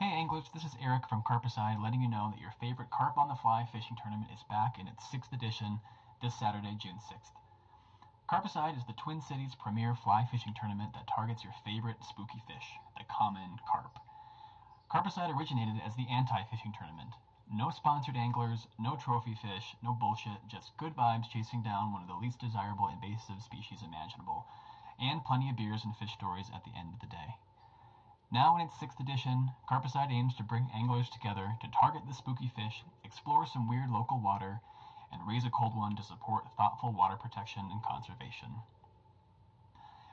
Hey anglers, this is Eric from Carpicide letting you know that your favorite Carp on the Fly fishing tournament is back in its sixth edition this Saturday, June 6th. Carpicide is the Twin Cities premier fly fishing tournament that targets your favorite spooky fish, the common carp. Carpicide originated as the anti-fishing tournament. No sponsored anglers, no trophy fish, no bullshit, just good vibes chasing down one of the least desirable invasive species imaginable, and plenty of beers and fish stories at the end of the day. Now in its sixth edition, Carpicide aims to bring anglers together to target the spooky fish, explore some weird local water, and raise a cold one to support thoughtful water protection and conservation.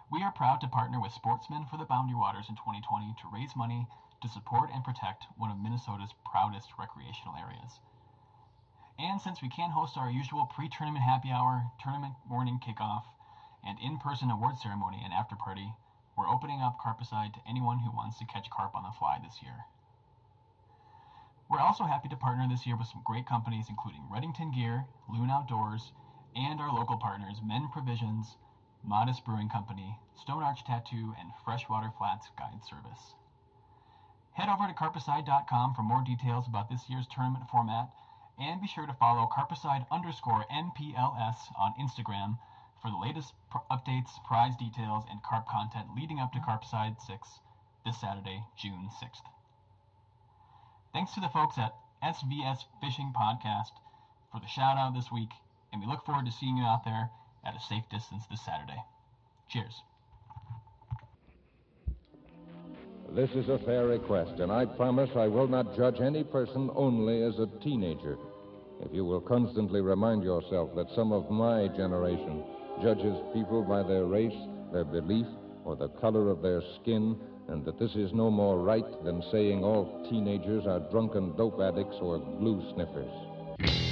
We are proud to partner with Sportsmen for the Boundary Waters in 2020 to raise money to support and protect one of Minnesota's proudest recreational areas. And since we can't host our usual pre tournament happy hour, tournament morning kickoff, and in person award ceremony and after party, we're opening up Carpicide to anyone who wants to catch carp on the fly this year. We're also happy to partner this year with some great companies including Redington Gear, Loon Outdoors, and our local partners Men Provisions, Modest Brewing Company, Stone Arch Tattoo, and Freshwater Flats Guide Service. Head over to carpicide.com for more details about this year's tournament format, and be sure to follow carpicide underscore MPLS on Instagram for the latest updates, prize details, and carp content leading up to Carpicide 6 this Saturday, June 6th. Thanks to the folks at SVS Fishing Podcast for the shout out this week, and we look forward to seeing you out there at a safe distance this Saturday. Cheers. This is a fair request, and I promise I will not judge any person only as a teenager. If you will constantly remind yourself that some of my generation judges people by their race, their belief, or the color of their skin, and that this is no more right than saying all teenagers are drunken dope addicts or glue sniffers.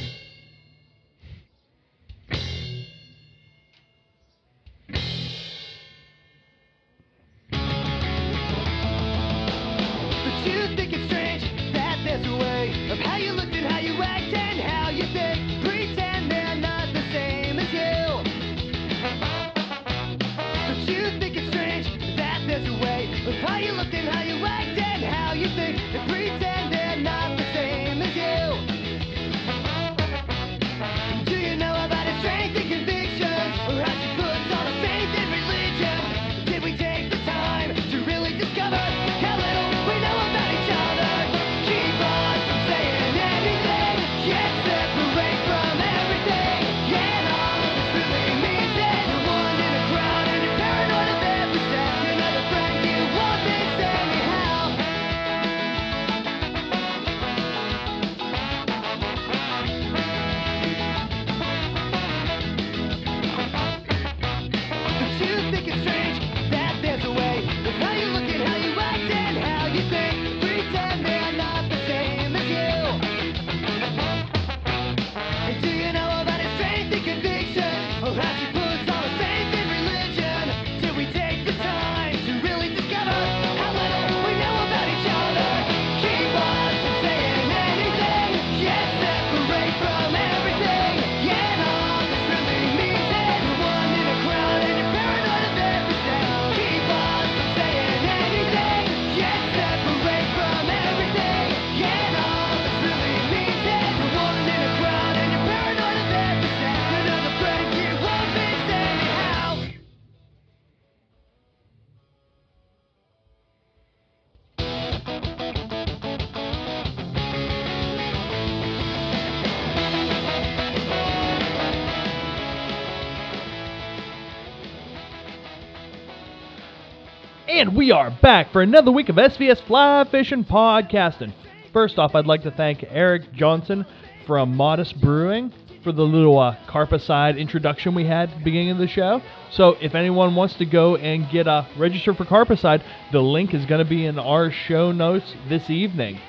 Back for another week of SVS Fly Fishing Podcasting. First off, I'd like to thank Eric Johnson from Modest Brewing for the little uh, Carpicide introduction we had at the beginning of the show. So if anyone wants to go and get uh, registered for Carpicide, the link is going to be in our show notes this evening.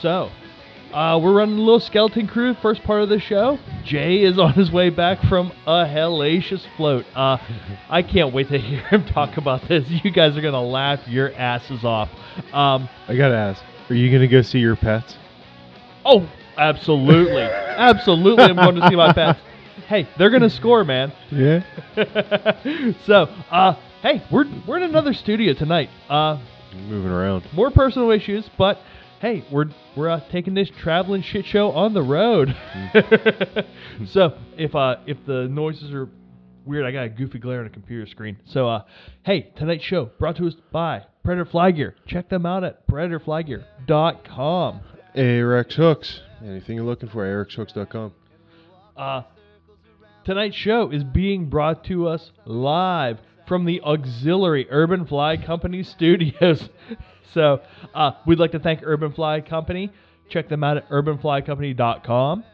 So uh, we're running a little skeleton crew first part of the show. Jay is on his way back from a hellacious float. Uh, I can't wait to hear him talk about this. You guys are gonna laugh your asses off. Um, I gotta ask, are you gonna go see your pets? oh, absolutely, absolutely. I'm going to see my pets. Hey, they're gonna score, man. Yeah. so, uh, hey, we're we're in another studio tonight. Uh, Moving around. more personal issues, but hey, we're we're uh, taking this traveling shit show on the road. so if uh if the noises are weird, I got a goofy glare on a computer screen. So uh, hey, tonight's show brought to us by Predator Fly Gear. Check them out at predatorflygear.com. Ahrex Hooks. Anything you're looking for, ahrexhooks.com. Uh, tonight's show is being brought to us live from the auxiliary Urban Fly Company studios. so uh, we'd like to thank Urban Fly Company. Check them out at urbanflycompany.com.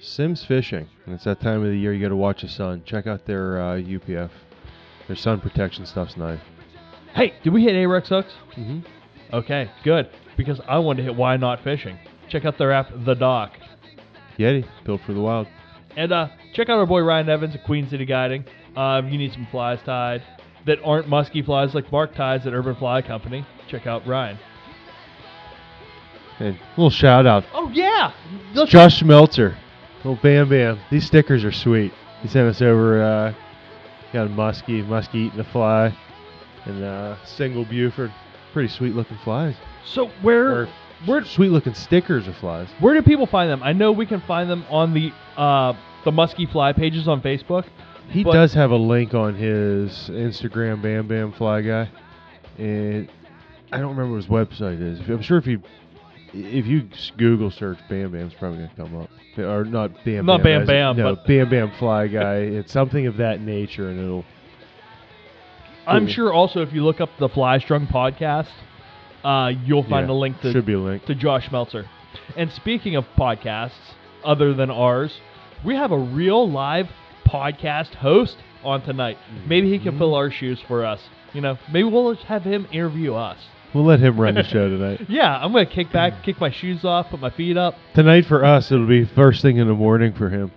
Simms Fishing. And it's that time of the year you got to watch the sun. Check out their uh, UPF. Their sun protection stuff's nice. Hey, did we hit Ahrex hooks? Mm-hmm. Okay, good. Because I wanted to hit Why Knot Fishing. Check out their app, The Dock. Yeti, built for the wild. And uh, check out our boy Ryan Evans at Queen City Guiding. Uh, if you need some flies tied that aren't musky flies like Mark ties at Urban Fly Company, check out Ryan. And a little shout out. Oh, yeah! Let's- Josh Meltzer. Little Bam Bam. These stickers are sweet. He sent us over, uh, got a muskie, muskie eating a fly, and uh, single Buford. Pretty sweet looking flies. So where Or where sweet looking stickers of flies. where do people find them? I know we can find them on the uh, the Musky Fly pages on Facebook. He does have a link on his Instagram, Bam Bam Fly Guy, and I don't remember what his website is. I'm sure if you if you Google search Bam Bam, it's probably gonna come up. Or not Bam Not Bam, Bam Bam, no, but- Bam Bam Fly Guy. it's something of that nature, and it'll. I'm sure also if you look up the Fly Strung podcast, uh, you'll find yeah, a link to should be a link. to Josh Meltzer. And speaking of podcasts other than ours, we have a real live podcast host on tonight. Maybe he can fill our shoes for us. You know, maybe we'll just have him interview us. We'll let him run the show tonight. Yeah, I'm gonna kick back, kick my shoes off, put my feet up. Tonight for us, it'll be first thing in the morning for him.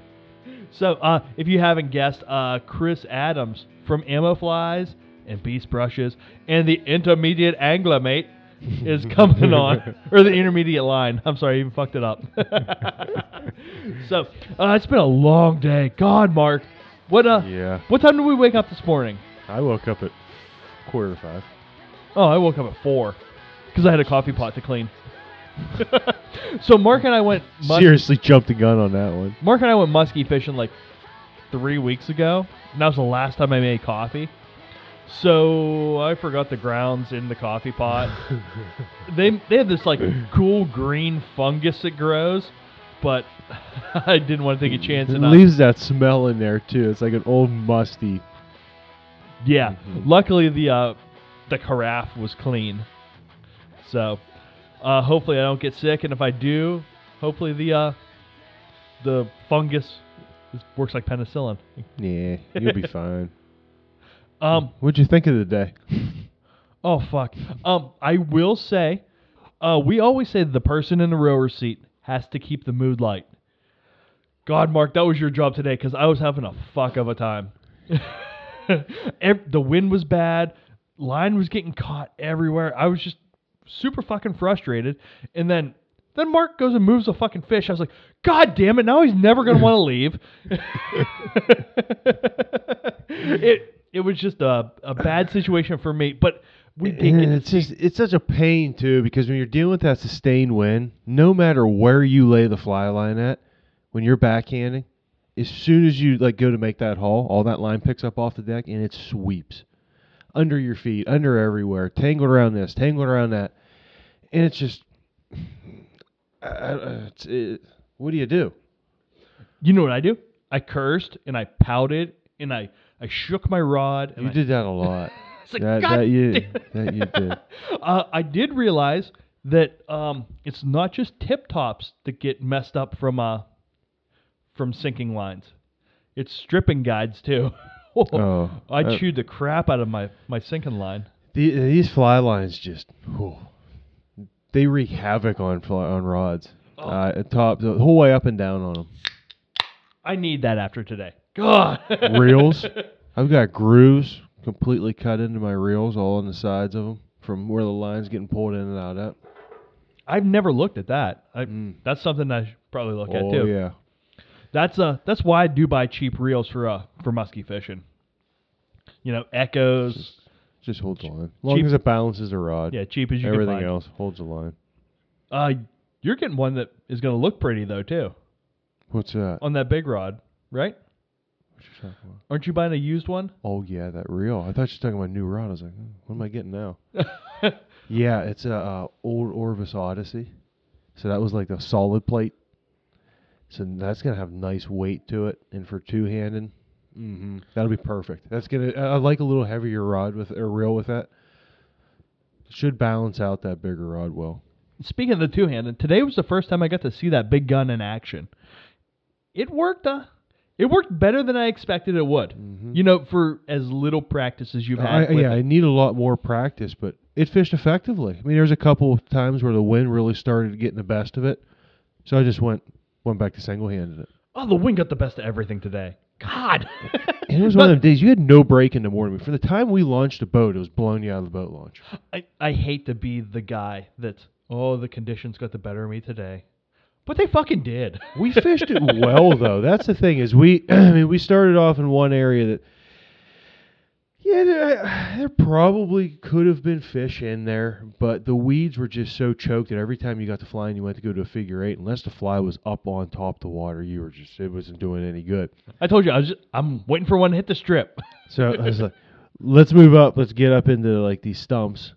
So, uh, if you haven't guessed, uh, Chris Adams from Ammo Flies and Beast Brushes and the Intermediate Angler Mate is coming on, or the Intermediate Line. I'm sorry, I even fucked it up. so, uh, it's been a long day. God, Mark, what uh, Yeah, what time did we wake up this morning? I woke up at quarter to five. Oh, I woke up at four because I had a coffee pot to clean. so Mark and I went. mus- Seriously, jumped the gun on that one. Mark and I went muskie fishing like three weeks ago, and that was the last time I made coffee. So I forgot the grounds in the coffee pot. they they have this like cool green fungus that grows, but I didn't want to take a chance. It leaves that smell in there too. It's like an old musty. yeah, luckily the uh, the carafe was clean. So uh, hopefully I don't get sick, and if I do, hopefully the uh, the fungus works like penicillin. Yeah, you'll be fine. Um, What'd you think of the day? Oh fuck. Um, I will say, uh, we always say the person in the rower seat has to keep the mood light. God, Mark, that was your job today because I was having a fuck of a time. The wind was bad, line was getting caught everywhere. I was just super fucking frustrated, and then. Then Mark goes and moves a fucking fish. I was like, God damn it! Now he's never gonna want to leave. it it was just a, a bad situation for me, but we did And get it's just it's such a pain too because when you're dealing with that sustained wind, no matter where you lay the fly line at, when you're backhanding, as soon as you like go to make that haul, all that line picks up off the deck and it sweeps under your feet, under everywhere, tangled around this, tangled around that, and it's just. It's, it, what do you do? You know what I do? I cursed and I pouted and I, I shook my rod. You I, did that a lot. It's like, that, "God that you that you did. Uh, I did realize that um, it's not just tip tops that get messed up from uh, from sinking lines. It's stripping guides too. Oh, I uh, chewed the crap out of my, my sinking line. The, these fly lines just, whew, they wreak havoc on fly, on rods. Oh. Uh, top, the whole way up and down on them. I need that after today. God. Reels, I've got grooves completely cut into my reels, all on the sides of them, from where the line's getting pulled in and out at. I've never looked at that. I, Mm. That's something I should probably look oh at too. yeah, That's uh that's why I do buy cheap reels for uh for musky fishing. You know, echoes. just holds the line. As long cheap- as it balances the rod, Yeah, cheap as you everything can find. Everything else holds the line. Uh, you're getting one that is going to look pretty though too What's that? on that big rod, right? What you talking about? Aren't you buying a used one? Oh yeah, that reel. I thought you were talking about new rod. I was like, hmm, what am I getting now? Yeah, it's a uh, old Orvis Odyssey. So that was like a solid plate. So that's gonna have nice weight to it, and for two handed, mm-hmm, that'll be perfect. That's gonna. I I like a little heavier rod with or reel with that. Should balance out that bigger rod well. Speaking of the two handed, today was the first time I got to see that big gun in action. It worked. Uh, it worked better than I expected it would. Mhm. You know, for as little practice as you've had. I, yeah, it. I need a lot more practice, but it fished effectively. I mean, there's a couple of times where the wind really started getting the best of it, so I just went went back to single handed it. Oh, the wind got the best of everything today. God. And it was one of them days you had no break in the morning. From the time we launched a boat, it was blowing you out of the boat launch. I, I hate to be the guy that's, oh, the conditions got the better of me today. But they fucking did. We fished it well though. That's the thing is we I mean we started off in one area that yeah there, there probably could have been fish in there, but the weeds were just so choked that every time you got to fly and you went to go to a figure eight, unless the fly was up on top of the water, you were just it wasn't doing any good. I told you, I was just, I'm waiting for one to hit the strip. So I was like, let's move up. Let's get up into like these stumps.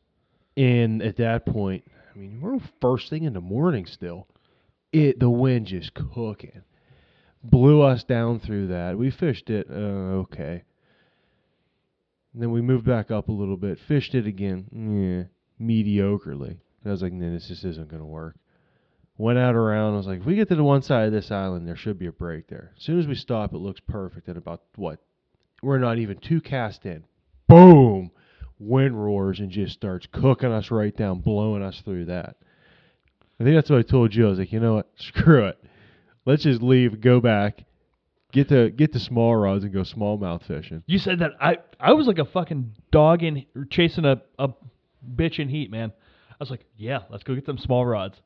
And at that point, I mean, we're first thing in the morning still. It the wind just cooking, blew us down through that. We fished it, uh, okay. And then we moved back up a little bit, fished it again, yeah, mediocrely. And I was like, nah, this just isn't gonna work. Went out around. I was like, if we get to the one side of this island, there should be a break there. As soon as we stop, it looks perfect. At about what we're not even two cast in. Boom! Wind roars and just starts cooking us right down, blowing us through that. I think that's what I told you. I was like, you know what? Screw it. Let's just leave, go back, get the get the small rods and go smallmouth fishing. You said that I I was like a fucking dog in chasing a, a bitch in heat, man. I was like, yeah, let's go get them small rods.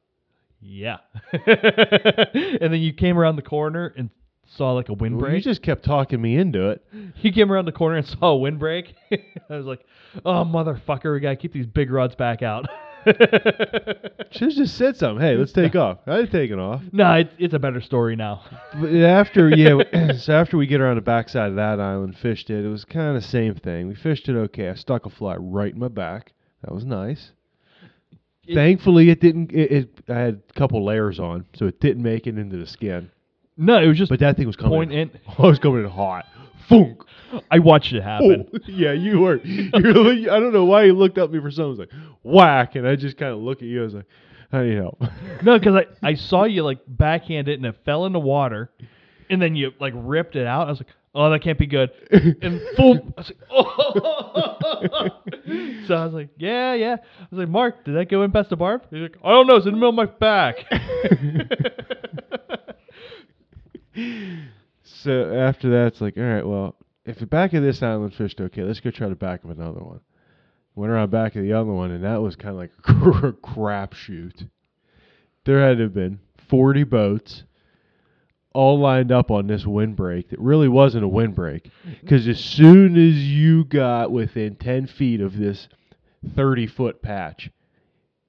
Yeah. and then you came around the corner and saw like a Well, you just kept talking me into it. You came around the corner and saw a windbreak. I was like, oh motherfucker, we gotta keep these big rods back out. Should have just said something. Hey, let's take off. I had taken off. no, it, it's a better story now. But after yeah, so after we get around the backside of that island, fished it. It was kind of same thing. We fished it okay. I stuck a fly right in my back. That was nice. It- Thankfully, it didn't. It, it I had a couple layers on, so it didn't make it into the skin. No, it was just But that thing was coming. point in. in. I was coming in hot. Funk. I watched it happen. Oh, yeah, you were. You're like, I don't know why you looked up at me for something. I was like, whack, and I just kind of look at you. I was like, how do you help? No, because I, I saw you like backhand it and it fell in the water, and then you like ripped it out. I was like, oh, that can't be good. And boom, I was like, oh. so I was like, yeah, yeah. I was like, Mark, did that go in past the barb? He's like, I don't know. It's in the middle of my back. So after that, it's like, all right, well, if the back of this island fished okay, let's go try the back of another one. Went around back of the other one, and that was kind of like a crapshoot. There had to have been 40 boats all lined up on this windbreak that really wasn't a windbreak. Because as soon as you got within 10 feet of this 30 foot patch,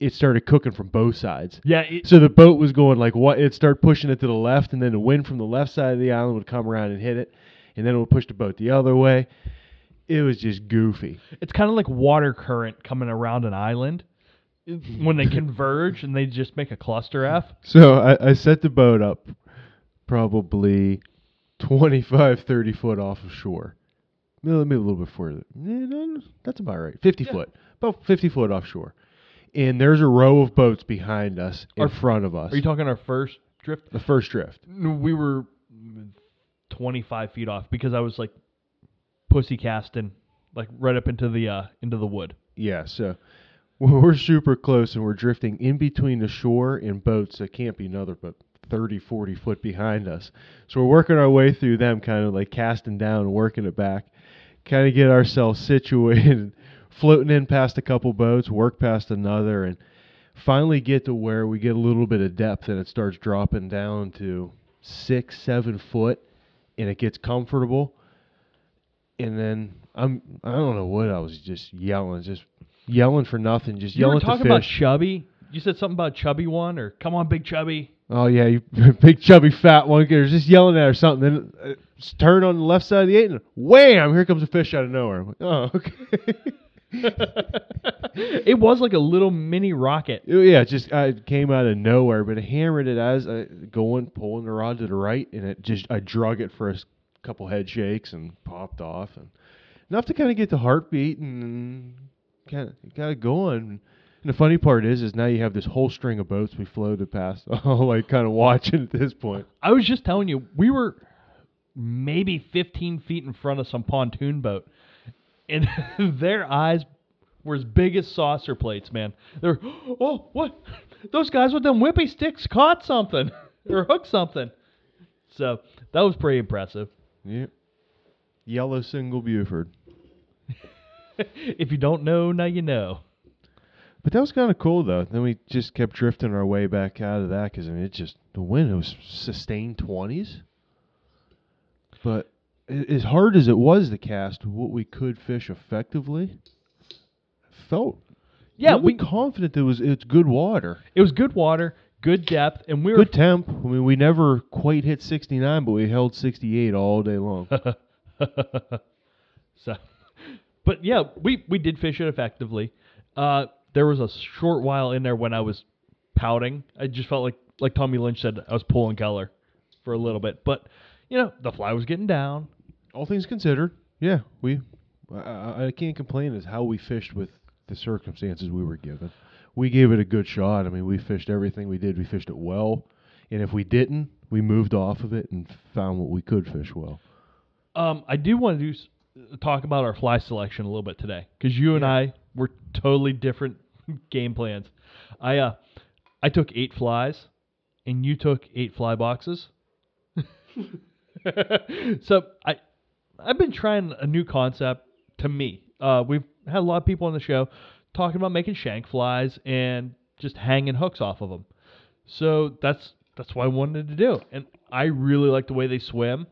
it started cooking from both sides. yeah, it, So the boat was going like what? It'd start pushing it to the left, and then the wind from the left side of the island would come around and hit it, and then it would push the boat the other way. It was just goofy. it's kind of like water current coming around an island when they converge and they just make a cluster F. So I, I set the boat up probably 25, 30 foot off of shore. Maybe maybe a little bit further. Eh, that's about right. 50 Yeah. foot. About 50 foot offshore. And there's a row of boats behind us in Are- front of us. Are you talking our first drift? the first drift. We were 25 feet off because I was like pussy casting like right up into the uh into the wood. Yeah, so we're super close and we're drifting in between the shore and boats that can't be another but 30, 40 foot behind us. So we're working our way through them, kind of like casting down and working it back, kind of get ourselves situated, floating in past a couple boats, work past another, and finally get to where we get a little bit of depth and it starts dropping down to six, seven foot, and it gets comfortable. And then I'm I don't know what I was just yelling, just yelling for nothing, just You were yelling talking to about. Chubby you said something about chubby one or come on big chubby. Oh yeah, you big chubby fat one. They're just yelling at her something. Then uh, turn on the left side of the eight, and wham! Here comes a fish out of nowhere. Like, oh, okay. it was like a little mini rocket. Yeah, it just uh, it came out of nowhere, but I hammered it as I going, pulling the rod to the right, and it just I drug it for a couple head shakes and popped off, and enough to kind of get the heartbeat and kind of got it going. And the funny part is, is now you have this whole string of boats we floated past, all like kind of watching at this point. I was just telling you, we were maybe 15 feet in front of some pontoon boat, and their eyes were as big as saucer plates, man. They're, oh, what? Those guys with them whippy sticks caught something or hooked something. So that was pretty impressive. Yep. Yellow single Buford. if you don't know, now you know. But that was kind of cool, though. Then we just kept drifting our way back out of that because I mean, it just the wind it was sustained twenties. But as hard as it was to cast, what we could fish effectively, felt Yeah, really we. confident it was it's good water, It was good water, good depth, and we were good temp. I mean, we never quite hit sixty nine, but we held sixty eight all day long. so, but yeah, we we did fish it effectively. Uh, there was a short while in there when I was pouting. I just felt like like Tommy Lynch said, I was pulling color for a little bit. But you know, the fly was getting down. all things considered, yeah, we. I, I- I can't complain as how we fished with the circumstances we were given. We gave it a good shot. I mean, we fished everything we did. We fished it well, and if we didn't, we moved off of it and found what we could fish well. Um, I do want to do s- talk about our fly selection a little bit today because you and I were totally different game plans. I uh, I took eight flies, and you took eight fly boxes. so I I've been trying a new concept to me. Uh, we've had a lot of people on the show talking about making shank flies and just hanging hooks off of them. So that's that's what I wanted to do, and I really like the way they swim.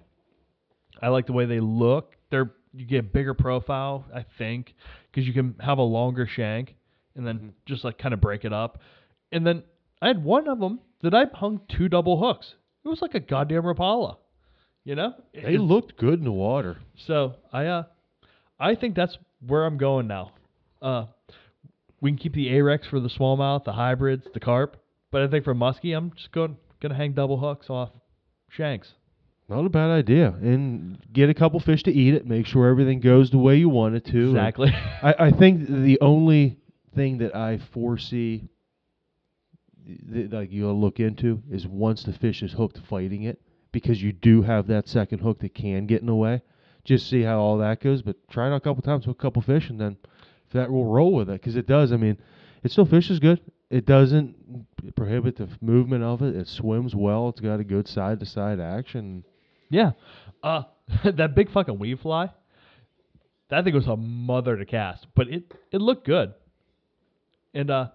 I like the way they look. They're you get a bigger profile, I think, because you can have a longer shank and then just like kind of break it up. And then I had one of them that I hung two double hooks. It was like a goddamn Rapala, you know. They It- looked good in the water. so I uh, I think that's where I'm going now. Uh, we can keep the Ahrex for the smallmouth, the hybrids, the carp, but I think for muskie, I'm just going gonna hang double hooks off shanks. Not a bad idea, and get a couple fish to eat it. Make sure everything goes the way you want it to. Exactly. I, I think the only thing that I foresee that like you'll look into is once the fish is hooked fighting it, because you do have that second hook that can get in the way. Just see how all that goes, but try it a couple times, hook a couple fish, and then if that will roll with it, because it does. I mean, it still fishes good. It doesn't prohibit the movement of it. It swims well. It's got a good side to side action. Yeah. Uh that big fucking weave fly. That thing was a mother to cast, but it it looked good. And uh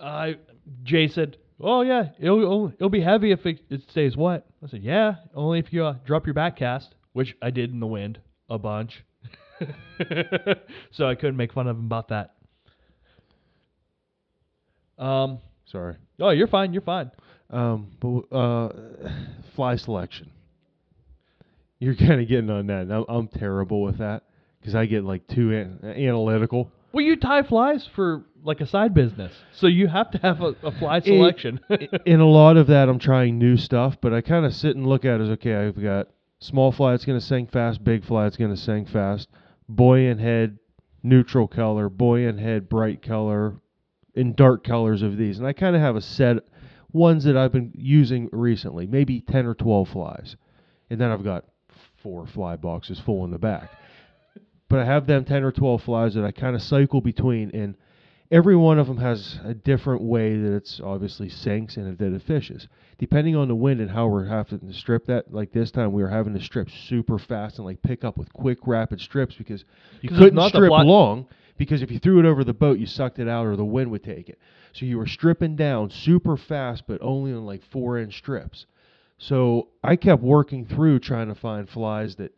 I Jay said, "Oh yeah, it'll it'll, be heavy if it, it stays wet." I said, "Yeah, only if you uh, drop your back cast," which I did in the wind a bunch. so I couldn't make fun of him about that. Um Sorry. oh, you're fine, you're fine. Um, but uh, fly selection. You're kind of getting on that. I'm, I'm terrible with that because I get like too an- analytical. Well, you tie flies for like a side business, so you have to have a, a fly selection. In a lot of that, I'm trying new stuff, but I kind of sit and look at it as okay. I've got small fly that's going to sink fast, big fly that's going to sink fast, buoyant head, neutral color, buoyant head, bright color, and dark colors of these, and I kind of have a set ones that I've been using recently, maybe ten or twelve flies, and then I've got four fly boxes full in the back. But I have them ten or twelve flies that I kind of cycle between, and every one of them has a different way that it's obviously sinks and that it fishes. Depending on the wind and how we're having to strip that, like this time we were having to strip super fast and like pick up with quick, rapid strips because you couldn't not, strip long because if you threw it over the boat, you sucked it out or the wind would take it. So you were stripping down super fast, but only on like four inch strips. So I kept working through trying to find flies that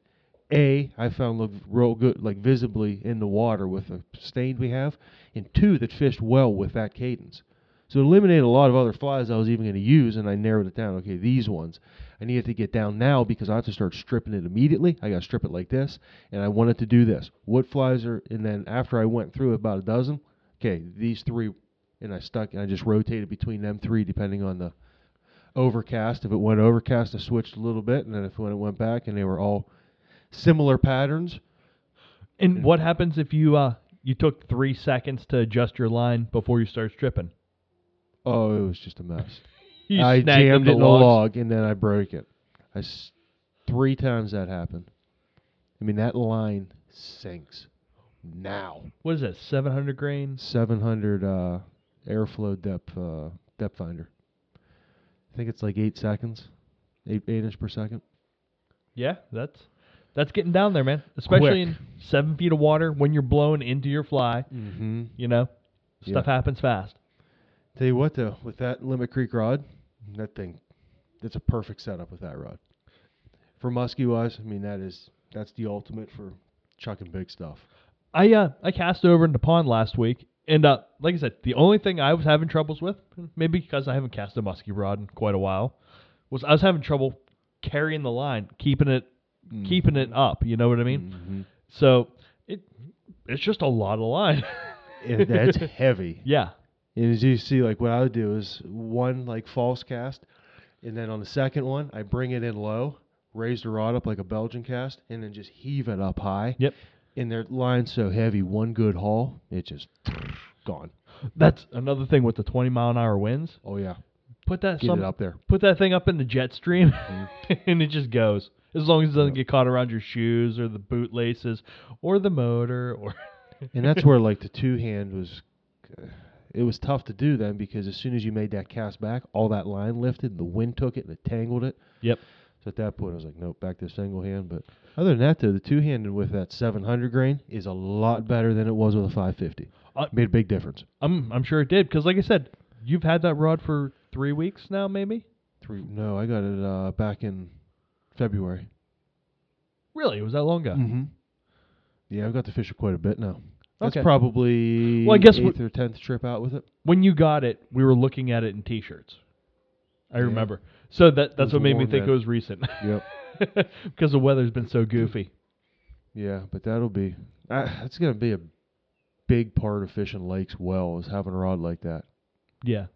A, I found look real good, like visibly in the water with the stain we have, and two that fished well with that cadence. So it eliminated a lot of other flies I was even going to use, and I narrowed it down. Okay, these ones I needed to get down now because I have to start stripping it immediately. I got to strip it like this, and I wanted to do this. What flies are? And then after I went through about a dozen, okay, these three, and I stuck, and I just rotated between them three depending on the overcast. If it went overcast, I switched a little bit, and then if when it went back, and they were all similar patterns. And what happens if you uh you took three seconds to adjust your line before you start stripping? Oh, it was just a mess. You I snagged jammed the it in a logs. log, and then I broke it. I s- three times that happened. I mean, that line sinks now. What is that? Seven hundred grain. 700 uh, Airflo depth uh, depth finder. I think it's like eight seconds, eight eight inch per second. Yeah, that's that's getting down there, man. Especially Quick. in seven feet of water when you're blowing into your fly. Mm-hmm. You know, stuff Yeah. happens fast. Tell you what, though, with that Limit Creek rod, that thing, it's a perfect setup with that rod. For muskie wise, I mean that is that's the ultimate for chucking big stuff. I uh I cast over in the pond last week, and uh like I said, the only thing I was having troubles with, maybe because I haven't cast a musky rod in quite a while, was I was having trouble carrying the line, keeping it keeping it up. You know what I mean? Mhm. So it it's just a lot of line. And that's heavy. yeah. And as you see, like what I would do is one like false cast, and then on the second one, I bring it in low, raise the rod up like a Belgian cast, and then just heave it up high. Yep. And their line's so heavy, one good haul, it just gone. That's another thing with the 20 mile an hour winds. Oh yeah, Put that get some, it up there. put that thing up in the jet stream, and it just goes. As long as it doesn't get caught around your shoes or the boot laces or the motor or. And that's where like the two hand was. uh, It was tough to do then because as soon as you made that cast back, all that line lifted, the wind took it and it tangled it. Yep. So at that point, I was like, nope, back to single hand. But other than that, though, the two handed with that 700 grain is a lot better than it was with a 550. Uh, Made a big difference. I'm I'm sure it did because, like I said, you've had that rod for three weeks now, maybe. Three. No, I got it uh, back in February. Really, it was that long ago? Mm-hmm. Yeah, I've got to fish it quite a bit now. That's Okay. probably Well, I guess eighth or tenth trip out with it. When you got it, we were looking at it in T-shirts. I Yeah. remember. So that that's was what made me warm think then. it was recent. Yep. because the weather's been so goofy. Yeah, but that'll be uh, that's gonna be a big part of fishing lakes well is having a rod like that. Yeah.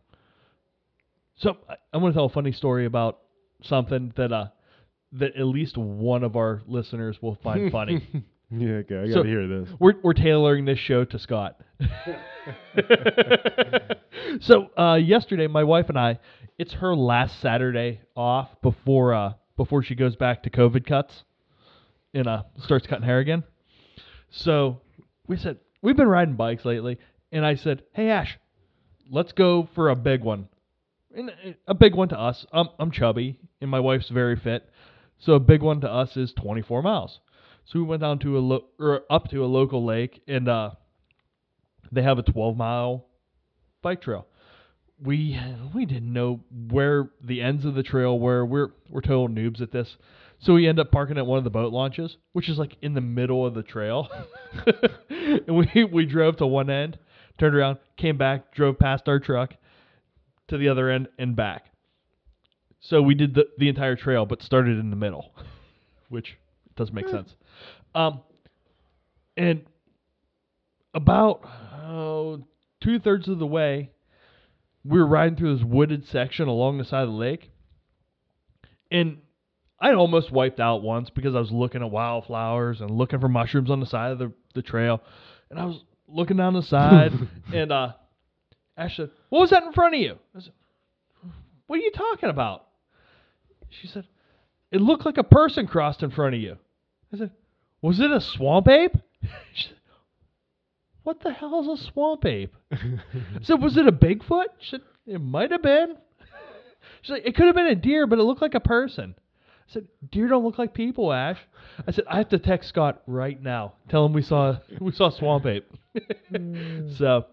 So I, I'm going to tell a funny story about something that uh that at least one of our listeners will find funny. Yeah, okay, I gotta hear this. We're we're tailoring this show to Scott. so uh, yesterday, my wife and I, it's her last Saturday off before uh, before she goes back to COVID cuts, and uh, starts cutting hair again. So we said we've been riding bikes lately, and I said, "Hey Ash, let's go for a big one." And uh, a big one to us. I'm I'm chubby, and my wife's very fit, so a big one to us is 24 miles. So we went down to a lo- or up to a local lake, and uh, they have a 12 mile bike trail. We we didn't know where the ends of the trail were. We're we're total noobs at this. So we end up parking at one of the boat launches, which is like in the middle of the trail. and we we drove to one end, turned around, came back, drove past our truck to the other end and back. So we did the the entire trail, but started in the middle, which doesn't make sense. Um, and about two thirds of the way, we were riding through this wooded section along the side of the lake, and I almost wiped out once because I was looking at wildflowers and looking for mushrooms on the side of the, the trail, and I was looking down the side, and uh, Ash said, "What was that in front of you?" I said, "What are you talking about?" She said, "It looked like a person crossed in front of you." I said, "Was it a swamp ape?" She said, "What the hell is a swamp ape?" I said, "Was it a Bigfoot?" She said, "It might have been." She's like, "It could have been a deer, but it looked like a person." I said, "Deer don't look like people, Ash." I said, "I have to text Scott right now. Tell him we saw we saw swamp ape." so,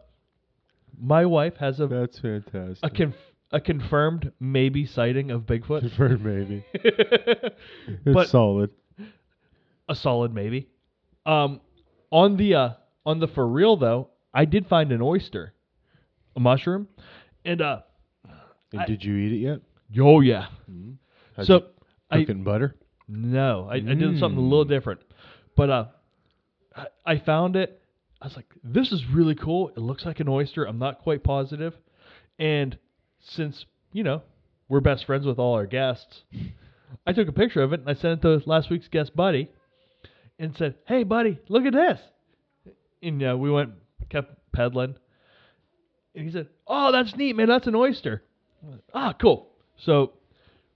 my wife has a That's fantastic. a conf- a confirmed maybe sighting of Bigfoot. Confirmed maybe. It's but solid. a solid maybe. Um, on the uh, on the for real though, I did find an oyster, a mushroom, and uh, And I- did you eat it yet? oh yeah. How'd so you I cook it in butter? no, I, I did something a little different, but uh, I, I found it. I was like, this is really cool. It looks like an oyster. I'm not quite positive. and since you know we're best friends with all our guests, I took a picture of it and I sent it to last week's guest buddy, and said, "Hey, buddy, look at this." And uh, we went, kept peddling, and he said, "Oh, that's neat, man. That's an oyster." Ah, cool. So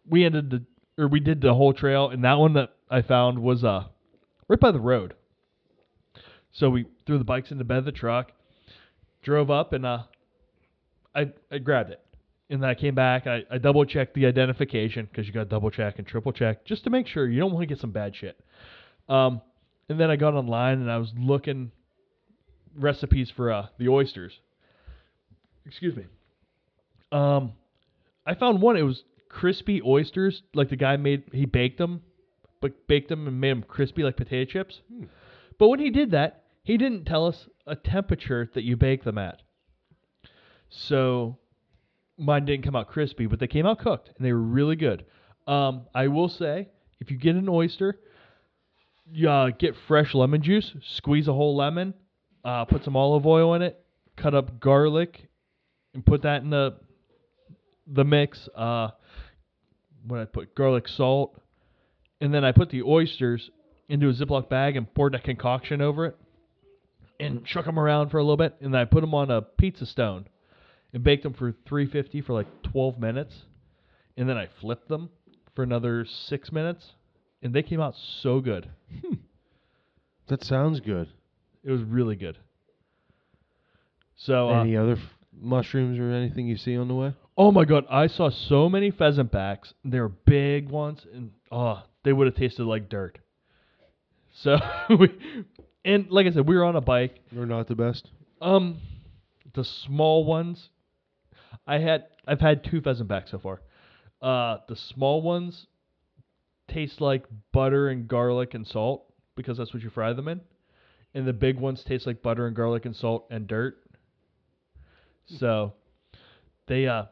we ended the or we did the whole trail, and that one that I found was uh right by the road. So we threw the bikes in the bed of the truck, drove up, and uh, I I grabbed it, and then I came back. I, I double checked the identification because you got to double check and triple check just to make sure you don't want to get some bad shit. Um, and then I got online and I was looking recipes for uh the oysters. Excuse me. Um, I found one. It was crispy oysters, like the guy made. He baked them, but baked them and made them crispy like potato chips. But when he did that, he didn't tell us a temperature that you bake them at. So mine didn't come out crispy, but they came out cooked and they were really good. Um, I will say, if you get an oyster, uh, get fresh lemon juice, squeeze a whole lemon, uh, put some olive oil in it, cut up garlic, and put that in the the mix. Uh, what I put garlic salt, and then I put the oysters into a Ziploc bag and poured that concoction over it, and shook them around for a little bit, and then I put them on a pizza stone, and baked them for 350 for like 12 minutes, and then I flipped them for another six minutes, and they came out so good. That sounds good. It was really good. So, uh, Any other f- mushrooms or anything you see on the way? oh my god, I saw so many pheasant backs. They were big ones, and oh, they would have tasted like dirt. So, we, and like I said, we were on a bike. They're not the best. Um, the small ones, I had. I've had two pheasant backs so far. Uh, the small ones taste like butter and garlic and salt because that's what you fry them in, and the big ones taste like butter and garlic and salt and dirt. So, they uh,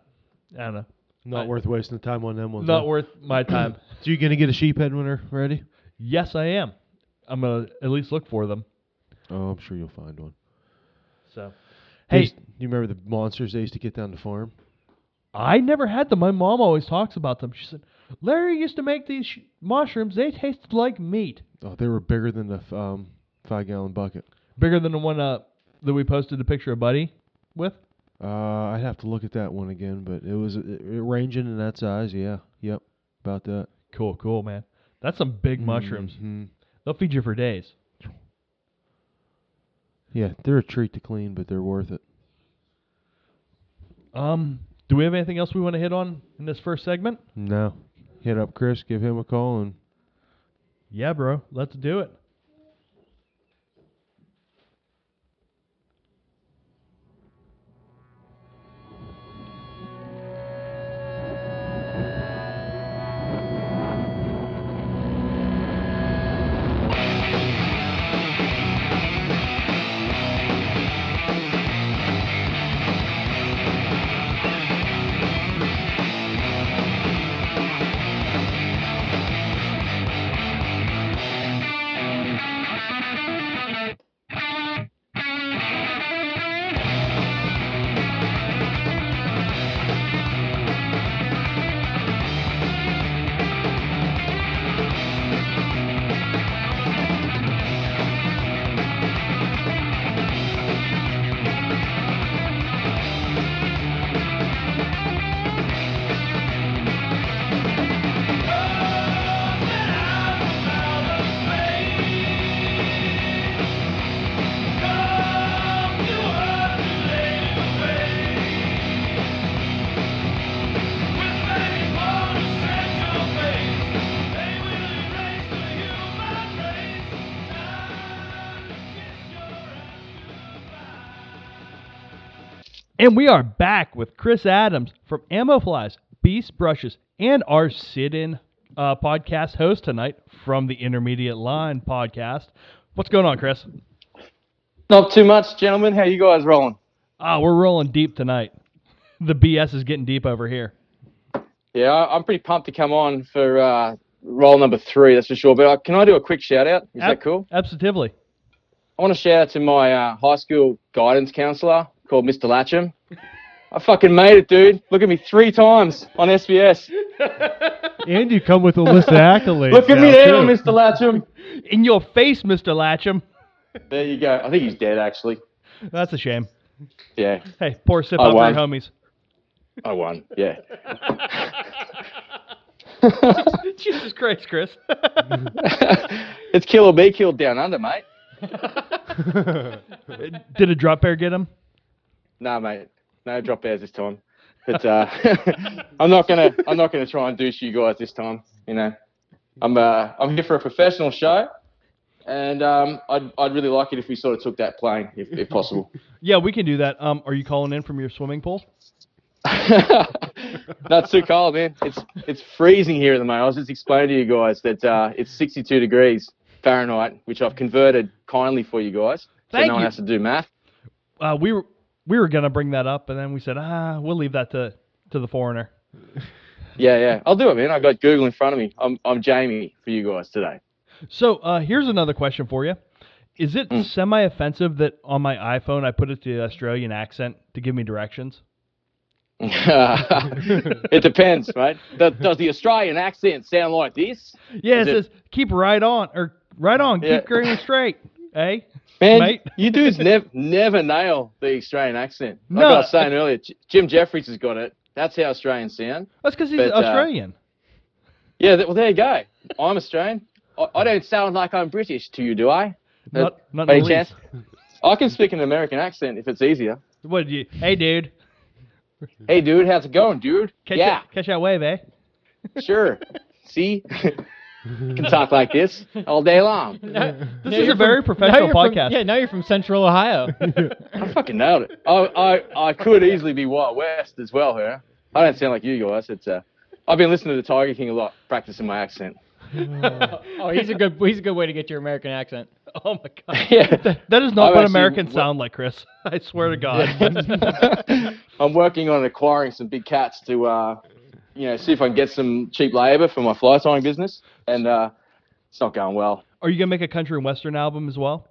I don't know, Not I- worth wasting the time on them ones. not huh? worth my time. So you gonna get a sheephead when they're ready? yes, I am. I'm gonna at least look for them. Oh, I'm sure you'll find one. So, hey, you remember the monsters they used to get down the farm? I never had them. My mom always talks about them. She said, Larry used to make these sh- mushrooms. They tasted like meat. Oh, they were bigger than the f- um, five gallon bucket. Bigger than the one uh, that we posted the picture of Buddy with. Uh, I'd have to look at that one again, but it was uh, it, ranging in that size. Yeah, yep, about that. Cool, cool, man. That's some big mushrooms. They'll feed you for days. Yeah, they're a treat to clean, but they're worth it. Um, do we have anything else we want to hit on in this first segment? No, hit up Chris, give him a call, and Yeah, bro. Let's do it. And we are back with Chris Adams from Ammo Flies, Beast Brushes, and our sit-in uh, podcast host tonight from the Intermediate Line podcast. What's going on, Chris? Not too much, gentlemen. How you guys rolling? Ah, we're rolling deep tonight. The BS is getting deep over here. Yeah, I'm pretty pumped to come on for uh, roll number three, that's for sure. But uh, can I do a quick shout out? Is Ab- that cool? Absolutely. I want to shout out to my uh, high school guidance counselor called Mr. Latcham. I fucking made it, dude. Look at me three times on SBS. And you come with a list of accolades. Look at now, me now, too. Mr. Latcham. In your face, Mr. Latcham. There you go. I think he's dead, actually. That's a shame. Yeah, Hey, poor a sip I out for your homies. I won. Yeah. Jesus Christ, Chris. it's kill or be killed down under, mate. Did a drop bear get him? Nah, mate. No drop bears this time. But uh, I'm not gonna. I'm not gonna try and douche you guys this time. You know, I'm. Uh, I'm here for a professional show, and um, I'd. I'd really like it if we sort of took that plane, if, if possible. Yeah, we can do that. Um, are you calling in from your swimming pool? Not too cold, man. It's it's freezing here at the moment. I was just explaining to you guys that uh, it's 62 degrees Fahrenheit, which I've converted kindly for you guys, so Thank no one you. has to do math. Uh, we were we were gonna bring that up, and then we said, ah, we'll leave that to to the foreigner. Yeah, yeah. I'll do it, man. I got Google in front of me. I'm I'm Jamie for you guys today. So uh, here's another question for you: Is it semi-offensive that on my iPhone I put it to the Australian accent to give me directions? it depends, right? Does, does the Australian accent sound like this? Yeah, it it- says keep right on or right on, Yeah. keep going straight. Eh? Man, Mate. you dudes never never nail the Australian accent. Like No. I was saying earlier, J- Jim Jefferies has got it. That's how Australians sound. That's because he's But, uh, Australian. Yeah, th- well, there you go. I'm Australian. I, I don't sound like I'm British to you, do I? not not in any chance? I can speak an American accent if it's easier. What did you? Hey, dude. Hey, dude, how's it going, dude? Catch yeah, that, catch that wave, eh? sure. See, can talk like this all day long. This Now is a you're very from- professional now you're from- podcast. yeah, now you're from Central Ohio. I fucking nailed it. I, I, I could easily be Wild West as well here. I don't sound like you guys. It's uh, I've been listening to the Tiger King a lot, practicing my accent. oh, he's a good he's a good way to get your American accent. Oh my god. Yeah. That is not I've what Americans what- sound like, Chris. I swear to God. I'm working on acquiring some big cats to, uh, you know, see if I can get some cheap labour for my fly tying business, and uh, it's not going well. Are you gonna make a country and western album as well?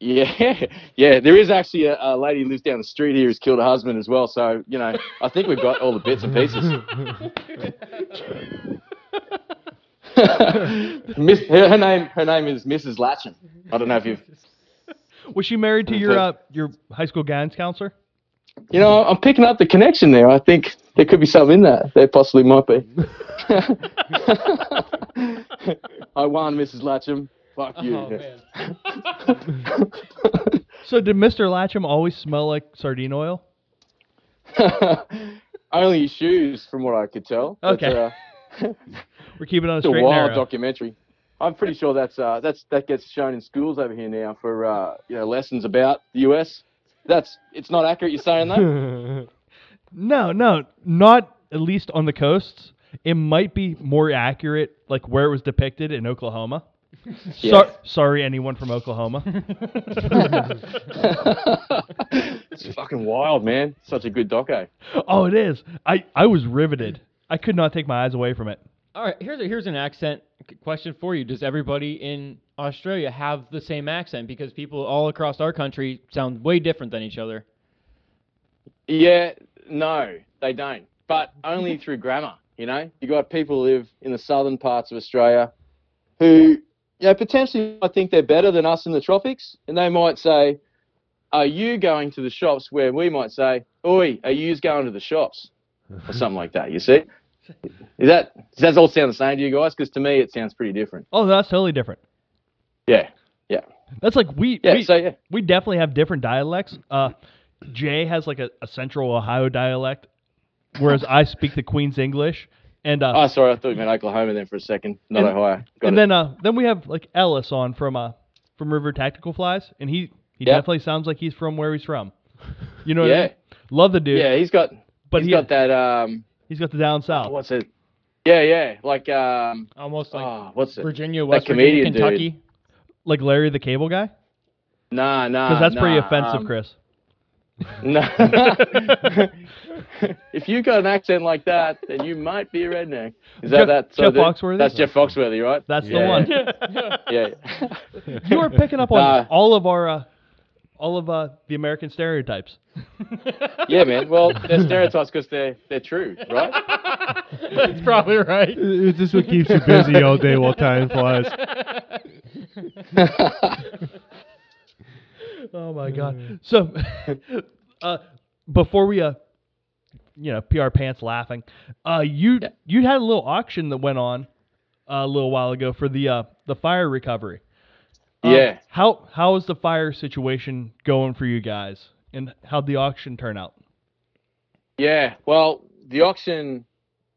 Yeah, yeah. There is actually a, a lady who lives down the street here who's killed her husband as well. So you know, I think we've got all the bits and pieces. Miss, her, her name, her name is Mrs. Latcham. I don't know if you've, Was she married to your uh, your high school guidance counselor? you know, I'm picking up the connection there. I think there could be something in that. There possibly might be. I won, Mrs. Latcham. Fuck you. Oh man. So did Mr. Latcham always smell like sardine oil? Only his shoes, from what I could tell. But, Okay. uh, We're keeping it on a It's a wild narrow. documentary. I'm pretty sure that's uh, that's that gets shown in schools over here now for uh, you know lessons about the US. That's it's not accurate. You're saying that? No, no, not at least on the coasts. It might be more accurate, like where it was depicted in Oklahoma. Yeah. Sor- sorry, anyone from Oklahoma. it's fucking wild, man. Such a good doco. Eh? oh, it is. I, I was riveted. I could not take my eyes away from it. All right, here's a, here's an accent c- question for you. Does everybody in Australia have the same accent? Because people all across our country sound way different than each other. Yeah, no, they don't. But only through grammar. You know, you got people who live in the southern parts of Australia who, you know, potentially I think they're better than us in the tropics, and they might say, "Are you going to the shops?" Where we might say, "Oi, are you going to the shops?" or something like that. You see? Is that does that all sound the same to you guys? Because to me, it sounds pretty different. Oh, that's totally different. Yeah, yeah, That's like we yeah. we, so yeah, we definitely have different dialects. Uh, Jay has like a, a Central Ohio dialect, whereas I speak the Queen's English, and uh, oh, sorry, I thought you meant Oklahoma then for a second, not And- Ohio. Got and it. then uh, then we have like Ellis on from uh from River Tactical Flies, and he he Yeah. definitely sounds like he's from where he's from. You know what I yeah, mean? Love the dude, yeah, he's got but he's he got that um he's got the down south. what's it? Yeah, yeah, like um, Almost like oh, what's it? Virginia, West comedian Virginia, dude. Kentucky. Like Larry the Cable Guy? Nah, nah. Because that's pretty offensive, um, Chris. No. if you got an accent like that, then you might be a redneck. Is Jeff- that that? Jeff the- Foxworthy? That's Jeff Foxworthy, right? That's Yeah. the one. Yeah. You are picking up on Nah. all of our, uh, all of uh, the American stereotypes. yeah, man. Well, they're stereotypes because they're they're true, right? That's probably right. Is this what keeps you busy all day while time flies? Oh my god. So, uh, before we uh, you know, PR pants laughing, uh, you Yeah. you had a little auction that went on uh, a little while ago for the uh the fire recovery. Um, Yeah. How how is the fire situation going for you guys, and how'd the auction turn out? Yeah, well, the auction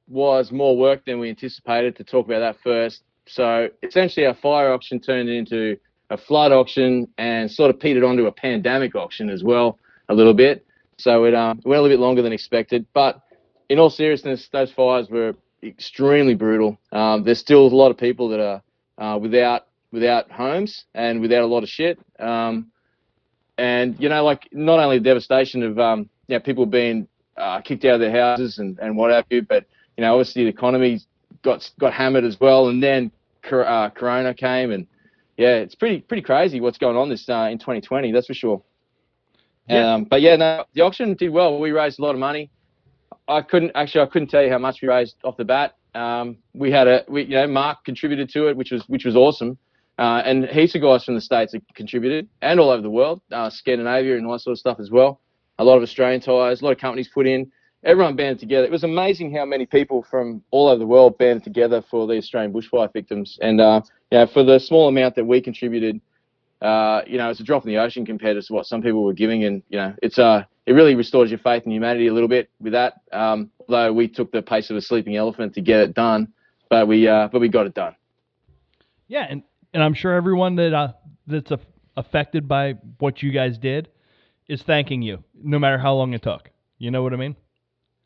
was more work than we anticipated. To talk about that first, so essentially our fire auction turned into a flood auction and sort of petered onto a pandemic auction as well a little bit. So it um, went a little bit longer than expected, but in all seriousness, those fires were extremely brutal. Um, there's still a lot of people that are uh, without without homes and without a lot of shit. Um, and you know, like not only the devastation of um, you know, people being uh, kicked out of their houses and, and what have you, but you know, obviously the economy got got hammered as well. And then uh, Corona came, and yeah, it's pretty pretty crazy what's going on this uh, in 2020. That's for sure. Yeah. Um, but yeah, no, the auction did well. We raised a lot of money. I couldn't actually I couldn't tell you how much we raised off the bat. Um, we had a we, you know Mark contributed to it, which was which was awesome. Uh, and heaps of guys from the states have contributed, and all over the world, uh, Scandinavia and all that sort of stuff as well. A lot of Australian tyers, a lot of companies put in. Everyone banded together. It was amazing how many people from all over the world banded together for the Australian bushfire victims. And uh, you know, for the small amount that we contributed, uh, you know, it's a drop in the ocean compared to what some people were giving. And you know, it's uh, it really restores your faith in humanity a little bit with that. Um, although we took the pace of a sleeping elephant to get it done, but we uh, but we got it done. Yeah, and and I'm sure everyone that uh, that's a, affected by what you guys did is thanking you, no matter how long it took. You know what I mean?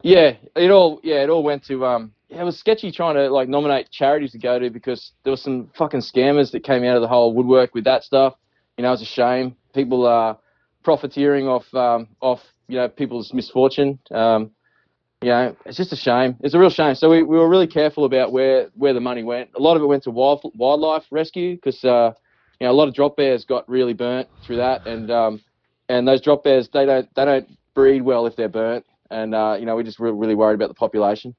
Yeah, it all yeah, it all went to um it was sketchy trying to like nominate charities to go to because there were some fucking scammers that came out of the whole woodwork with that stuff. You know, it's a shame. People are profiteering off um off, you know, people's misfortune. Um you know, it's just a shame. It's a real shame. So we, we were really careful about where, where the money went. A lot of it went to wild, wildlife rescue because uh, you know a lot of drop bears got really burnt through that, and um, and those drop bears they don't they don't breed well if they're burnt, and uh, you know we're just were really worried about the population.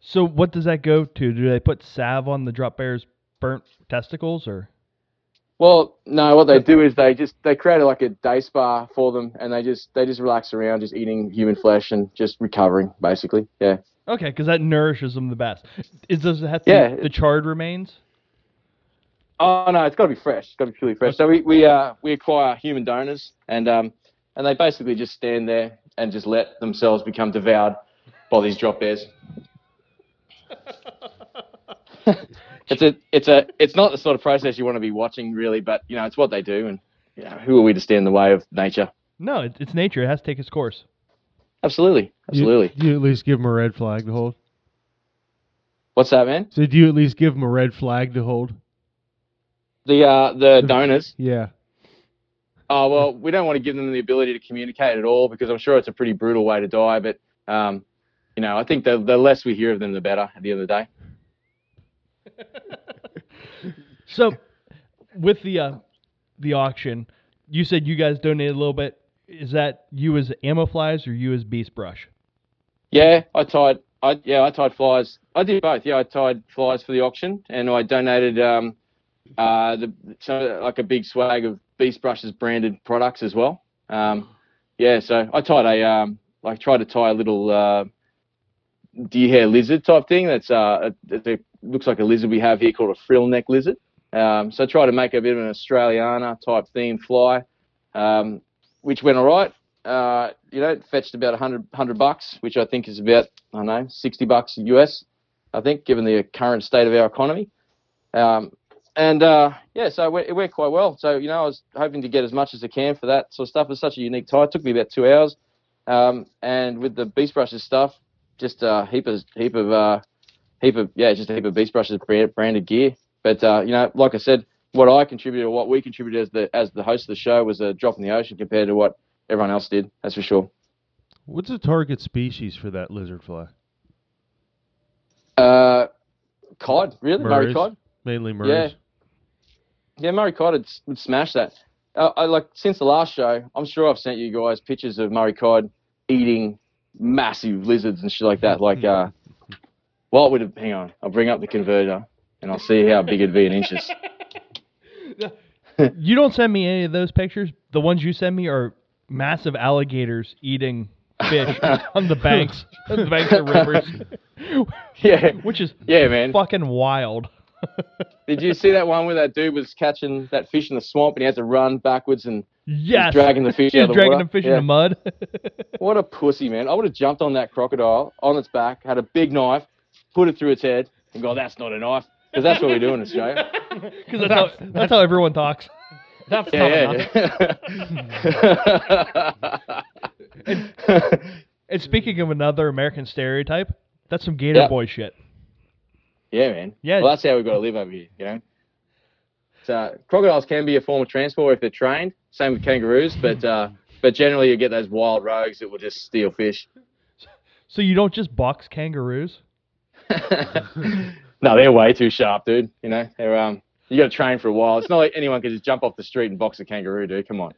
So what does that go to? Do they put salve on the drop bear's burnt testicles, or Well, no, what they do is they just they create like a day spa for them, and they just they just relax around, just eating human flesh and just recovering, basically. Yeah. okay, because that nourishes them the best. Is does it have to Yeah. the charred remains? Oh no, it's got to be fresh. It's got to be purely fresh. So we we uh we acquire human donors, and um and they basically just stand there and just let themselves become devoured by these drop bears. it's a it's a it's not the sort of process you want to be watching really, but you know it's what they do, and you know, who are we to stand in the way of nature? No, it's nature. It has to take its course. Absolutely, You- absolutely. You, at least give them a red flag to hold. What's that, man? So do you at least give them a red flag to hold? The uh the donors. Yeah. Oh well, we don't want to give them the ability to communicate at all because I'm sure it's a pretty brutal way to die. But um, you know, I think the the less we hear of them, the better. At the end of the day. So, with the uh, the auction, you said you guys donated a little bit. Is that you as ammo flies or you as beast brush? Yeah, I tied. I yeah, I tied flies. I did both. Yeah, I tied flies for the auction, and I donated um, uh, the so like a big swag of Beast Brushes branded products as well. Um, yeah, so I tied a um, like tried to tie a little uh, deer hair lizard type thing. That's uh, it, looks like a lizard we have here called a frill neck lizard. Um, so I tried to make a bit of an Australiana type themed fly, um, which went all right. Uh, you know, it fetched about 100, 100 bucks, which I think is about, I don't know, 60 bucks US, I think, given the current state of our economy. Um, and uh, yeah, so it went quite well. So, you know, I was hoping to get as much as I can for that sort of stuff. It's such a unique tie. It took me about two hours. Um, and with the Beast Brushes stuff, just a heap of, heap of uh, heap of yeah, just a heap of beast brushes branded gear. But uh, you know, like I said, what I contributed or what we contributed as the as the host of the show was a drop in the ocean compared to what everyone else did. That's for sure. What's the target species for that lizard fly? Uh, cod, really, Murray cod. Mainly Murray's. Yeah, Murray cod would, would smash that. Uh, I like since the last show, I'm sure I've sent you guys pictures of Murray cod eating massive lizards and shit like that. Like, uh, what would it? Hang on, I'll bring up the converter and I'll see how big it'd be in inches. You don't send me any of those pictures. The ones you send me are massive alligators eating fish on the banks, on the banks of rivers, Yeah, which is yeah, man. fucking wild. Did you see that one where that dude was catching that fish in the swamp and he had to run backwards and Yes, dragging the fish He's out of the dragging water? the fish in the mud. What a pussy, man. I would have jumped on that crocodile on its back, had a big knife, put it through its head, and go, that's not a knife. Because that's what we do in Australia. Because that's how that's how everyone talks. That's not Yeah, enough. yeah. And speaking of another American stereotype, that's some Gator Yeah. Boy shit. Yeah, man. Yeah. Well, that's how we've got to live over here, you know? So, crocodiles can be a form of transport if they're trained. Same with kangaroos, but uh, but generally you get those wild rogues that will just steal fish. So you don't just box kangaroos? no, they're way too sharp, dude. You know, they're um, you got to train for a while. It's not like anyone can just jump off the street and box a kangaroo, dude. Come on,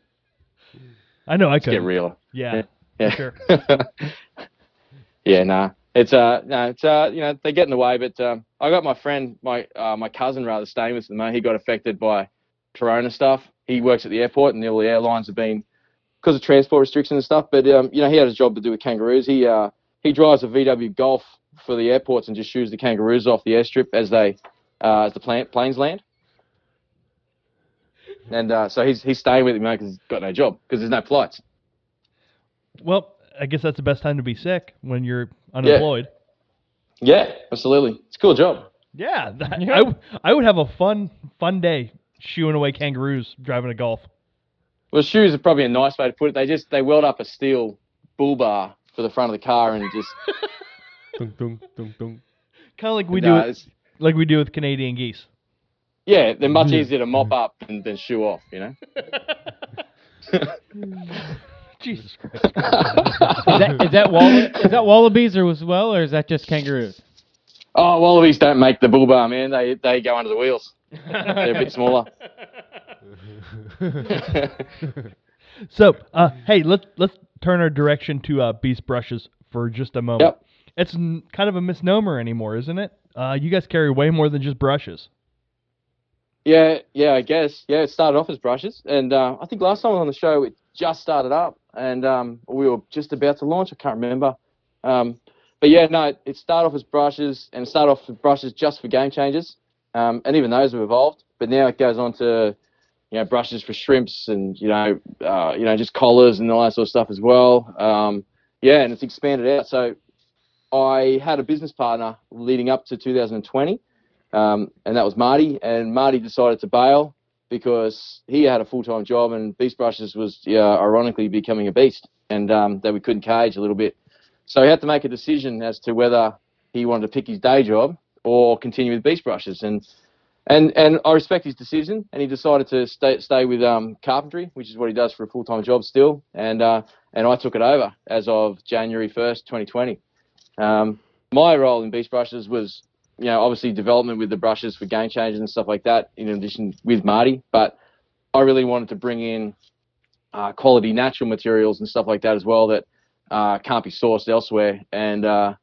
I know I let's could. get realer. Yeah, Yeah. sure. yeah, nah. It's uh, no, it's uh, you know, they get in the way. But um, I got my friend, my uh, my cousin rather, staying with them. He got affected by Corona stuff. He works at the airport, and all the airlines have been because of transport restrictions and stuff. But um, you know, he had a job to do with kangaroos. He uh, he drives a VW Golf for the airports and just shoos the kangaroos off the airstrip as they uh, as the plane, planes land. And uh, so he's he's staying with him because he's got no job because there's no flights. Well, I guess that's the best time to be sick when you're unemployed. Yeah, absolutely. It's a cool job. Yeah, that, Yeah. I, w- I would have a fun fun day shooing away kangaroos driving a golf. Well, shoes are probably a nice way to put it. They just they weld up a steel bull bar for the front of the car and just Dun, dun, dun, dun. Kind of like we No, do, it's- like we do with Canadian geese. yeah, they're much mm-hmm. easier to mop up than, than shoe off. You know. Jesus Christ! Is that is that wall is that wallabies or as well, or is that just kangaroos? oh, wallabies don't make the bull bar, man. They they go under the wheels. They're a bit smaller. So, uh, hey, let's let's turn our direction to uh, beast brushes for just a moment. Yep. It's n- kind of a misnomer anymore, isn't it? Uh, you guys carry way more than just brushes. Yeah, yeah, I guess. Yeah, it started off as brushes, and uh, I think last time I was on the show, it just started up, and um, we were just about to launch. I can't remember, um, but yeah, no, it, started off as brushes, and started off with brushes just for game changers, um, and even those have evolved. But now it goes on to, you know, brushes for shrimps, and you know, uh, you know, just collars and all that sort of stuff as well. Um, yeah, and it's expanded out. So I had a business partner leading up to 2020 um, and that was Marty. And Marty decided to bail because he had a full time job, and Beast Brushes was ironically becoming a beast, and um, that we couldn't cage a little bit. So he had to make a decision as to whether he wanted to pick his day job or continue with Beast Brushes, and and and I respect his decision, and he decided to stay stay with um, carpentry, which is what he does for a full time job still, and uh, and I took it over as of January first, 2020. Um, my role in Beast Brushes was you know, obviously development with the brushes for game changers and stuff like that, in addition with Marty. But I really wanted to bring in uh, quality natural materials and stuff like that as well that uh, can't be sourced elsewhere, and uh,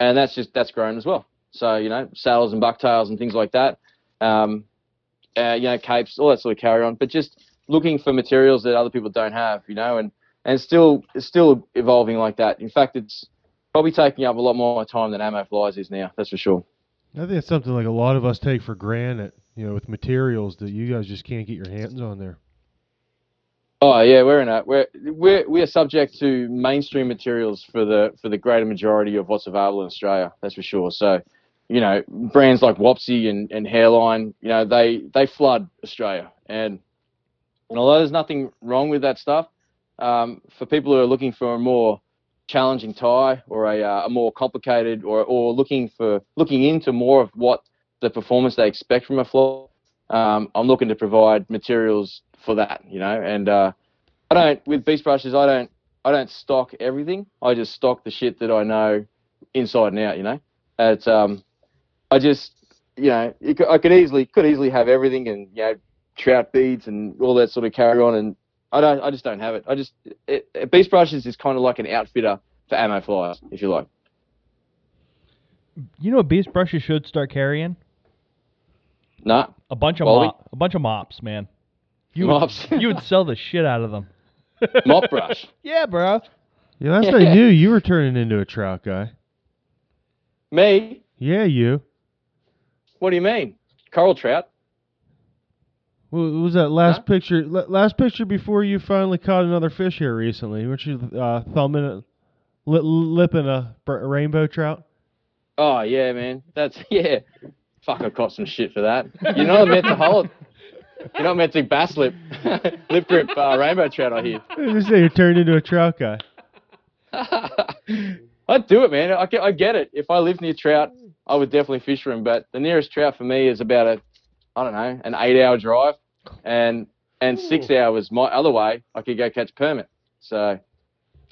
and that's just that's grown as well. So you know, saddles and bucktails and things like that, um, uh, you know, capes, all that sort of carry on. But just looking for materials that other people don't have, you know, and and still still evolving like that. In fact, it's probably taking up a lot more time than Ammo Flies is now. That's for sure. I think it's something like a lot of us take for granted, you know, with materials that you guys just can't get your hands on there. Oh yeah, we're in a we're we're we are subject to mainstream materials for the for the greater majority of what's available in Australia. That's for sure. So, you know, brands like Wapsi and, and Hareline, you know, they they flood Australia, and, and although there's nothing wrong with that stuff, um, for people who are looking for a more challenging tie or a, uh, a more complicated or or looking for looking into more of what the performance they expect from a fly, um, I'm looking to provide materials for that. You know, and uh, I don't with beast brushes. I don't I don't stock everything. I just stock the shit that I know inside and out. You know, it's um, I just you know I could easily could easily have everything and you know trout beads and all that sort of carry on and I don't I just don't have it. I just it, it, beast brushes is kind of like an outfitter for ammo flies, if you like. You know what beast brushes should start carrying? Nah, A bunch of mop, a bunch of mops, man. You Mops. Would, you would sell the shit out of them. mop brush. Yeah, bro. Yeah, last Yeah. I knew, you were turning into a trout guy. Me? Yeah, you. What do you mean? Coral trout? What was that last Huh? picture? Last picture before you finally caught another fish here recently. Weren't you uh, thumbing it, li- lipping a, br- a rainbow trout? Oh yeah, man. That's yeah. Fuck, I caught some shit for that. You're not meant to hold. You're not meant to bass lip, lip grip uh, rainbow trout. I hear. Say you turned into a trout guy. I'd do it, man. I get, I get it. If I lived near trout, I would definitely fish for him. But the nearest trout for me is about a, I don't know, an eight-hour drive, and and six hours my other way. I could go catch permit. So,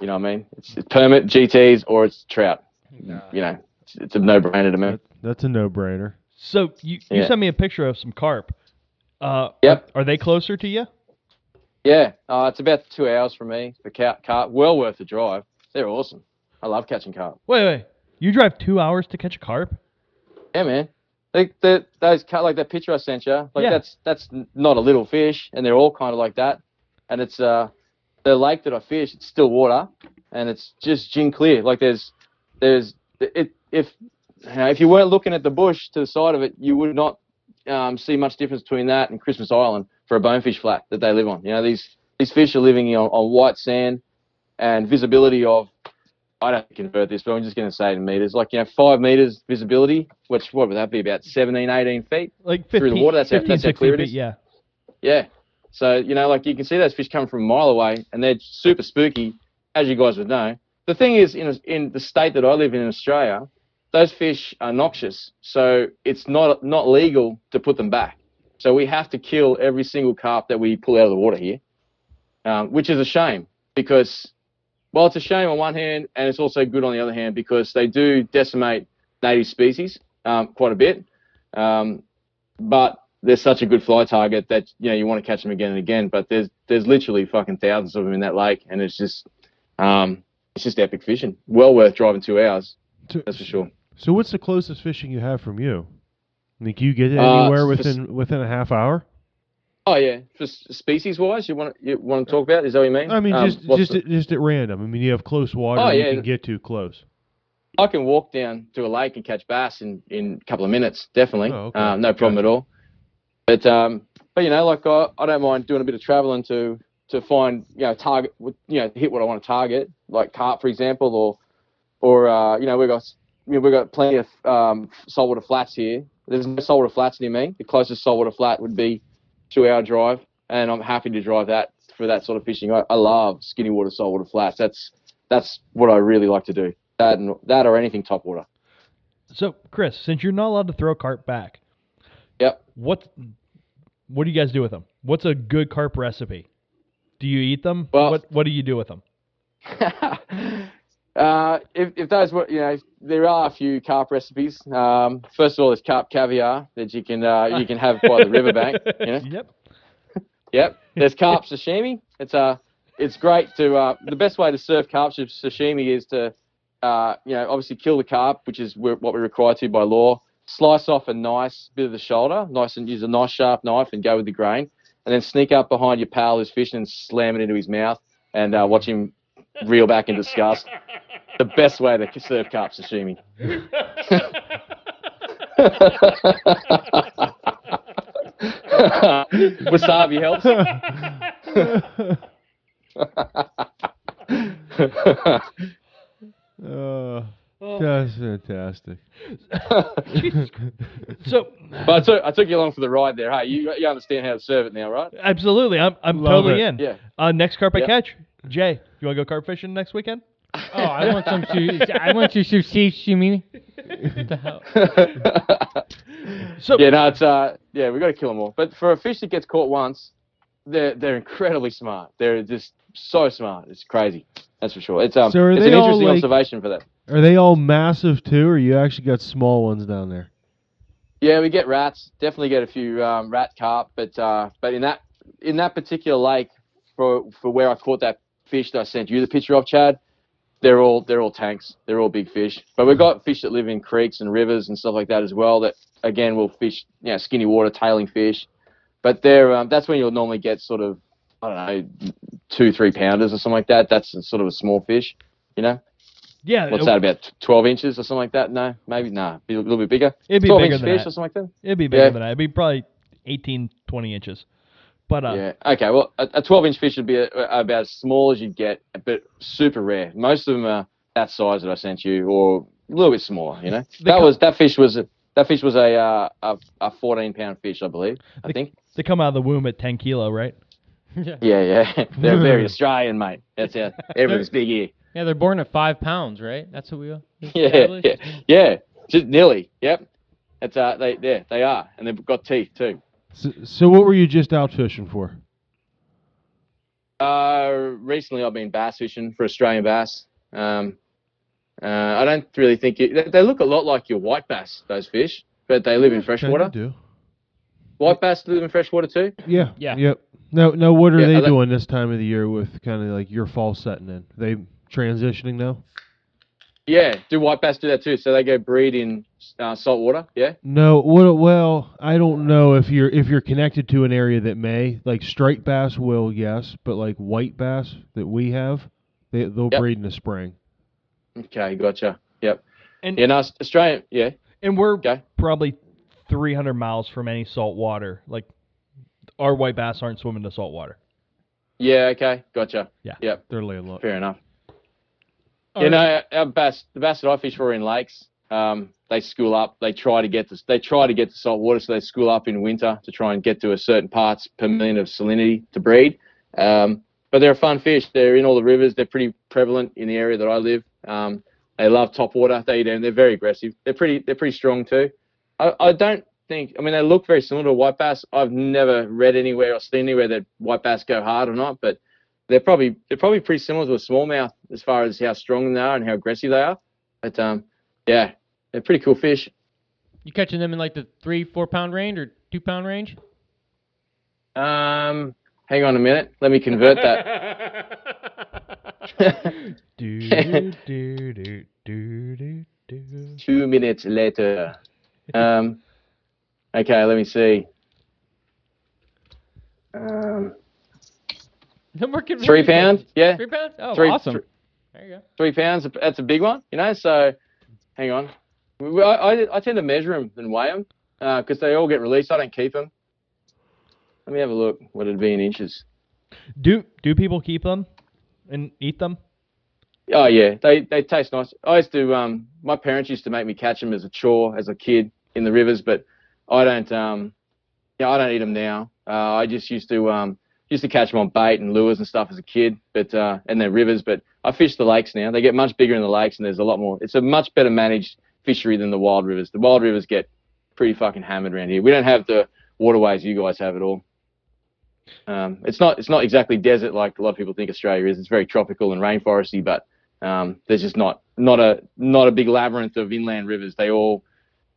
you know what I mean? It's, it's permit, GTS, or it's trout. You know, it's, it's a no-brainer to me. That's a no-brainer. So you you Yeah. sent me a picture of some carp. Uh, Yep. Are, are they closer to you? Yeah, uh, it's about two hours from me for carp. carp. Well worth the drive. They're awesome. I love catching carp. Wait, wait. You drive two hours to catch a carp? Yeah, man. Like the those car- like that picture I sent you. Like Yeah. that's that's not a little fish, and they're all kind of like that. And it's uh the lake that I fish. It's still water, and it's just gin clear. Like there's there's it if you know, if you weren't looking at the bush to the side of it, you would not um, see much difference between that and Christmas Island for a bonefish flat that they live on. You know these these fish are living on, on white sand and visibility of I don't convert this, but I'm just going to say it in meters. Like, you know, five meters visibility, which, what would that be, about 17, 18 feet? Like 15, Through the water, that's how- 15, that's how clear it feet, is? Yeah. Yeah. So, you know, like you can see those fish coming from a mile away and they're super spooky, as you guys would know. The thing is, in, in the state that I live in in Australia, those fish are noxious. So it's not, not legal to put them back. So we have to kill every single carp that we pull out of the water here, um, which is a shame because, well, it's a shame on one hand and it's also good on the other hand because they do decimate native species um, quite a bit. Um, but they're such a good fly target that you know you want to catch them again and again. But there's there's literally fucking thousands of them in that lake, and it's just um, it's just epic fishing. Well worth driving two hours, So, that's for sure. so what's the closest fishing you have from you? Like you get Uh, anywhere s- within within a half hour? Oh yeah, for species wise, you want you want to talk about? Is that what you mean? I mean, Um, just what's just the- at, just at random. I mean, you have close water Oh, you can get to close. I can walk down to a lake and catch bass in, in a couple of minutes, definitely. Oh, okay. um, no problem at all. But um, but you know, like I, I don't mind doing a bit of traveling to to find you know target you know hit what I want to target, like carp for example, or or uh, you know we've got you know, we've got plenty of um, saltwater flats here. There's no saltwater flats near me. The closest saltwater flat would be two hour drive, and I'm happy to drive that for that sort of fishing. I, I love skinny water saltwater flats. That's that's what I really like to do. That and that or anything top water. So, Chris, since you're not allowed to throw carp back, Yep. what what do you guys do with them? What's a good carp recipe? Do you eat them? Well- what what do you do with them? uh, if, if those were, you know, there are a few carp recipes. Um, first of all, there's carp caviar that you can uh, you can have by the riverbank. You know? Yep. Yep. There's carp sashimi. It's uh, it's great to uh, the best way to serve carp sh- sashimi is to uh, you know obviously kill the carp, which is what we're required to by law. Slice off a nice bit of the shoulder, nice and use a nice sharp knife and go with the grain, and then sneak up behind your pal who's fishing and slam it into his mouth and uh, watch him reel back in disgust. The best way to serve carp sashimi. Wasabi helps. Uh, that's fantastic. So, But I took, I took you along for the ride there. Hey, you, you understand how to serve it now, right? absolutely, I'm I'm Love totally it. in. Yeah. Uh, next carp I Yep. catch, Jay. Do you want to go carp fishing next weekend? Oh, I want some sushi. I want some sushi. What the hell? So yeah, no, it's uh, yeah, we got to kill them all. But for a fish that gets caught once, they're they're incredibly smart. They're just so smart. It's crazy. That's for sure. It's um, So are it's they an all, interesting like- observation for that. Are they all massive too, or you actually got small ones down there? Yeah, we get rats. Definitely get a few um, rat carp, but uh, but in that in that particular lake, for for where I caught that fish that I sent you the picture of, Chad, they're all they're all tanks. They're all big fish. But we've got fish that live in creeks and rivers and stuff like that as well. That again will fish, you know, skinny water, tailing fish. But they're um, that's when you'll normally get sort of I don't know two three pounders or something like that. That's sort of a small fish, you know. yeah, What's that about twelve inches or something like that? No, maybe nah, be a little bit bigger. It'd be twelve bigger inch than fish that. or something like that. it'd be bigger Yeah. than that. It'd be probably 18, 20 inches. But uh, Yeah. Okay. Well, a, a 12 inch fish would be a, about as small as you'd get, but super rare. Most of them are that size that I sent you, or a little bit smaller. You know, that co- was that fish was a, that fish was a uh, a, a 14 pound fish, I believe. I They- think. they come out of the womb at 10 kilo, right? yeah. Yeah, yeah. They're very Australian, mate. That's it. Everything's big here. yeah, they're born at five pounds, right? That's what we are. Yeah, yeah, yeah. Just nearly. Yep. That's uh, they yeah, they are, and they've got teeth too. So, so what were you just out fishing for? Uh, recently I've been bass fishing for Australian bass. Um, uh, I don't really think you, they, they look a lot like your white bass, those fish, but they live in Kinda freshwater. do. White bass live in freshwater too. Yeah. Yeah. Yep. No, no. What are Yeah, they I like- doing this time of the year with kind of like your fall setting in? They transitioning now? Yeah, do white bass do that too? So they go breed in uh, salt water. Yeah. No. What? Well, I don't know if you're if you're connected to an area that may like striped bass will yes, but like white bass that we have, they they'll Yep. breed in the spring. Okay, gotcha. Yep. And Yeah, no, Aus- Australian. Yeah. and we're Okay. probably 300 miles from any salt water. Like our white bass aren't swimming to salt water. Yeah. Okay. Gotcha. Yeah. Yep. They're landlocked. Fair enough. You know, our- bass, the bass that I fish for in lakes, um, they school up. They try to get to, they try to get to salt water, so they school up in winter to try and get to a certain parts per million of salinity to breed. Um, but they're a fun fish. They're in all the rivers. They're pretty prevalent in the area that I live. Um, they love top water. They eat them. They're very aggressive. They're pretty, they're pretty strong too. I, I don't think. I mean, they look very similar to white bass. I've never read anywhere or seen anywhere that white bass go hard or not, but they're probably they're probably pretty similar to a smallmouth as far as how strong they are and how aggressive they are. But um, yeah, they're pretty cool fish. You catching them in like the three, four pound range or two pound range? Um, hang on a minute, let me convert that. Do, do, do, do, do, do, do. Two minutes later. Um, okay, let me see. Um, No more three pounds, yeah, Three pounds? Oh, Three- awesome. thr- there you go. three pounds. That's a big one, you know. So, hang on. I, I, I tend to measure them and weigh them because they all get released. I don't keep them. Let me have a look. What it'd be in inches. Do do people keep them and eat them? Oh yeah, they they taste nice. I used to um my parents used to make me catch them as a chore as a kid in the rivers, but I don't um yeah I don't eat them now. Uh, I just used to um used to catch them on bait and lures and stuff as a kid, but uh and they're rivers. But I fish the lakes now. They get much bigger in the lakes, and there's a lot more. It's a much better managed fishery than the wild rivers. The wild rivers get pretty fucking hammered around here. We don't have the waterways you guys have at all. Um, it's not it's not exactly desert like a lot of people think Australia is. It's very tropical and rainforesty, but um, there's just not not a not a big labyrinth of inland rivers. They all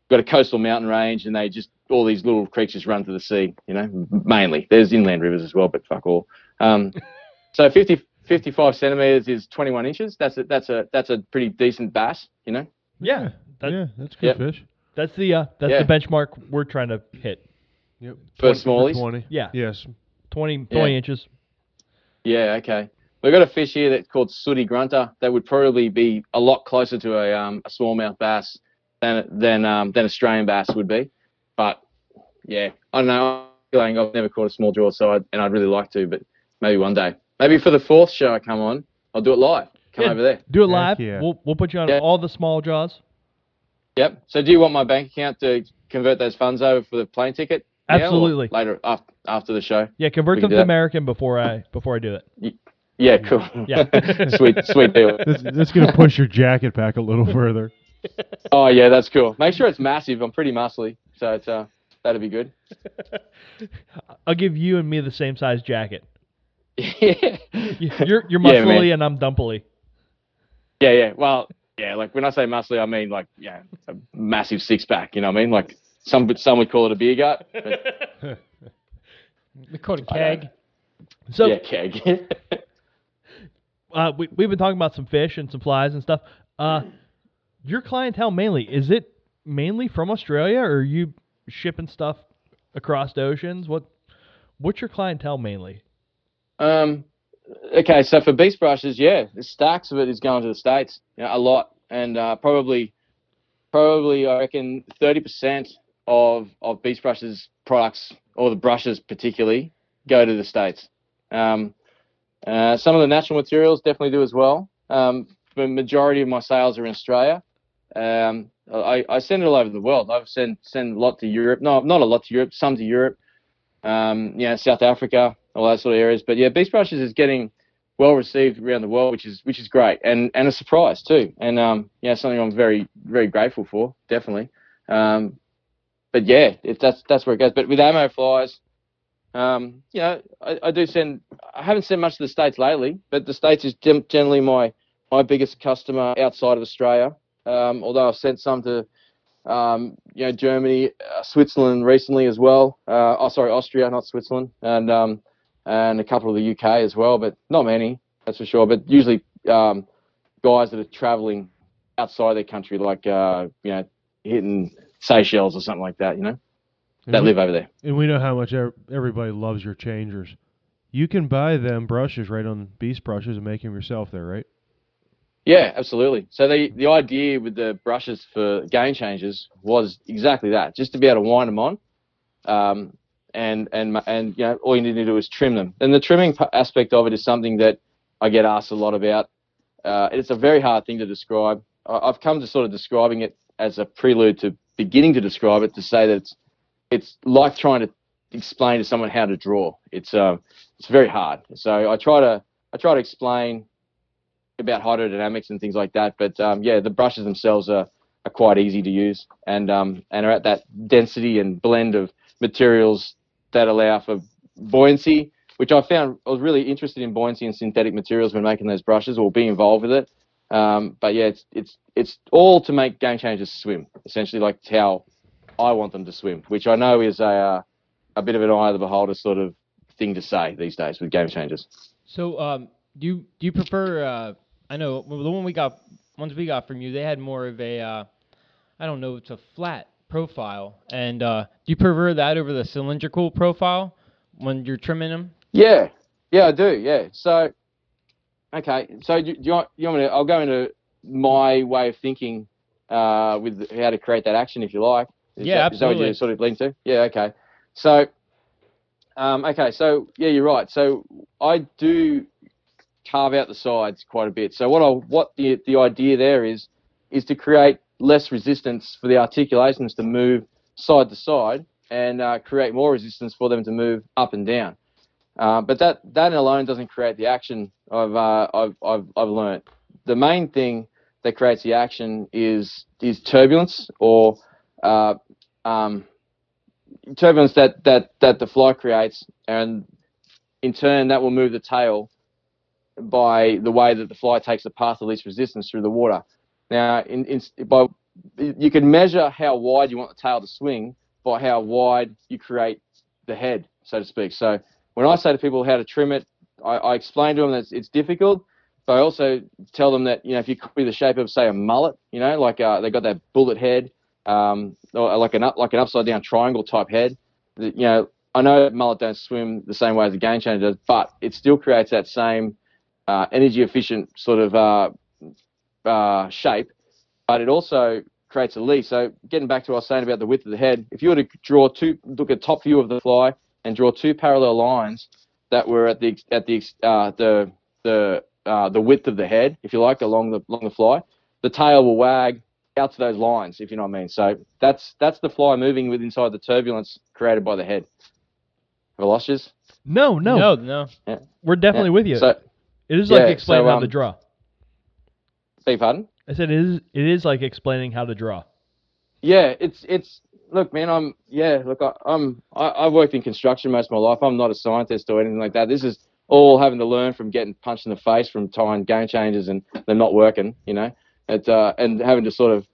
got a coastal mountain range, and they just all these little creatures run to the sea. You know, mainly there's inland rivers as well, but fuck all. Um, so 50, 55 centimeters is 21 inches. That's a that's a that's a pretty decent bass. You know. Yeah. That, yeah, that's good Yep. fish. That's the uh, that's Yeah. the benchmark we're trying to hit. Yep. For 20 smallies? Twenty. Yeah. Yes. 20, Yeah. 20 inches. Yeah, okay. We've got a fish here that's called sooty grunter that would probably be a lot closer to a um, a smallmouth bass than than um, than Australian bass would be. But yeah, I don't know. I'm I've never caught a small draw, so I, and I'd really like to, but maybe one day. Maybe for the fourth show I come on, I'll do it live. Come Yeah. over there. Do it live. yeah. We'll we'll put you on Yeah. all the small draws. Yep. So do you want my bank account to convert those funds over for the plane ticket? Absolutely. Later after after the show. Yeah, convert them to that. American before I before I do it. Yeah, cool. Yeah. sweet, sweet deal. That's, that's going to push your jacket back a little further. Oh yeah, that's cool. Make sure it's massive. I'm pretty muscly, so it's uh, that'd be good. I'll give you and me the same size jacket. yeah, You- You're you're Yeah, muscly and I'm dumpily. yeah, yeah. Well, yeah. Like when I say muscly, I mean like yeah, a massive six pack. You know what I mean? Like some some would call it a beer gut. But, We call it a keg. So yeah, keg. uh, we we've been talking about some fish and some flies and stuff. Uh, your clientele mainly is it mainly from Australia, or are you shipping stuff across the oceans? What what's your clientele mainly? Um, okay, so for beast brushes, yeah, the stacks of it is going to the states, you know, a lot, and uh, probably, probably I reckon thirty percent of of beast brushes products or the brushes particularly go to the states. Um, uh, some of the natural materials definitely do as well. Um, the majority of my sales are in Australia. Um, I, I send it all over the world. I've sent send a lot to Europe. No, not a lot to Europe. Some to Europe. Um, know, South Africa, all those sort of areas. But yeah, Beast Brushes is getting well received around the world, which is which is great, and and a surprise too, and um, yeah, something I'm very very grateful for, definitely. Um, but yeah, it, that's that's where it goes. But with ammo flies, um, you know, I, I do send. I haven't sent much to the states lately, but the states is generally my my biggest customer outside of Australia. Um, although I've sent some to um, you know, Germany, uh, Switzerland recently as well. Uh, oh, sorry, Austria, not Switzerland, and um, and a couple of the UK as well, but not many, that's for sure. But usually, um, guys that are travelling outside their country, like uh, you know, hitting Seychelles or something like that, you know, And that we, live over there. and we know how much everybody loves your changers. You can buy them brushes right on Beast Brushes and make them yourself there, right? Yeah, absolutely. So the the idea with the brushes for game changers was exactly that, just to be able to wind them on, um, and and and you know all you need to do is trim them. And the trimming aspect of it is something that I get asked a lot about. Uh, it's a very hard thing to describe. I've come to sort of describing it as a prelude to beginning to describe it to say that it's it's like trying to explain to someone how to draw. It's um it's very hard. So I try to I try to explain about hydrodynamics and things like that. But um, yeah, the brushes themselves are, are quite easy to use and um, and are at that density and blend of materials that allow for buoyancy, which I found I was really interested in buoyancy and synthetic materials when making those brushes or being involved with it. Um, but yeah, it's it's it's all to make game changers swim, essentially like how I want them to swim, which I know is a uh, a bit of an eye of the beholder sort of thing to say these days with game changers. So, um, do you do you prefer? Uh, I know the one we got, ones we got from you, they had more of a, uh, I don't know, it's a flat profile. And uh, do you prefer that over the cylindrical profile when you're trimming them? Yeah, yeah, I do. Yeah. So, okay. So do, do you want you want me to? I'll go into my way of thinking uh, with how to create that action, if you like. Is Yeah, that, Is that what you sort of lean to? Yeah. Okay. So, um, okay. So yeah, you're right. So I do carve out the sides quite a bit. So what I what the the idea there is is to create less resistance for the articulations to move side to side and uh, create more resistance for them to move up and down. Uh, but that that alone doesn't create the action I've, uh, I've I've I've learned. The main thing that creates the action is is turbulence or uh, um, turbulence that, that that the fly creates, and in turn that will move the tail by the way that the fly takes the path of least resistance through the water. Now, in, in by you can measure how wide you want the tail to swing by how wide you create the head, so to speak. So when I say to people how to trim it, I, I explain to them that it's, it's difficult, but I also tell them that you know if you copy the shape of say a mullet, you know, like uh, they got that bullet head, um, or like an up, like an upside down triangle type head. You know, I know mullet don't swim the same way as a game changer does, but it still creates that same uh, energy efficient sort of uh, uh, shape, but it also creates a lee. So getting back to what I was saying about the width of the head, if you were to draw two, look at top view of the fly and draw two parallel lines that were at the at the uh, the the uh, the width of the head, if you like, along the along the fly, the tail will wag out to those lines, if you know what I mean. So that's that's the fly moving with inside the turbulence created by the head. Have I lost yous? No, no, no, no. we're definitely Yeah. with you. So, It is like Yeah, explaining so, how to um, draw. Beg your pardon? I said it is. It is like explaining how to draw. Yeah, it's it's look, man. I'm yeah. Look, I, I'm I, I've worked in construction most of my life. I'm not a scientist or anything like that. This is all having to learn from getting punched in the face from tying game changes and them not working. You know, it's uh and having to sort of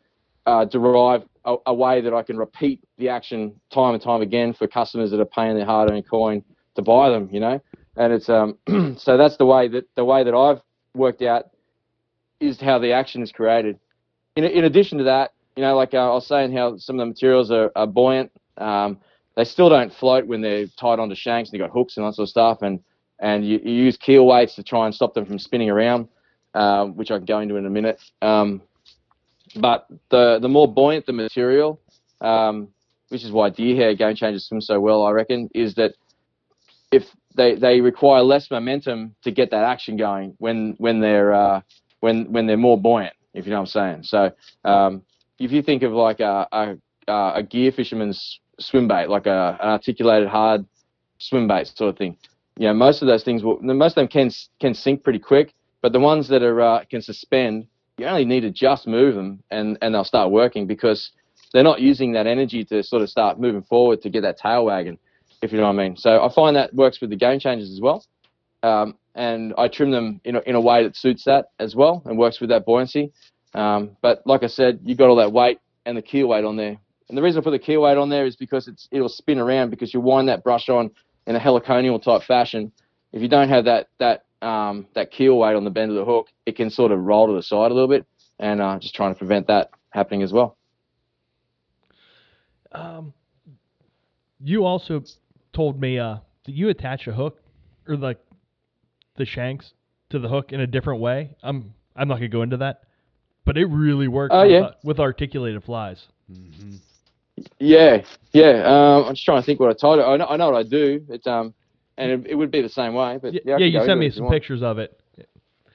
uh, derive a, a way that I can repeat the action time and time again for customers that are paying their hard-earned coin to buy them. You know, and it's um so that's the way that the way that I've worked out is how the action is created. In, in addition to that, you know, like uh, I was saying, how some of the materials are, are buoyant. Um, they still don't float when they're tied onto shanks and you've got hooks and that sort of stuff. And and you, you use keel weights to try and stop them from spinning around, uh, which I can go into in a minute. Um, but the the more buoyant the material, um, which is why deer hair game changers swim so well, I reckon, is that if they, they require less momentum to get that action going when when they're uh, when when they're more buoyant, if you know what I'm saying. So um, if you think of like a a, a gear fisherman's swim bait, like a, an articulated hard swim bait sort of thing, you know, most of those things will most of them can can sink pretty quick, but the ones that are uh, can suspend, you only need to just move them and and they'll start working because they're not using that energy to sort of start moving forward to get that tail wagging, if you know what I mean. So I find that works with the game changers as well. Um, and I trim them in a, in a way that suits that as well and works with that buoyancy. Um, but like I said, you've got all that weight and the keel weight on there. And the reason I put the keel weight on there is because it's it'll spin around because you wind that brush on in a heliconial type fashion. If you don't have that that um, that keel weight on the bend of the hook, it can sort of roll to the side a little bit, and uh, just trying to prevent that happening as well. Um, you also told me uh, that you attach a hook or like the shanks to the hook in a different way. I'm I'm not gonna go into that, but it really works Oh, with, yeah. uh, with articulated flies. Yeah, yeah. Um, I'm just trying to think what I told you. I know, I know what I do. It's um, and it, it would be the same way. But Y- yeah, yeah, you sent me it if some want. pictures of it,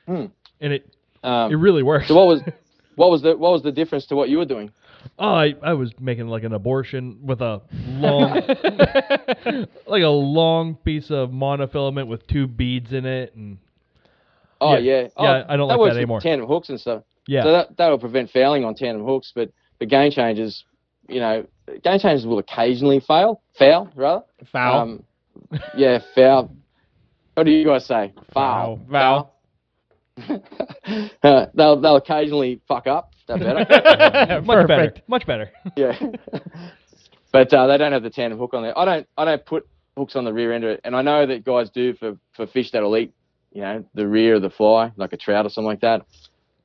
Hmm. and it Um, it really works. so what was what was the what was the difference to what you were doing? Oh, I, I was making like an abortion with a long, like a long piece of monofilament with two beads in it, and Oh Yeah. yeah, Oh, Yeah, I don't like works that with anymore. Tandem hooks and stuff. yeah, So that that'll prevent fouling on tandem hooks, but the game changers, you know, game changers will occasionally fail, foul rather. Foul. Um, yeah, foul. What do you guys say? Foul. Foul. Uh, they'll they'll occasionally fuck up. Is that better? much Perfect. better, much better. yeah. but uh, they don't have the tandem hook on there. I don't I don't put hooks on the rear end of it, and I know that guys do for for fish that'll eat, you know, the rear of the fly, like a trout or something like that.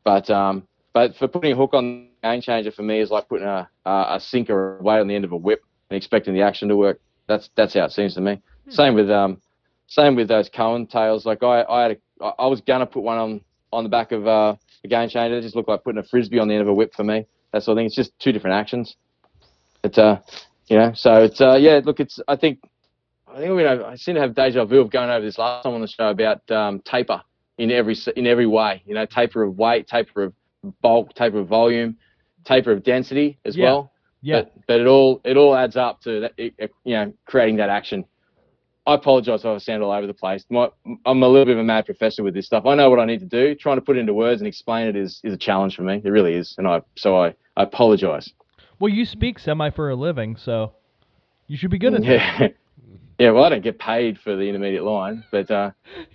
But um, but for putting a hook on the game changer for me is like putting a a, a sinker or a weight on the end of a whip and expecting the action to work. That's that's how it seems to me. Same with um, same with those Cohen tails. Like I I had a, I I was gonna put one on on the back of uh, a game changer. It just looked like putting a frisbee on the end of a whip for me. That sort of thing. It's just two different actions. It's uh, you know, so it's uh, yeah. Look, it's I think I think we know. I seem to have deja vu of going over this last time on the show about um, taper in every in every way. You know, taper of weight, taper of bulk, taper of volume, taper of density as Yeah. well. Yeah, But, but it all it all adds up to that, it, you know creating that action. I apologise if I sound all over the place. My, I'm a little bit of a mad professor with this stuff. I know what I need to do. Trying to put it into words and explain it is, is a challenge for me. It really is, and I so I, I apologise. well, you speak semi for a living, so you should be good at Yeah, yeah. Well, I don't get paid for the intermediate line, but uh,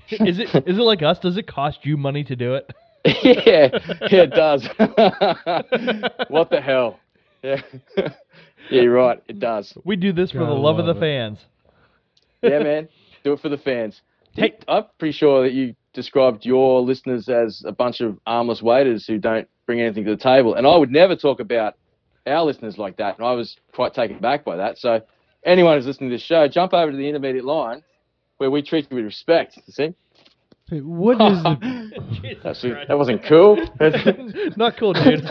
it. Is it is it like us? Does it cost you money to do it? yeah, yeah, it does. what the hell? Yeah, yeah, you're right. It does. We do this for the Gotta love of the it. fans. Yeah, man. Do it for the fans. Hey- I'm pretty sure that you described your listeners as a bunch of armless waiters who don't bring anything to the table, and I would never talk about our listeners like that. And I was quite taken back by that. So, anyone who's listening to this show, jump over to the intermediate line, where we treat you with respect. You see? What is the That's, that wasn't cool. Not cool, dude.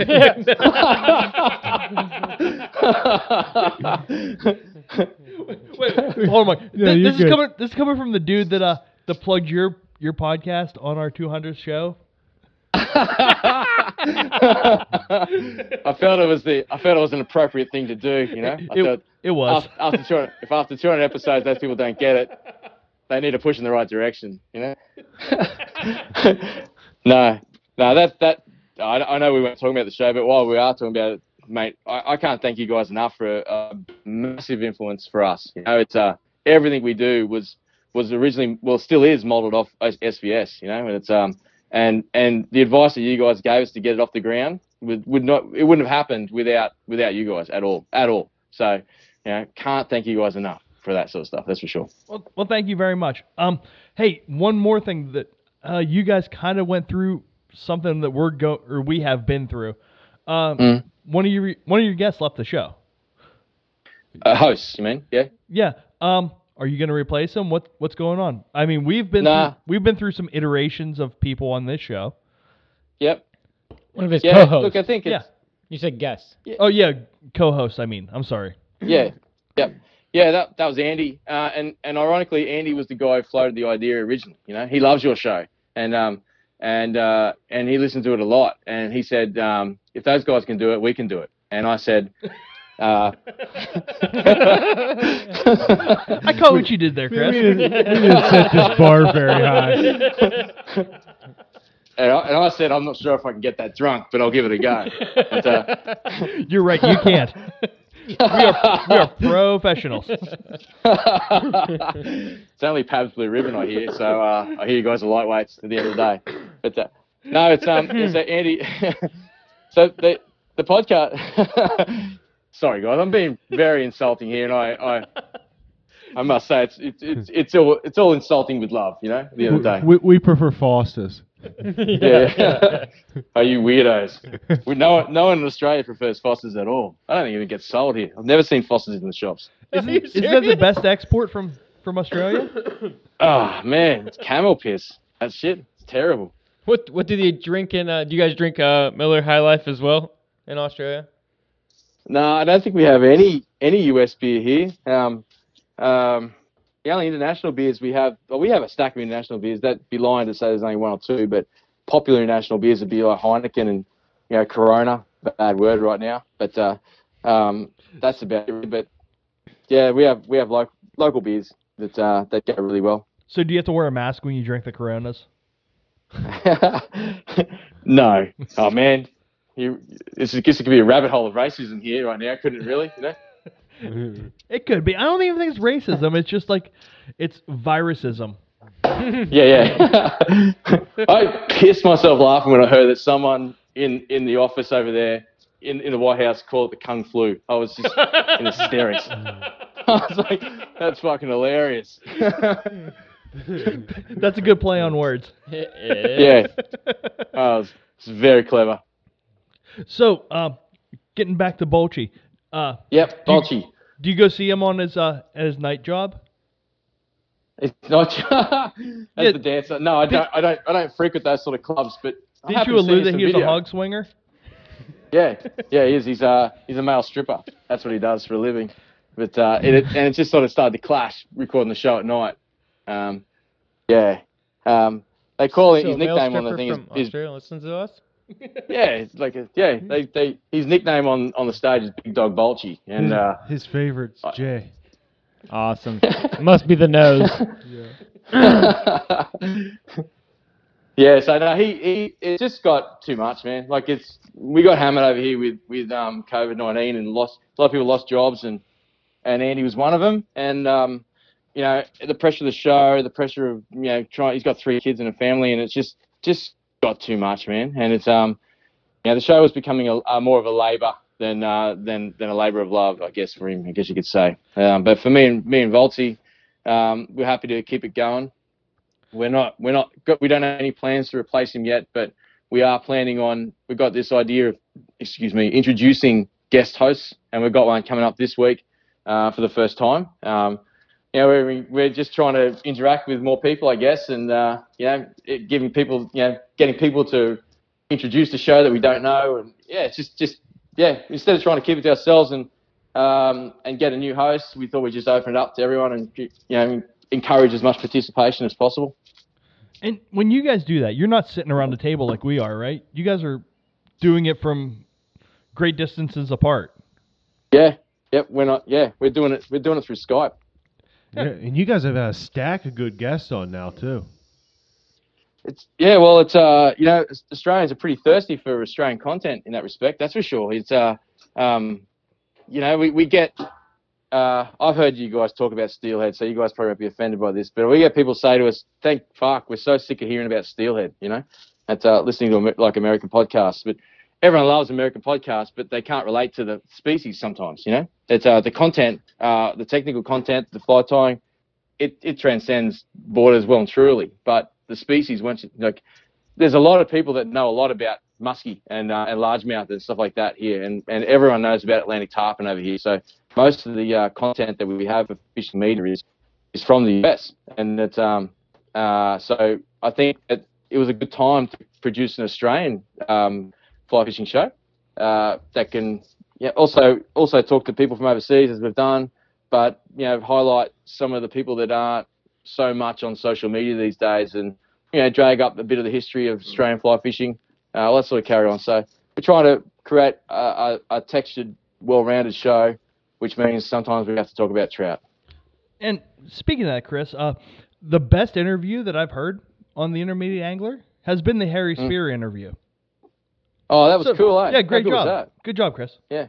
Wait, hold on. Yeah, Th- you're this is good. coming. This is coming from the dude that uh that plugged your your podcast on our 200th show. I felt it was the I felt it was an appropriate thing to do. You know, I It, it was. after, after 200, if after 200 episodes those people don't get it, they need a push in the right direction. You know. no, no, that that I, I know we weren't talking about the show, but while we are talking about it, mate, I, I can't thank you guys enough for a, a massive influence for us. You know, it's uh everything we do was was originally well still is modelled off SVS. You know, and it's um and and the advice that you guys gave us to get it off the ground would, would not it wouldn't have happened without without you guys at all at all. So you know, can't thank you guys enough for that sort of stuff. That's for sure. Well, well, thank you very much. Um, hey, one more thing that uh, you guys kind of went through something that we're go or we have been through. Um, Mm. one of your one of your guests left the show. Uh, hosts, you mean? Yeah. Yeah. Um, are you going to replace him? What what's going on? I mean, we've been Nah. through, we've been through some iterations of people on this show. Yep. One of his Yeah. co-hosts. Look, I think it's you said guest. Oh yeah, co-host. I mean, I'm sorry. yeah, yep, yeah. That that was Andy, uh, and and ironically, Andy was the guy who floated the idea originally. You know, he loves your show, and um and uh and he listened to it a lot, and he said, um, if those guys can do it, we can do it. And I said. Uh, I caught what you did there, We Chris. didn't, we didn't set this bar very high. and, I, and I said, I'm not sure if I can get that drunk, but I'll give it a go. But, uh, You're right. You can't. We are we are professionals. it's only Pabst Blue Ribbon I hear, so uh, I hear you guys are lightweights at the end of the day. But uh, no, it's um, so Andy. so the the podcast. sorry, guys, I'm being very insulting here, and I I, I must say it's it's it's it's all it's all insulting with love, you know. The other day. We, we prefer Foster's. Yeah. Are you weirdos? We, no, one- no one in Australia prefers Foster's at all. I don't think it even gets sold here. I've never seen Foster's in the shops. Isn't, isn't that the best export from from Australia? Oh man, it's camel piss. That shit. It's terrible. What what do they drink in? Uh, do you guys drink uh, Miller High Life as well in Australia? No, I don't think we have any any US beer here. Um, um, the only international beers we have, well, we have a stack of international beers. That'd be lying to say there's only one or two, but popular international beers would be like Heineken and you know Corona. Bad word right now, but uh, um, that's about it. But yeah, we have we have local local beers that uh, that go really well. So do you have to wear a mask when you drink the Coronas? no, oh man, you this is this could be a rabbit hole of racism here right now. Couldn't it really? You know. It could be. I don't even think it's racism. It's just like it's virusism. Yeah, yeah. I pissed myself laughing when I heard that someone in, in the office over there in, in the White House called it the Kung Flu. I was just in hysterics. I was like, that's fucking hilarious. That's a good play on words. yeah. Oh, it's, it's very clever. So, uh, getting back to Bolchi, uh, Yep, Do you- Bolchi. Do you go see him on his uh at his night job? It's not that's Yeah. the dancer. No, I don't. I don't. I don't frequent those sort of clubs. But Did you allude that he was a hog swinger? Yeah, yeah, he is. He's a he's a male stripper. That's what he does for a living. But uh, it, it and it just sort of started to clash recording the show at night. Um, yeah, um, they call it his nickname on the thing is Australia listens to us. yeah, it's like a, yeah. They, they his nickname on, on the stage is Big Dog Bolchi, and uh, His favorite's Jay. Awesome. Must be the nose. yeah, so no, he, he it just got too much, man. Like it's we got hammered over here with with um COVID nineteen and lost a lot of people lost jobs and and Andy was one of them. And um, you know the pressure of the show, the pressure of you know trying. He's got three kids and a family, and it's just just got too much, man. And it's um, you know the show was becoming a, a more of a labour than uh than than a labour of love, I guess for him. I guess you could say. Um, but for me and me and Volty, um, we're happy to keep it going we're not we're not we don't have any plans to replace him yet, but we are planning on. We've got this idea of excuse me introducing guest hosts, and we've got one coming up this week uh, for the first time. Um, you know, we're we're just trying to interact with more people, I guess, and uh, you know, it, giving people you know getting people to introduce the show that we don't know, and yeah, it's just just yeah. Instead of trying to keep it to ourselves and um, and get a new host, we thought we'd just open it up to everyone and you know encourage as much participation as possible. And when you guys do that, you're not sitting around the table like we are, right? You guys are doing it from great distances apart. Yeah, yep. We're not. Yeah, we're doing it. We're doing it through Skype. Yeah, and you guys have had a stack of good guests on now too. It's yeah, well, it's uh, you know, Australians are pretty thirsty for Australian content in that respect. That's for sure. It's uh, um, you know, we we get. Uh, I've heard you guys talk about Steelhead, so you guys probably won't be offended by this, but we get people say to us, "Thank fuck, we're so sick of hearing about Steelhead," you know, at uh, listening to like American podcasts. But everyone loves American podcasts, but they can't relate to the species sometimes. You know, it's uh, the content, uh, the technical content, the fly tying, it it transcends borders well and truly. But the species, once like, there's a lot of people that know a lot about muskie and uh, and largemouth and stuff like that here, and and everyone knows about Atlantic tarpon over here. So most of the uh, content that we have of fishing media is is from the US, and it's um uh so I think that it was a good time to produce an Australian um, fly fishing show uh, that can yeah also also talk to people from overseas as we've done, but you know highlight some of the people that aren't so much on social media these days, and you know drag up a bit of the history of Australian fly fishing. Uh, let's sort of carry on. So we're trying to create a, a, a textured, well-rounded show, which means sometimes we have to talk about trout. And speaking of that, Chris, uh, the best interview that I've heard on the Intermediate Angler has been the Harry Spear interview. Oh, that was So- cool, eh? Yeah, great job. Good job, Chris. Yeah,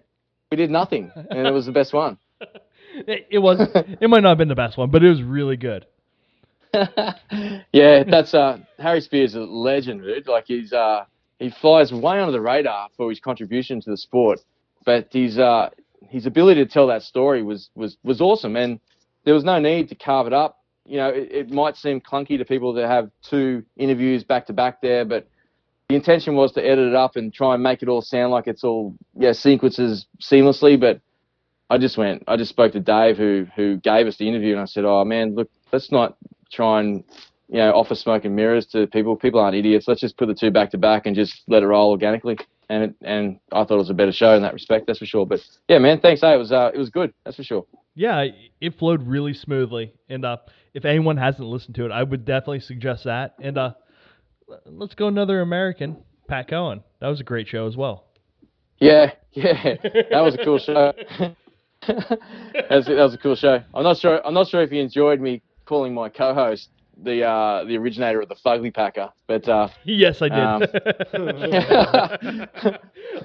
We did nothing, and it was the best one. It, it was. it might not have been the best one, but it was really good. yeah, that's uh Harry Spears is a legend, dude. Like he's uh he flies way under the radar for his contribution to the sport, but his uh his ability to tell that story was was was awesome, and there was no need to carve it up. You know, it, it might seem clunky to people to have two interviews back to back there, but the intention was to edit it up and try and make it all sound like it's all yeah sequences seamlessly. But I just went, I just spoke to Dave who who gave us the interview, and I said, oh man, look, let's not try and you know offer smoke and mirrors to people. People aren't idiots. Let's just put the two back to back and just let it roll organically. And it, and I thought it was a better show in that respect, that's for sure. But yeah, man, thanks. Hey, it was uh, it was good, that's for sure. Yeah, it flowed really smoothly. And uh, if anyone hasn't listened to it, I would definitely suggest that. And uh, let's go another American, Pat Cohen. That was a great show as well. Yeah, yeah, that was a cool show. that, was, that was a cool show. I'm not sure. I'm not sure if you enjoyed me calling my co-host the uh, the originator of the Fugly Packer, but uh, yes, I Um, did.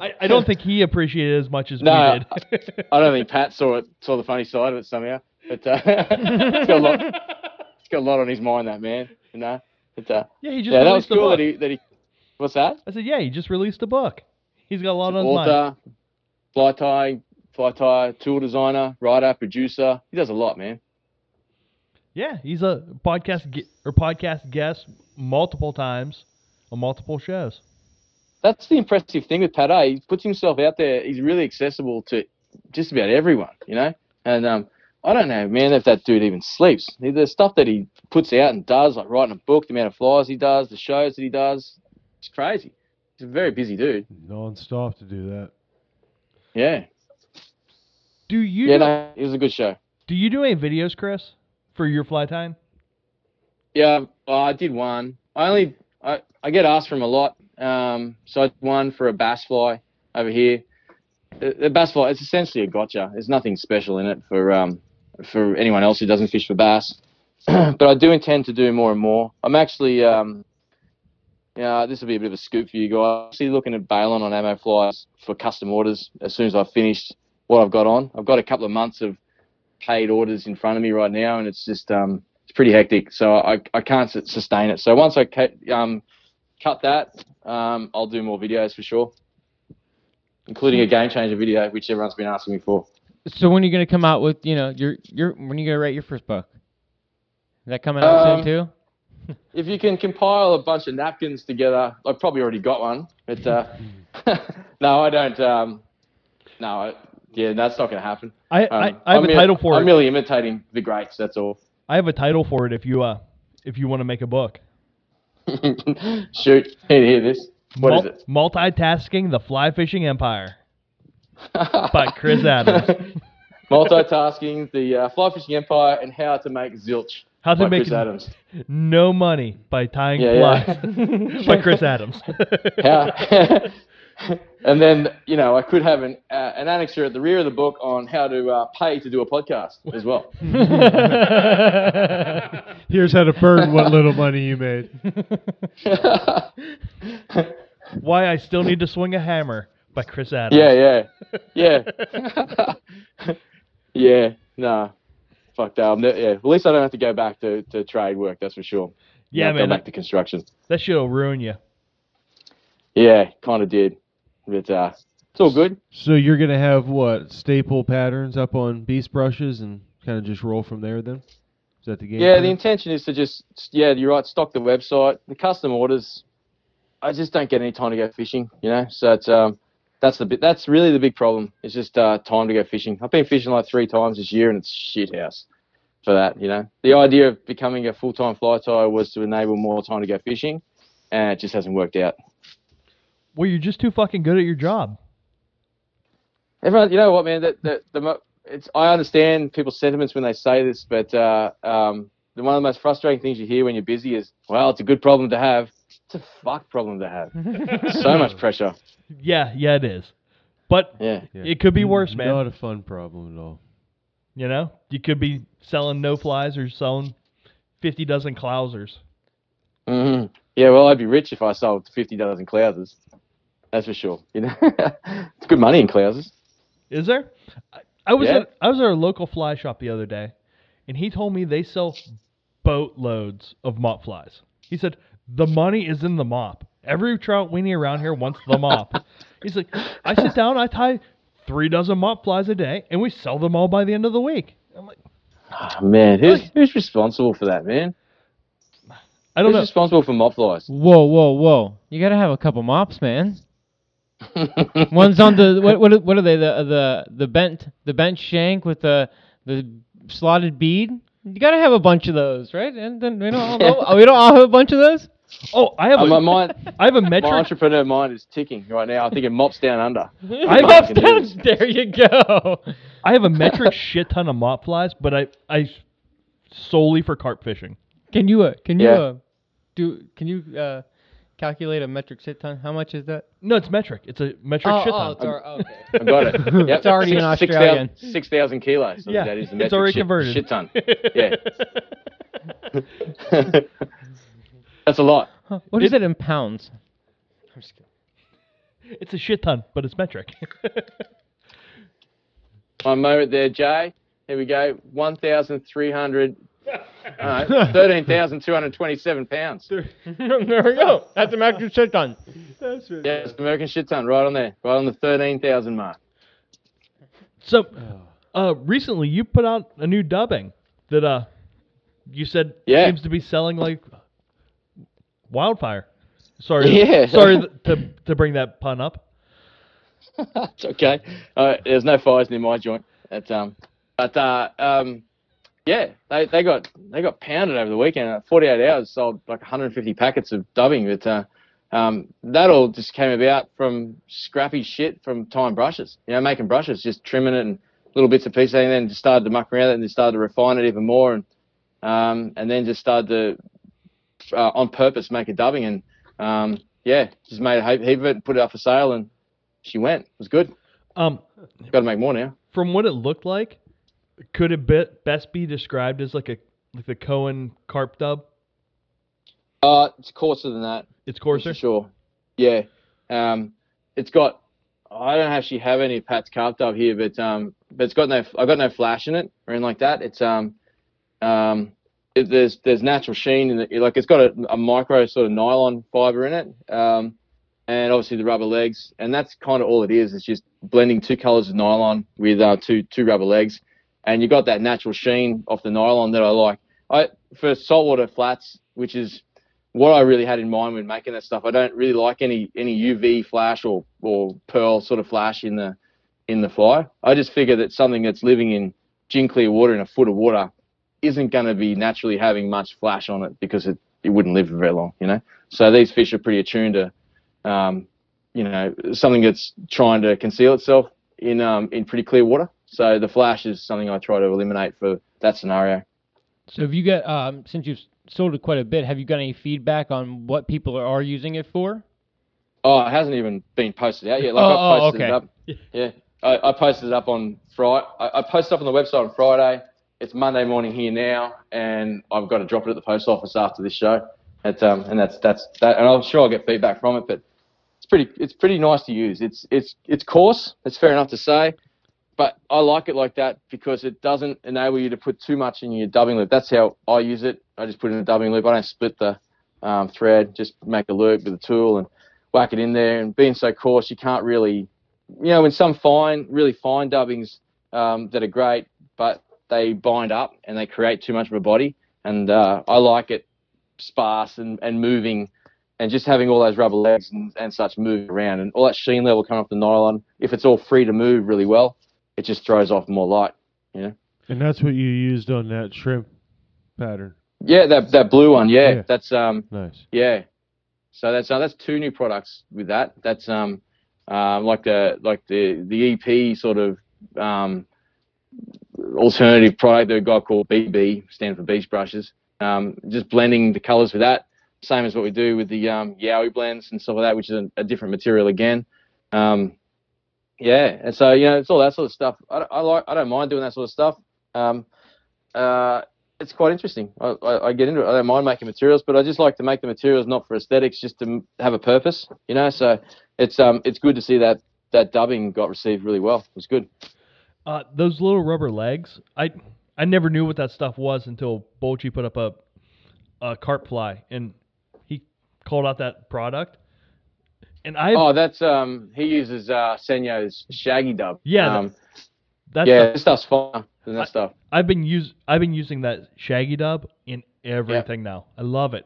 I, I don't think he appreciated it as much as No, we did. I don't think Pat saw it, saw the funny side of it somehow. But uh, it's got a lot. It's got a lot on his mind, that man. You know. But, uh, yeah, he just yeah, that was cool book. that he that he. What's that? I said, yeah, he just released a book. He's got a lot on his mind. Fly tie, fly tie, tool designer, writer, producer. He does a lot, man. Yeah, he's a podcast or podcast guest multiple times on multiple shows. That's the impressive thing with Pat. eh? He puts himself out there. He's really accessible to just about everyone, you know. And um, I don't know, man, if that dude even sleeps. The stuff that he puts out and does, like writing a book, the amount of flyers he does, the shows that he does, it's crazy. He's a very busy dude. Non-stop to do that. Yeah. Do you Yeah, do, no, it was a good show. do you do any videos, Chris, for your fly time? Yeah, well, I did one. I only I, I get asked from a lot. Um, so I did one for a bass fly over here. The, the bass fly it's essentially a gotcha. There's nothing special in it for um for anyone else who doesn't fish for bass. but I do intend to do more and more. I'm actually um yeah, this will be a bit of a scoop for you guys. I'm actually looking at bailing on ammo flies for custom orders as soon as I've finished what I've got on. I've got a couple of months of paid orders in front of me right now, and it's just um, it's pretty hectic. So I, I can't sustain it. So once I ca- um, cut that, um, I'll do more videos for sure, including a game changer video, which everyone's been asking me for. So when are you gonna come out with you know your your when are you gonna write your first book? Is that coming out Um, soon too? If you can compile a bunch of napkins together, I've probably already got one. But uh, no, I don't. Um, no, I, yeah, that's not going to happen. I, Um, I, I have I'm a merely- title for it. I'm it. merely imitating the greats. That's all. I have a title for it if you uh if you want to make a book. Shoot, here, hear this. What is Mul- it? Multitasking the fly fishing empire by Chris Adams. Multitasking, the uh, fly fishing empire, and how to make zilch. How to by make Chris Adams. no money by tying Yeah, flies yeah. by Chris Adams. How, and then you know I could have an uh, an annexure at the rear of the book on how to uh, pay to do a podcast as well. Here's how to burn what little money you made. Why I still need to swing a hammer by Chris Adams. yeah, yeah, yeah, yeah. Nah, fuck that. I'm ne- yeah, at least I don't have to go back to, to trade work. That's for sure. Yeah, Not go back That, to construction. that shit'll ruin you. Yeah, kind of did, but uh, it's all good. So you're gonna have what staple patterns up on beast brushes and kind of just roll from there. Then is that the game? Yeah, plan? the intention is to just yeah, you're right. Stock the website, the custom orders. I just don't get any time to go fishing, you know. So it's um, that's the bit. That's really the big problem. It's just uh, time to go fishing. I've been fishing like three times this year, and it's shit house for that. You know, the idea of becoming a full time fly tyer was to enable more time to go fishing, and it just hasn't worked out. Well, you're just too fucking good at your job. Everyone, you know what, man? That the, the it's I understand people's sentiments when they say this, but uh, um, the one of the most frustrating things you hear when you're busy is, well, it's a good problem to have. It's a fuck problem to have. so much pressure. Yeah, yeah, it is. But Yeah. Yeah. it could be worse, man. Not a fun problem at all. You know, you could be selling no flies or selling fifty dozen clousers. hmm Yeah. Well, I'd be rich if I sold 50 dozen clousers. That's for sure. You know, it's good money in clousers. Is there? I, I was Yeah. at I was at a local fly shop the other day, and he told me they sell boatloads of mop flies. He said the money is in the mop. Every trout weenie around here wants the mop. He's like, I sit down, I tie three dozen mop flies a day, and we sell them all by the end of the week. I'm like, Oh, man, who's who's responsible for that, man? I don't Who's know. responsible for mop flies? Whoa, whoa, whoa! You gotta have a couple mops, man. One's on the what? What? are- What are they? The uh, the the bent the bent shank with the the slotted bead. You gotta have a bunch of those, right? And then we don't we don't all have a bunch of those. Oh, I have Uh, a, my mind, I have a my metric. entrepreneur mind is ticking right now. I think it mops down under. I Mops can do down- there you go. I have a metric shit ton of mop flies, but I I solely for carp fishing. Can you uh, can you Yeah. uh, do can you uh, calculate a metric shit ton? How much is that? No, it's metric. It's a metric oh, shit oh, ton. it's our, okay. I got it. Yep. It's already in Six- six Australian. thousand- Six thousand kilos. So Yeah, that is the it's metric already shit, converted. Shit ton. Yeah. That's a lot. Huh, What is it in pounds? I'm just kidding. It's a shit ton, but it's metric. One moment there, Jay. Here we go. One thousand three hundred. Uh, Thirteen thousand two hundred twenty-seven pounds. there we go. That's a metric shit ton. Yeah, it's the American shit ton, right on there, right on the thirteen thousand mark. so, uh, recently you put out a new dubbing that uh, you said Yeah. seems to be selling like wildfire. Sorry, Yeah. sorry to to bring that pun up. it's okay. Uh, there's no fires near my joint. That's um, but uh, um, yeah, they, they got they got pounded over the weekend. Uh, 48 hours sold like 150 packets of dubbing. But uh, um, that all just came about from scrappy shit from tying brushes. You know, making brushes, just trimming it and little bits of pieces, and then just started to muck around it and then started to refine it even more, and um, and then just started to uh, on purpose make a dubbing and um, yeah, just made a heap, heap of it, put it up for sale, and she went. It was good. Um, Got to make more now. from what it looked like, could it be, best be described as like a like the Cohen carp dub? Uh, it's coarser than that. It's for coarser. sure. Yeah. Um, it's got. I don't actually have any Pat's carp dub here, but um, but it's got no. I've got no flash in it or anything like that. It's um, um, it, there's there's natural sheen in it. Like it's got a, a micro sort of nylon fiber in it. Um, and obviously the rubber legs, and that's kind of all it is. It's just blending two colors of nylon with uh, two two rubber legs, and you got that natural sheen off the nylon that I like. I for saltwater flats, which is what I really had in mind when making that stuff. I don't really like any any UV flash or or pearl sort of flash in the in the fly. I just figure that something that's living in gin clear water in a foot of water isn't going to be naturally having much flash on it because it, it wouldn't live for very long, you know. So these fish are pretty attuned to, um, you know, something that's trying to conceal itself in um, in pretty clear water. So the flash is something I try to eliminate for that scenario. So have you got um since you've sold it quite a bit, have you got any feedback on what people are using it for? Oh, it hasn't even been posted out yet. Like Oh, I oh, posted okay. it up. Yeah, I, I posted it up on Friday. I, I posted up on the website on Friday. It's Monday morning here now, and I've got to drop it at the post office after this show. Um, and that's that's that, and I'm sure I'll get feedback from it. But it's pretty it's pretty nice to use. It's it's it's coarse. It's fair enough to say, but I like it like that because it doesn't enable you to put too much in your dubbing loop. That's how I use it. I just put in a dubbing loop. I don't split the um, thread. Just make a loop with a tool and whack it in there. And being so coarse, you can't really, you know, in some fine, really fine dubbings um, that are great, but they bind up and they create too much of a body. And uh, I like it sparse and, and moving and just having all those rubber legs and, and such move around and all that sheen level coming off the nylon. If it's all free to move really well, it just throws off more light. You know. And that's what you used on that shrimp pattern. Yeah, that that blue one. Yeah, Yeah. that's um Nice. yeah. So that's uh, that's two new products with that. That's um um like the like the the EP sort of um alternative product that a guy called BB stand for beast brushes. Um, just blending the colours with that, same as what we do with the um, Yowie blends and stuff like that, which is a, a different material again. Um, yeah, and so you know it's all that sort of stuff. I, I like I don't mind doing that sort of stuff. Um, uh, it's quite interesting. I, I, I get into it. I don't mind making materials, but I just like to make the materials not for aesthetics, just to have a purpose. You know, so it's um it's good to see that that dubbing got received really well. It was good. Uh, those little rubber legs, I I never knew what that stuff was until Bolchi put up a a carp fly and he called out that product. And I Oh, that's um he uses uh Senyo's Shaggy Dub. Yeah, Um, that's yeah, the- this stuff's fine than I- that stuff. I've been use I've been using that Shaggy Dub in everything now. I love it.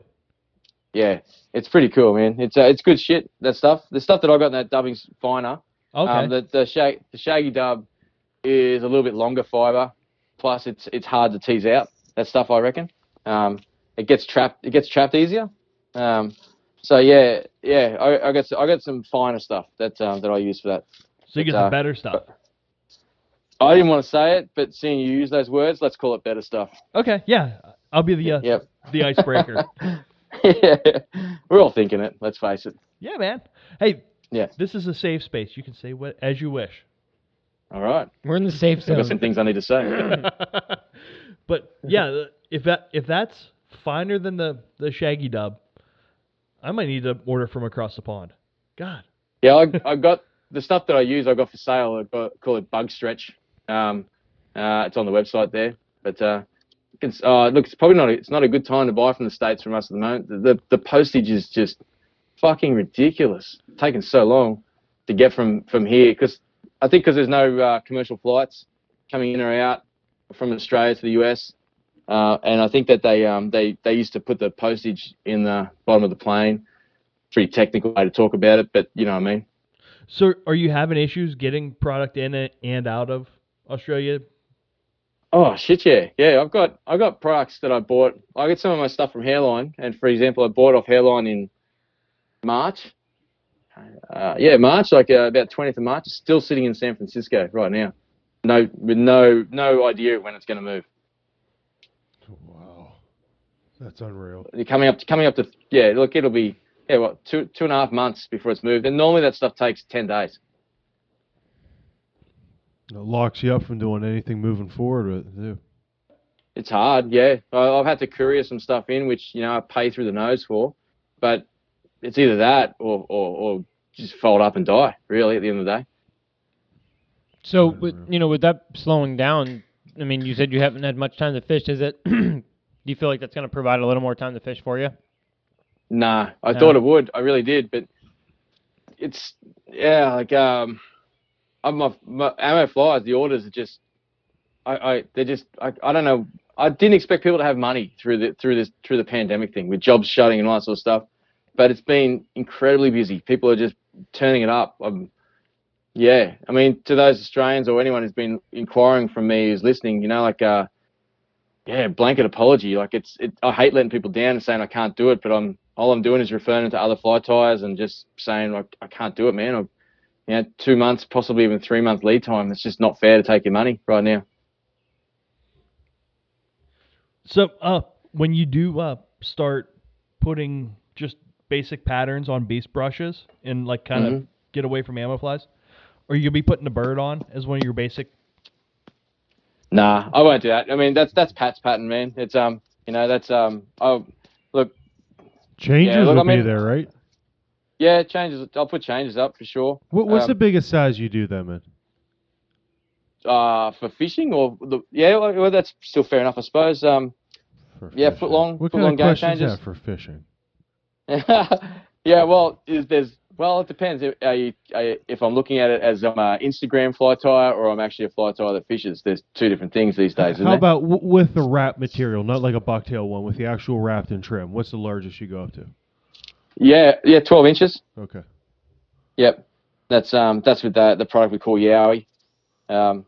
Yeah, it's pretty cool, man. It's uh, it's good shit. That stuff. The stuff that I got in that dubbing's finer. Okay. Um, the the, shag, the Shaggy Dub is a little bit longer fiber. Plus, it's it's hard to tease out. That stuff, I reckon. Um, it gets trapped. It gets trapped easier. Um, so yeah, yeah. I, I got I got some finer stuff that um, that I use for that. so you get but, the uh, better stuff. I didn't want to say it, but seeing you use those words, let's call it better stuff. Okay, yeah. I'll be the uh, Yep. the icebreaker. yeah, we're all thinking it. Let's face it. yeah, man. Hey, Yeah. this is a safe space. You can say what as you wish. All right. We're in the safe zone. I've got some things I need to say. but yeah, if that if that's finer than the the Shaggy Dub, I might need to order from across the pond. God. Yeah, I, I got the stuff that I use. I got for sale. I got call it Bug Stretch. Um, uh, it's on the website there. But uh, it's uh, look, it's probably not. A, it's not a good time to buy from the states from us at the moment. The the, the postage is just fucking ridiculous. taking so long to get from from here because I think because there's no uh, commercial flights coming in or out from Australia to the US. Uh, and I think that they um, they they used to put the postage in the bottom of the plane. Pretty technical way to talk about it, but you know what I mean. So are you having issues getting product in and out of Australia? Oh shit, yeah, yeah. I've got I've got products that I bought. I get some of my stuff from Hareline, and for example, I bought off Hareline in March. Uh, yeah, March, like uh, about 20th of March. Still sitting in San Francisco right now. No, with no no idea when it's going to move. Wow. That's unreal. You're coming up to, coming up to yeah. Look, it'll be yeah, what two two and a half months before it's moved, and normally that stuff takes 10 days. It locks you up from doing anything moving forward with it, too. It's hard, yeah. I've had to courier some stuff in, which you know I pay through the nose for, but it's either that or or, or just fold up and die. Really, at the end of the day. So, with, you know, with that slowing down, I mean, you said you haven't had much time to fish. Is it? do you feel like that's going to provide a little more time to fish for you? Nah, I No. thought it would. I really did, but it's yeah, like um, I'm my, my ammo flies. The orders are just, I, I they're just I, I don't know. I didn't expect people to have money through the through this through the pandemic thing with jobs shutting and all that sort of stuff, but it's been incredibly busy. People are just turning it up. Um, yeah, I mean, to those Australians or anyone who's been inquiring from me who's listening, you know, like uh, yeah, blanket apology. Like it's, it, I hate letting people down and saying I can't do it, but I'm all I'm doing is referring to other fly tyers and just saying like I can't do it, man. You know, two months, possibly even three month lead time. It's just not fair to take your money right now. So uh when you do uh start putting just basic patterns on beast brushes and like kind of Mhm. get away from ammo flies? Or you gonna be putting a bird on as one of your basic? Nah, I won't do that. I mean, that's that's Pat's pattern, man. It's um, you know, that's um, oh, look, Changes look, will I mean- be there, right? yeah, changes. I'll put changes up for sure. What, what's Um, the biggest size you do them in? uh for fishing or the yeah? Well, well, that's still fair enough, I suppose. Um, For yeah, fishing? foot long- What foot kind long of game changes. that for fishing? yeah, well, is there's well, it depends. If, are you, are you- if I'm looking at it as I'm a Instagram fly tyer or I'm actually a fly tyer that fishes, there's two different things these days. How about w- with the wrap material, not like a bucktail one, with the actual wrapped and trim? What's the largest you go up to? yeah, yeah, 12 inches. Okay. Yep, that's um that's with the the product we call Yowie. Um,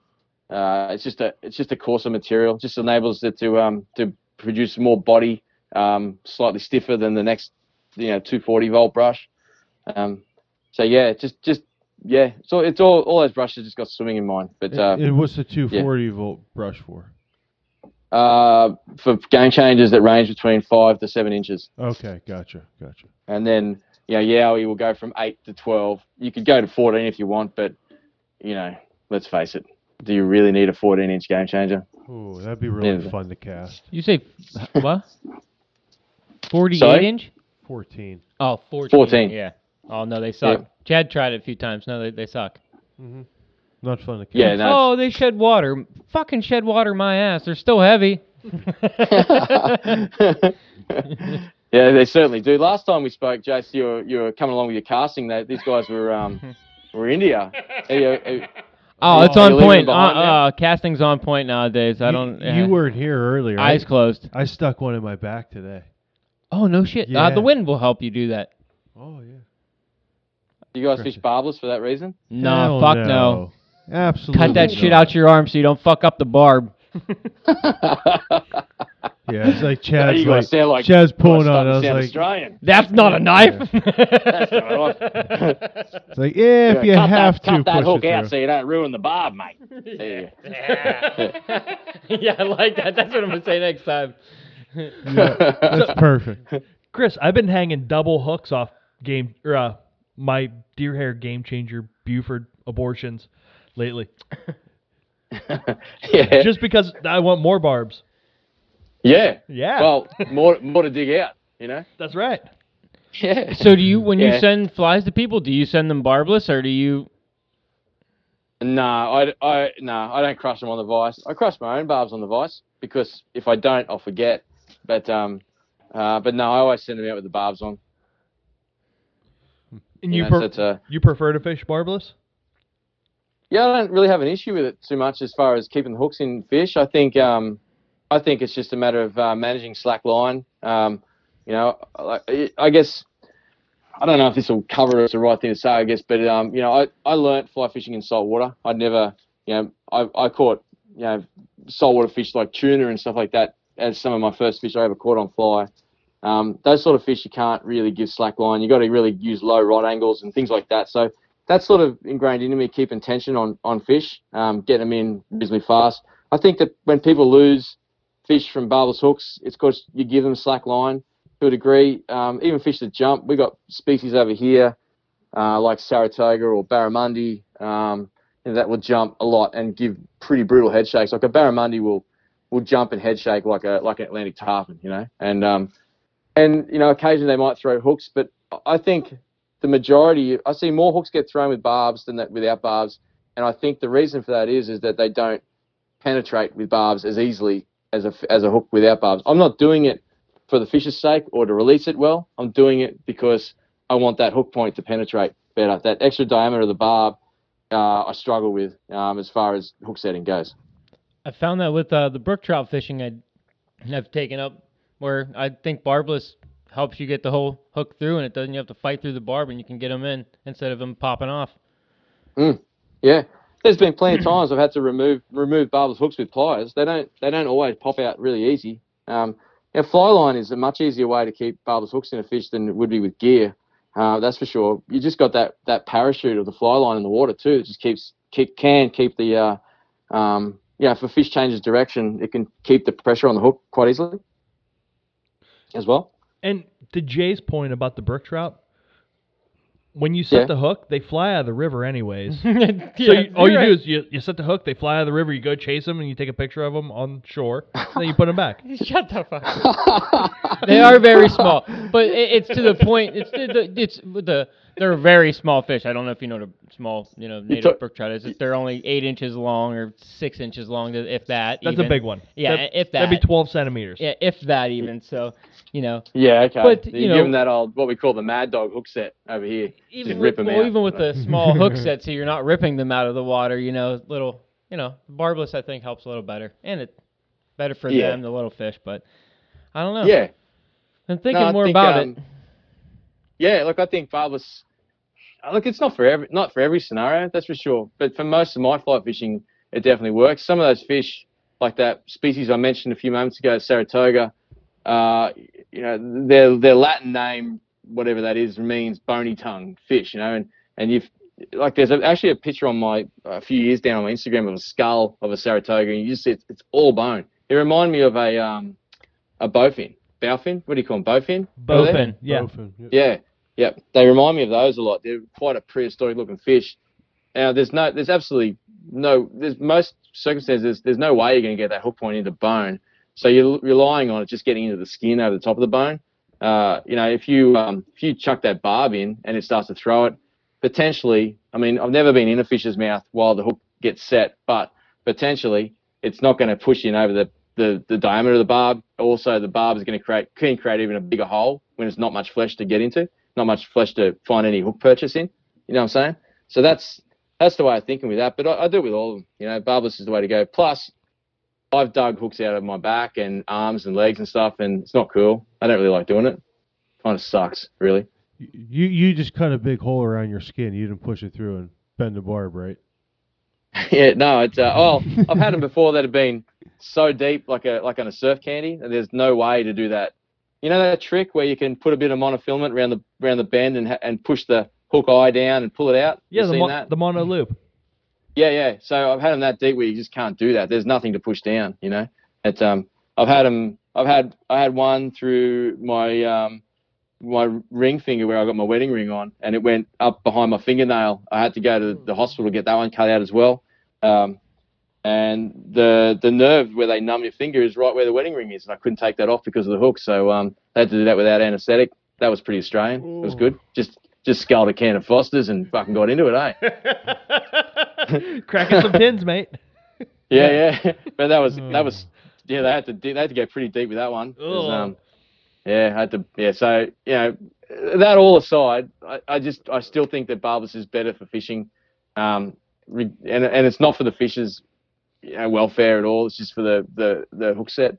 uh, it's just a it's just a coarser material. Just enables it to um to produce more body, um, slightly stiffer than the next you know 240 volt brush. Um, so yeah, just just yeah. So it's all all those brushes just got swimming in mind. But uh, and, and what's the 240 volt brush for? uh, for game changers that range between five to seven inches, Okay, gotcha, gotcha. and then you know Yowie will go from eight to 12. You could go to 14 if you want, but you know, let's face it. Do you really need a 14 inch game changer? Ooh, that'd be really Yeah. fun to cast. You say what? Forty-eight Sorry? inch? 14. Oh, 14. 14. Yeah. Oh no, they suck. Chad tried it a few times. No, they they suck. Not fun to cast. Yeah, no. Oh, they shed water. Fucking shed water my ass. They're still heavy. yeah, they certainly do. Last time we spoke, Jace, you were you were coming along with your casting. That these guys were um were India. Are you- are you- Oh, it's on point. it Uh, behind uh, casting's on point nowadays. I You- don't. You, uh, weren't here earlier. eyes I, closed. I stuck one in my back today. Oh no shit. Uh, the wind will help you do that. Oh yeah. you guys fish barbless for that reason? No, Hell fuck no. Absolutely. Cut that shit not. out your arm so you don't fuck up the barb. Yeah, it's like Chad's you like, guys like Chad's pulling on. starting I to was like, Australian. That's not a knife. That's not it's like, yeah, if you cut have that, to cut that push hook it out so you don't ruin the barb, mate. There you go. yeah, I like that. That's what I'm gonna say next time. That's perfect. Chris, I've been hanging double hooks off game or uh, my deer hair game changer Buford abortions lately, yeah. just because I want more barbs. yeah. Yeah, Well, more more to dig out. You know. that's right. Yeah. So do you, when you send flies to people, do you send them barbless or do you? No, I, I, no, I don't crush them on the vice. I crush my own barbs on the vice because if I don't, I'll forget. But um, uh, but no, I always send them out with the barbs on. And You you know, per- so a, you prefer to fish barbless? yeah, I don't really have an issue with it too much as far as keeping the hooks in fish. I think um, I think it's just a matter of uh, managing slack line. Um, you know, I- I guess I don't know if this will cover it's the right thing to say. I guess, but um, you know, I I learnt fly fishing in salt water. I'd never, you know, I I caught you know saltwater fish like tuna and stuff like that as some of my first fish I ever caught on fly. Um, those sort of fish you can't really give slack line. You've got to really use low rod angles and things like that. So that's sort of ingrained into me, keeping tension on on fish, um, getting them in reasonably fast. I think that when people lose fish from barbless hooks, it's because you give them slack line to a degree. Um, even fish that jump, we've got species over here uh, like Saratoga or barramundi um, you know, that will jump a lot and give pretty brutal head shakes. Like a barramundi will will jump and head shake like a like an Atlantic tarpon, you know, and um, and you know occasionally they might throw hooks, but I think the majority I see more hooks get thrown with barbs than that without barbs, and I think the reason for that is is that they don't penetrate with barbs as easily as a as a hook without barbs. I'm not doing it for the fish's sake or to release it well. I'm doing it because I want that hook point to penetrate better. That extra diameter of the barb, uh, I struggle with um, as far as hook setting goes. I found that with uh, the brook trout fishing I have taken up, where I think barbless helps you get the whole hook through, and it doesn't you have to fight through the barb, and you can get them in instead of them popping off. Yeah, there's been plenty of times I've had to remove remove barbless hooks with pliers. They don't they don't always pop out really easy. Um, yeah, fly line is a much easier way to keep barbless hooks in a fish than it would be with gear. Uh, that's for sure. You just got that that parachute of the fly line in the water too. It just keeps keep can keep the uh, um, yeah if a fish changes direction, it can keep the pressure on the hook quite easily as well. And to Jay's point about the brook trout, when you set Yeah. the hook, they fly out of the river anyways. so you, all you you're do is you, you set the hook, they fly out of the river, you go chase them, and you take a picture of them on shore, then you put them back. Shut the fuck up. they are very small, but it, it's to the point. It's the, the it's the they're very small fish. I don't know if you know the small you know native took- brook trout is. It's- They're only eight inches long or six inches long, if that. That's even. a big one. Yeah, That- if that. That'd be 12 centimeters. Yeah, if that even. So, you know, Yeah, okay. But, you, you know- give them that old what we call the Mad Dog hook set over here. even Just with, rip them well, out. even with the small hook set, so you're not ripping them out of the water. You know, little, you know, barbless I think helps a little better, and it's better for Yeah. them, the little fish. But I don't know. yeah, I'm thinking No, more think, about um, it. Yeah. Look, I think barbless. uh, Look, it's not for every not for every scenario, that's for sure. But for most of my fly fishing, it definitely works. Some of those fish, like that species I mentioned a few moments ago, Saratoga, uh, you know, their their Latin name, whatever that is, means bony tongue fish. You know, and and you've like there's actually a picture on my a few years down on my Instagram of a skull of a Saratoga, and you just see it's, it's all bone. It reminded me of a um a bowfin, bowfin. What do you call them? Bowfin. Over? Bowfin. Yeah. Bowfin, yeah. Yeah, yeah. They remind me of those a lot. They're quite a prehistoric looking fish. Now, there's no, there's absolutely no, there's most circumstances, there's no way you're going to get that hook point into bone. So you're relying on it just getting into the skin over the top of the bone. Uh, you know, if you um, if you chuck that barb in and it starts to throw it, potentially, I mean, I've never been in a fish's mouth while the hook gets set, but potentially it's not going to push in over the, the, the diameter of the barb. Also, the barb is going to create can create even a bigger hole when there's not much flesh to get into, not much flesh to find any hook purchase in. You know what I'm saying? So that's that's the way I'm thinking with that. But I, I do it with all of them. You know, barbless is the way to go. Plus, I've dug hooks out of my back and arms and legs and stuff, and it's not cool. I don't really like doing it. Kind of sucks, really. You you just cut a big hole around your skin. You didn't push it through and bend the barb, right? yeah, no, it's uh, oh, I've had them before that have been so deep, like a like on a surf candy, and there's no way to do that. You know that trick where you can put a bit of monofilament around the around the bend and and push the hook eye down and pull it out. Yeah, You the, that? the mono loop. Yeah, yeah. So I've had them that deep where you just can't do that. There's nothing to push down. You know, it's um. I've had them. I've had I had one through my um my ring finger where I got my wedding ring on, and it went up behind my fingernail. I had to go to the hospital to get that one cut out as well. Um, and the the nerve where they numb your finger is right where the wedding ring is, and I couldn't take that off because of the hook. So um, they had to do that without anaesthetic. That was pretty Australian. It was good. Just just sculled a can of Fosters and fucking got into it, eh? Cracking some pins, mate. Yeah, yeah. but that was that was yeah. They had to they had to go pretty deep with that one. 'Cause, Ugh. Yeah, had to yeah. So you know, that all aside, I, I just I still think that barbless is better for fishing, um, and and it's not for the fishers, you know, welfare at all. It's just for the the the hook set.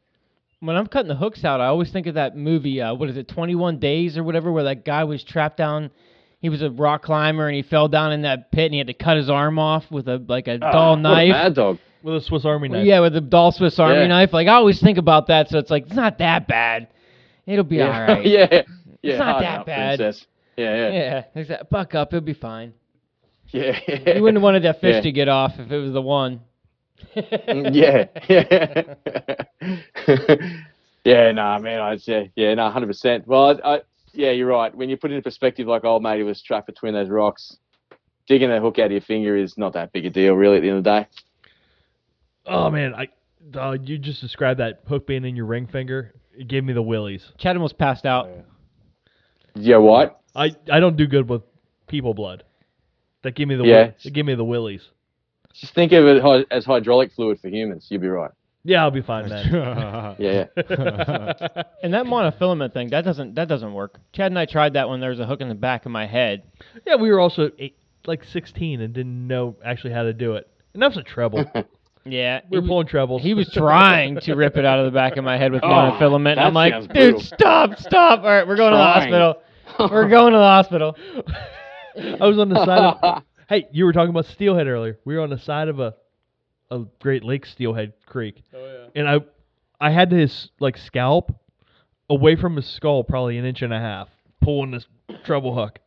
when I'm cutting the hooks out, I always think of that movie. Uh, what is it, 21 Days or whatever, where that guy was trapped down. He was a rock climber and he fell down in that pit and he had to cut his arm off with a like a dull What a knife. mad dog. With a Swiss Army knife. Yeah, with a dull Swiss Army Yeah. knife. Like I always think about that, so it's like it's not that bad. It'll be yeah. all right. yeah, yeah. not that enough, bad. Princess. Yeah, yeah, Yeah, exact- buck up, it'll be fine. yeah. yeah. You wouldn't have wanted that fish Yeah. to get off if it was the one. Mm, yeah, yeah, yeah. Nah, man, I yeah, yeah, no, hundred percent. Well, I, I, yeah, you're right. When you put it in perspective, like old mate who was trapped between those rocks, digging a hook out of your finger is not that big a deal, really. At the end of the day. Oh man, I uh, you just described that hook being in your ring finger. It gave me the willies. Chad almost passed out. Oh, yeah, what? I I don't do good with people blood. That gave me the Yeah. wi- it gave me the willies. Just think of it as hydraulic fluid for humans. You'll be right. Yeah, I'll be fine, man. Yeah, yeah. And that monofilament thing, that doesn't that doesn't work. Chad and I tried that when there was a hook in the back of my head. yeah, we were also eight, like 16 and didn't know actually how to do it. And that was a treble. Yeah, we're he, pulling trebles. he was trying to rip it out of the back of my head with Oh, monofilament. I'm like, dude, brutal." stop, stop. All right, we're going Trying. to the hospital. We're going to the hospital. I was on the side of. Hey, you were talking about steelhead earlier. We were on the side of a a Great Lakes steelhead creek. Oh yeah. And I I had his like scalp away from his skull, probably an inch and a half, pulling this treble hook.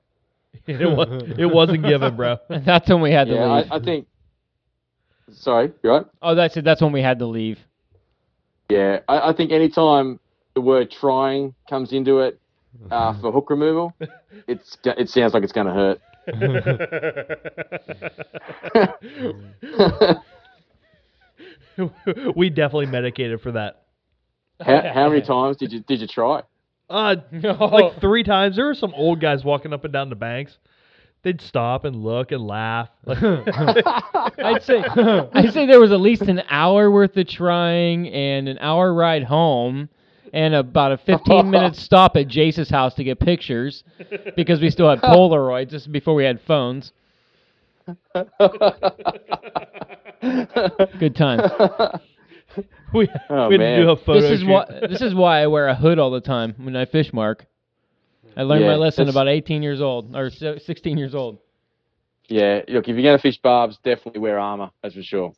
It was it wasn't given, bro. That's when we had to yeah, leave. I, I think. Sorry, you right? oh, that's it. That's when we had to leave. Yeah, I, I think anytime the word trying comes into it, uh, for hook removal, it's it sounds like it's going to hurt. we definitely medicated for that. how, how many times did you did you try? Uh, like three times. There were some old guys walking up and down the banks. They'd stop and look and laugh. I'd say I'd say there was at least an hour worth of trying and an hour ride home and about a 15 minute stop at Jace's house to get pictures because we still had Polaroids just before we had phones. Good time. we Oh, we had to man. do a photo This is shoot. why this is why I wear a hood all the time when I fish, Mark. I learned my lesson about 18 years old or 16 years old. Yeah, look, if you're going to fish barbs, definitely wear armor. That's for sure.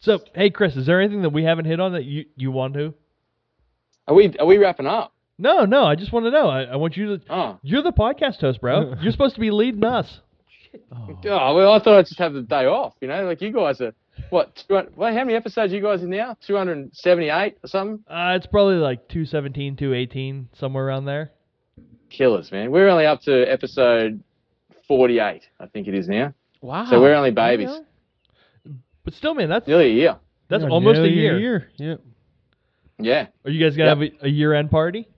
So, hey, Chris, is there anything that we haven't hit on that you, you want to? Are we are we wrapping up? No, no. I just want to know. I, I want you to. Oh, You're the podcast host, bro. You're supposed to be leading us. oh well, I thought I'd just have the day off. You know, like you guys are what? well, how many episodes you guys in now? Two hundred and seventy-eight or something. Uh, it's probably like 217, 218, somewhere around there. Killers, man. We're only up to episode forty-eight, I think it is now. Wow. So we're only babies. But still, man, that's Nearly a year. that's Yeah, almost a year. nearly year. Yeah. Yeah. Are you guys gonna Yep. have a, a year-end party?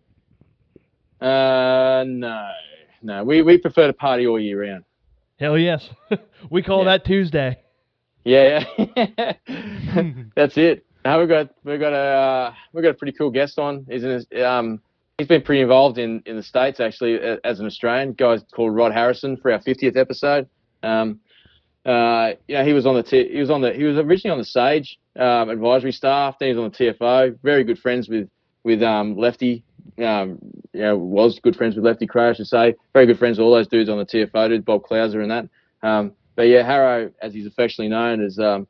Uh, no, no. We we prefer to party all year round. Hell yes. we call Yeah. that Tuesday. Yeah, yeah. that's it. Now we've got we've got a uh, we've got a pretty cool guest on. Isn't his, um he's been pretty involved in in the states actually as an Australian guy called Rod Harrison for our 50th episode. Um, uh, you know he was on the T- he was on the he was originally on the Sage um, advisory staff. Then he was on the TFO. Very good friends with with um, Lefty. Um, was good friends with Lefty Kreh, I should say. Very good friends with all those dudes on the TFO, dude, Bob Clouser and that. Um, but yeah, Harrow, as he's affectionately known, has um,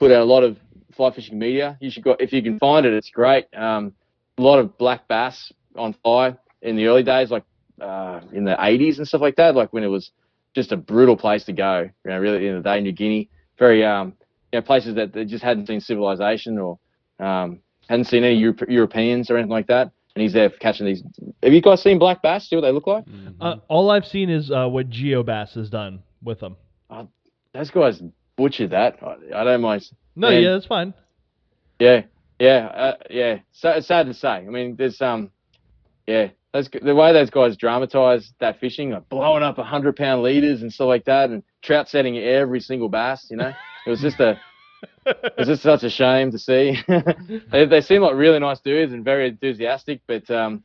put out a lot of fly fishing media. You should go if you can find it. It's great. Um, a lot of black bass on fire in the early days, like uh, in the 80s and stuff like that. Like when it was just a brutal place to go. You know, really at the end of the day, in New Guinea, very um, you know, places that they just hadn't seen civilization or um, hadn't seen any Europe- Europeans or anything like that. And he's there catching these. Have you guys seen black bass? See what they look like? Uh, all I've seen is uh, what GeoBass has done with them. Those guys butchered that. I, I don't mind. No, Man. yeah, that's fine. Yeah, yeah, uh, yeah. So it's sad to say. I mean, there's um, yeah, that's the way those guys dramatize that fishing, like blowing up a hundred pound leaders and stuff like that, and trout setting every single bass. You know, it was just a, it was just such a shame to see. they they seem like really nice dudes and very enthusiastic, but um,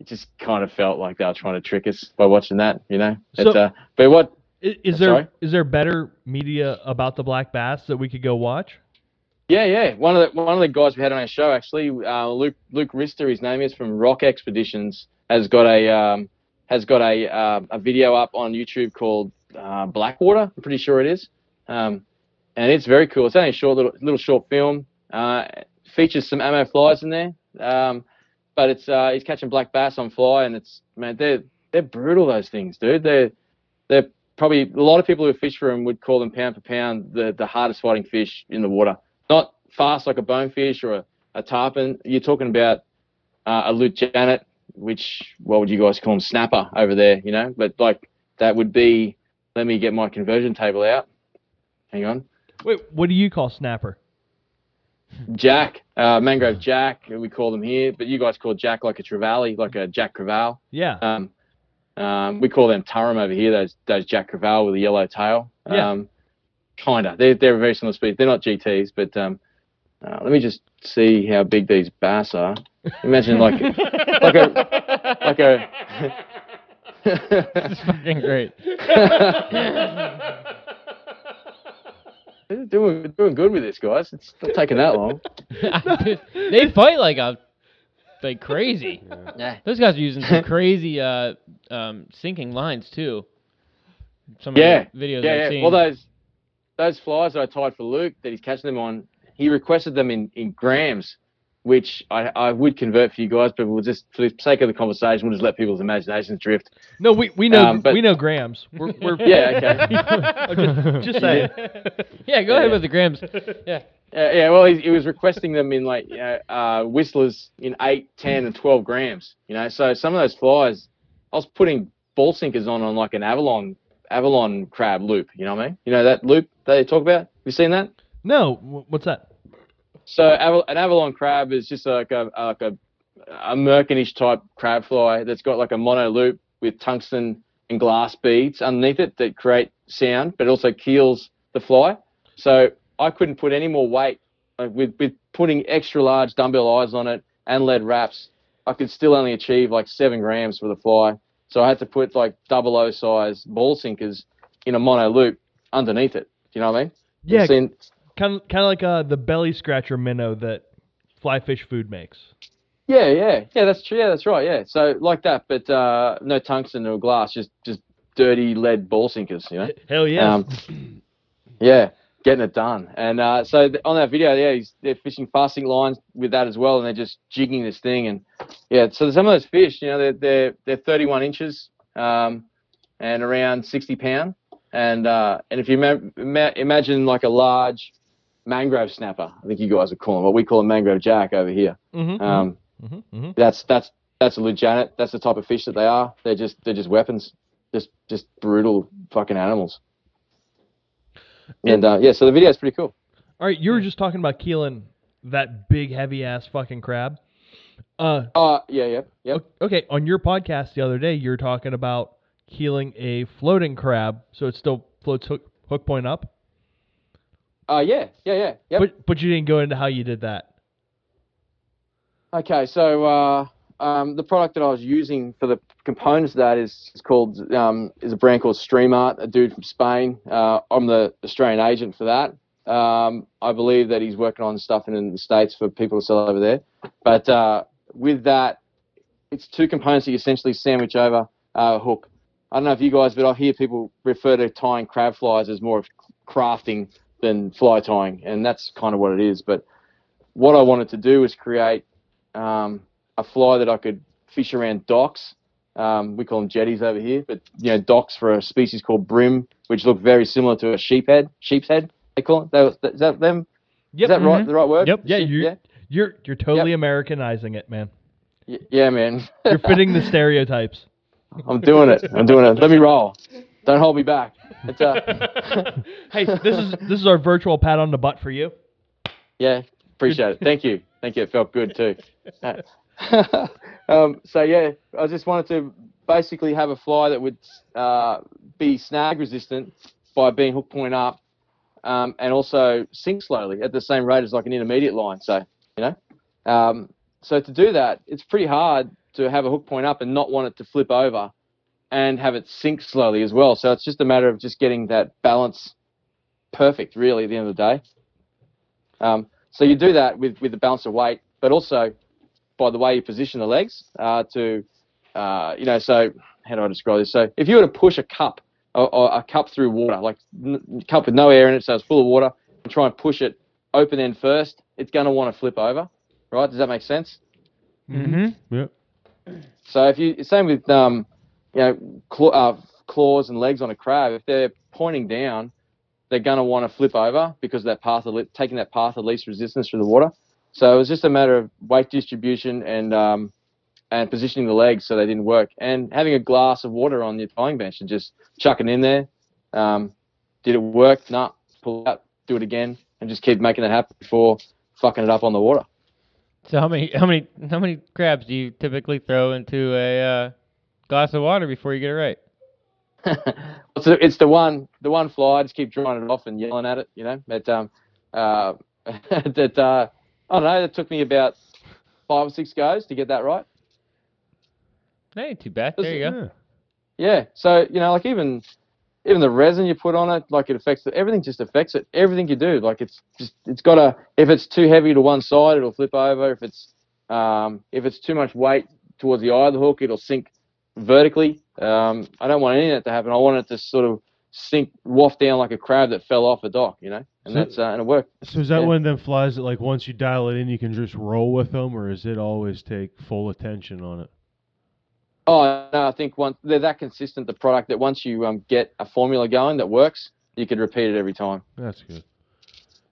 it just kind of felt like they were trying to trick us by watching that. You know, So- uh, but what Is, is Sorry? there is there better media about the black bass that we could go watch? Yeah, yeah. One of the one of the guys we had on our show actually, uh, Luke Luke Rister, his name is from Rock Expeditions, has got a um, has got a uh, a video up on YouTube called uh, Blackwater. I'm pretty sure it is, um, and it's very cool. It's only a short little little short film. Uh, features some ammo flies in there, um, but it's uh, he's catching black bass on fly, and it's man, they're they're brutal those things, dude. They're they're probably a lot of people who fish for them would call them pound for pound the the hardest fighting fish in the water not fast like a bonefish or a, a tarpon. You're talking about uh, a Lutjanid, which what would you guys call them? Snapper over there, you know. But like that would be. Let me get my conversion table out. Hang on. Wait, what do you call snapper? Jack, uh, mangrove Jack, we call them here, but you guys call Jack like a trevally, like a Jack Crevalle. Yeah. Um, um, we call them Turum over here, those those Jack Crevalle with a yellow tail. Yeah. Kinda. They're they're a very similar speed. They're not GTs, but um, uh, let me just see how big these bass are. Imagine like like a like a. It's fucking great. They're doing doing good with this, guys. It's not taking that long. they fight like a like crazy. Yeah. Those guys are using some crazy uh, um, sinking lines too. Some Yeah, of the videos yeah, I've yeah. seen. Well, those those flies that I tied for Luke that he's catching them on, he requested them in, in grams, which I, I would convert for you guys, but we'll just for the sake of the conversation, we'll just let people's imaginations drift. No, we, we know Um, but- we know grams. We're, we're Yeah, okay. Just, just saying. yeah, go ahead with the grams. Yeah. Yeah, yeah. Well, he, he was requesting them in like you know, uh, whistlers in eight, ten, and twelve grams. You know, so some of those flies, I was putting ball sinkers on on like an Avalon Avalon crab loop. You know what I mean? You know that loop that they talk about. Have you seen that? No, what's that? So an Avalon crab is just like a like a a merkinish type crab fly that's got like a mono loop with tungsten and glass beads underneath it that create sound, but also keels the fly. So I couldn't put any more weight like with with putting extra large dumbbell eyes on it and lead wraps. I could still only achieve like seven grams for the fly. So I had to put like double O size ball sinkers in a mono loop underneath it. Do you know what I mean? Yeah, Seen- kind of kind of like uh, the belly scratcher minnow that fly fish food makes. Yeah, yeah, yeah. That's true. Yeah, that's right. Yeah, so like that, but uh, no tungsten or glass, just just dirty lead ball sinkers. You know. Hell yeah. Um, yeah, getting it done. And uh, so th- on that video, yeah, he's, they're fishing fasting lines with that as well, and they're just jigging this thing. And yeah, so some of those fish, you know, they're they're, they're 31 inches um, and around 60 pound. And uh, and if you ma- ma- imagine like a large mangrove snapper, I think you guys would call them, what we call a mangrove jack over here. mm-hmm, Um, hmm hmm that's that's that's a legit. That's the type of fish that they are. They're just they're just weapons, just just brutal fucking animals. And uh, yeah, so the video is pretty cool. All right, you were just talking about keeling that big heavy ass fucking crab. Uh, Uh yeah, yep. o- okay, on your podcast the other day, you were talking about keeling a floating crab, so it still floats hook, hook point up. Uh yeah, yeah, yeah, yep. But but you didn't go into how you did that. Okay, so uh, um, the product that I was using for the components of that is, is called um, is a brand called Streamart, a dude from Spain. Uh, I'm the Australian agent for that. Um, I believe that he's working on stuff in the states for people to sell over there. But uh, with that, it's two components that you essentially sandwich over uh, a hook. I don't know if you guys, but I hear people refer to tying crab flies as more of crafting than fly tying, and that's kind of what it is. But what I wanted to do was create um, a fly that I could fish around docks. Um, we call them jetties over here, but you know docks for a species called bream, which look very similar to a sheephead. Sheep's head, they call it. That, is that them? Yep. Is that right? The right word? Yep. Yeah, Sheep- you yeah. you're you're totally Americanizing it, man. Y- yeah, man. You're fitting the stereotypes. I'm doing it. I'm doing it. Let me roll. Don't hold me back. It's, uh, hey, this is this is our virtual pat on the butt for you. Yeah, appreciate it. Thank you. Thank you. It felt good too. Um, so yeah, I just wanted to basically have a fly that would uh, be snag resistant by being hook point up, um, and also sink slowly at the same rate as like an intermediate line. So you know, um, so to do that, it's pretty hard to have a hook point up and not want it to flip over, and have it sink slowly as well. So it's just a matter of just getting that balance perfect, really, at the end of the day. Um, so you do that with, with the balance of weight, but also by the way you position the legs uh, to, uh, you know, so how do I describe this? So if you were to push a cup, or, or a cup through water, like n- cup with no air in it, so it's full of water, and try and push it open end first, it's going to want to flip over, right? Does that make sense? Mm-hmm. Yep. So if you same with um, you know claw, uh, claws and legs on a crab, if they're pointing down, they're going to want to flip over because of that path of le- taking that path of least resistance through the water. So it was just a matter of weight distribution and um, and positioning the legs so they didn't work, and having a glass of water on your tying bench and just chucking in there. Um, did it work? Nah. Pull it out, do it again, and just keep making it happen before fucking it up on the water. So how many how many how many crabs do you typically throw into a uh, glass of water before you get it right? it's, the, it's the one the one fly. I just keep drawing it off and yelling at it, you know. But um, uh, that uh, I don't know. It took me about five or six goes to get that right. That too bad. There you go. Yeah. So you know, like even even the resin you put on it, like it affects it. Everything just affects it. Everything you do, like it's just it's got to. If it's too heavy to one side, it'll flip over. If it's um, if it's too much weight towards the eye of the hook, it'll sink vertically. Um, I don't want any of that to happen. I want it to sort of sink, waft down like a crab that fell off a dock, you know. And So- that's uh, and it worked. So is that Yeah. one of them flies that like once you dial it in, you can just roll with them, or is it always take full attention on it? Oh no, I think once they're that consistent, the product that once you um, get a formula going that works, you could repeat it every time. That's good.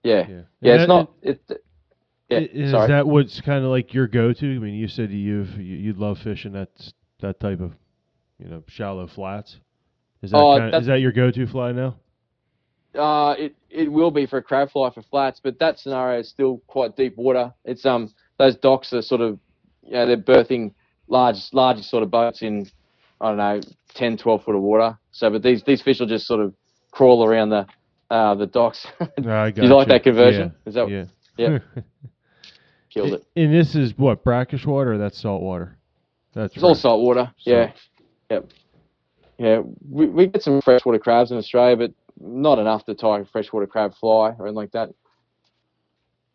Yeah, Yeah. yeah. It's And not. It. Yeah. Is sorry. that what's kind of like your go-to? I mean, you said you've you, you love fishing that that type of, you know, shallow flats. Is that Oh, kinda, is that your go-to fly now? Uh, it it will be for a crab fly for flats, but that scenario is still quite deep water. It's um those docks are sort of, you know, they're berthing large large sort of boats in, I don't know, 10, 12 foot of water. So, but these these fish will just sort of crawl around the uh the docks. I got Do you like that conversion? Yeah. Is that yeah. yeah. killed it? And this is what brackish water. Or that's salt water. That's It's all right. salt water. Yeah, yep, yeah. We we get some freshwater crabs in Australia, but not enough to tie a freshwater crab fly or anything like that.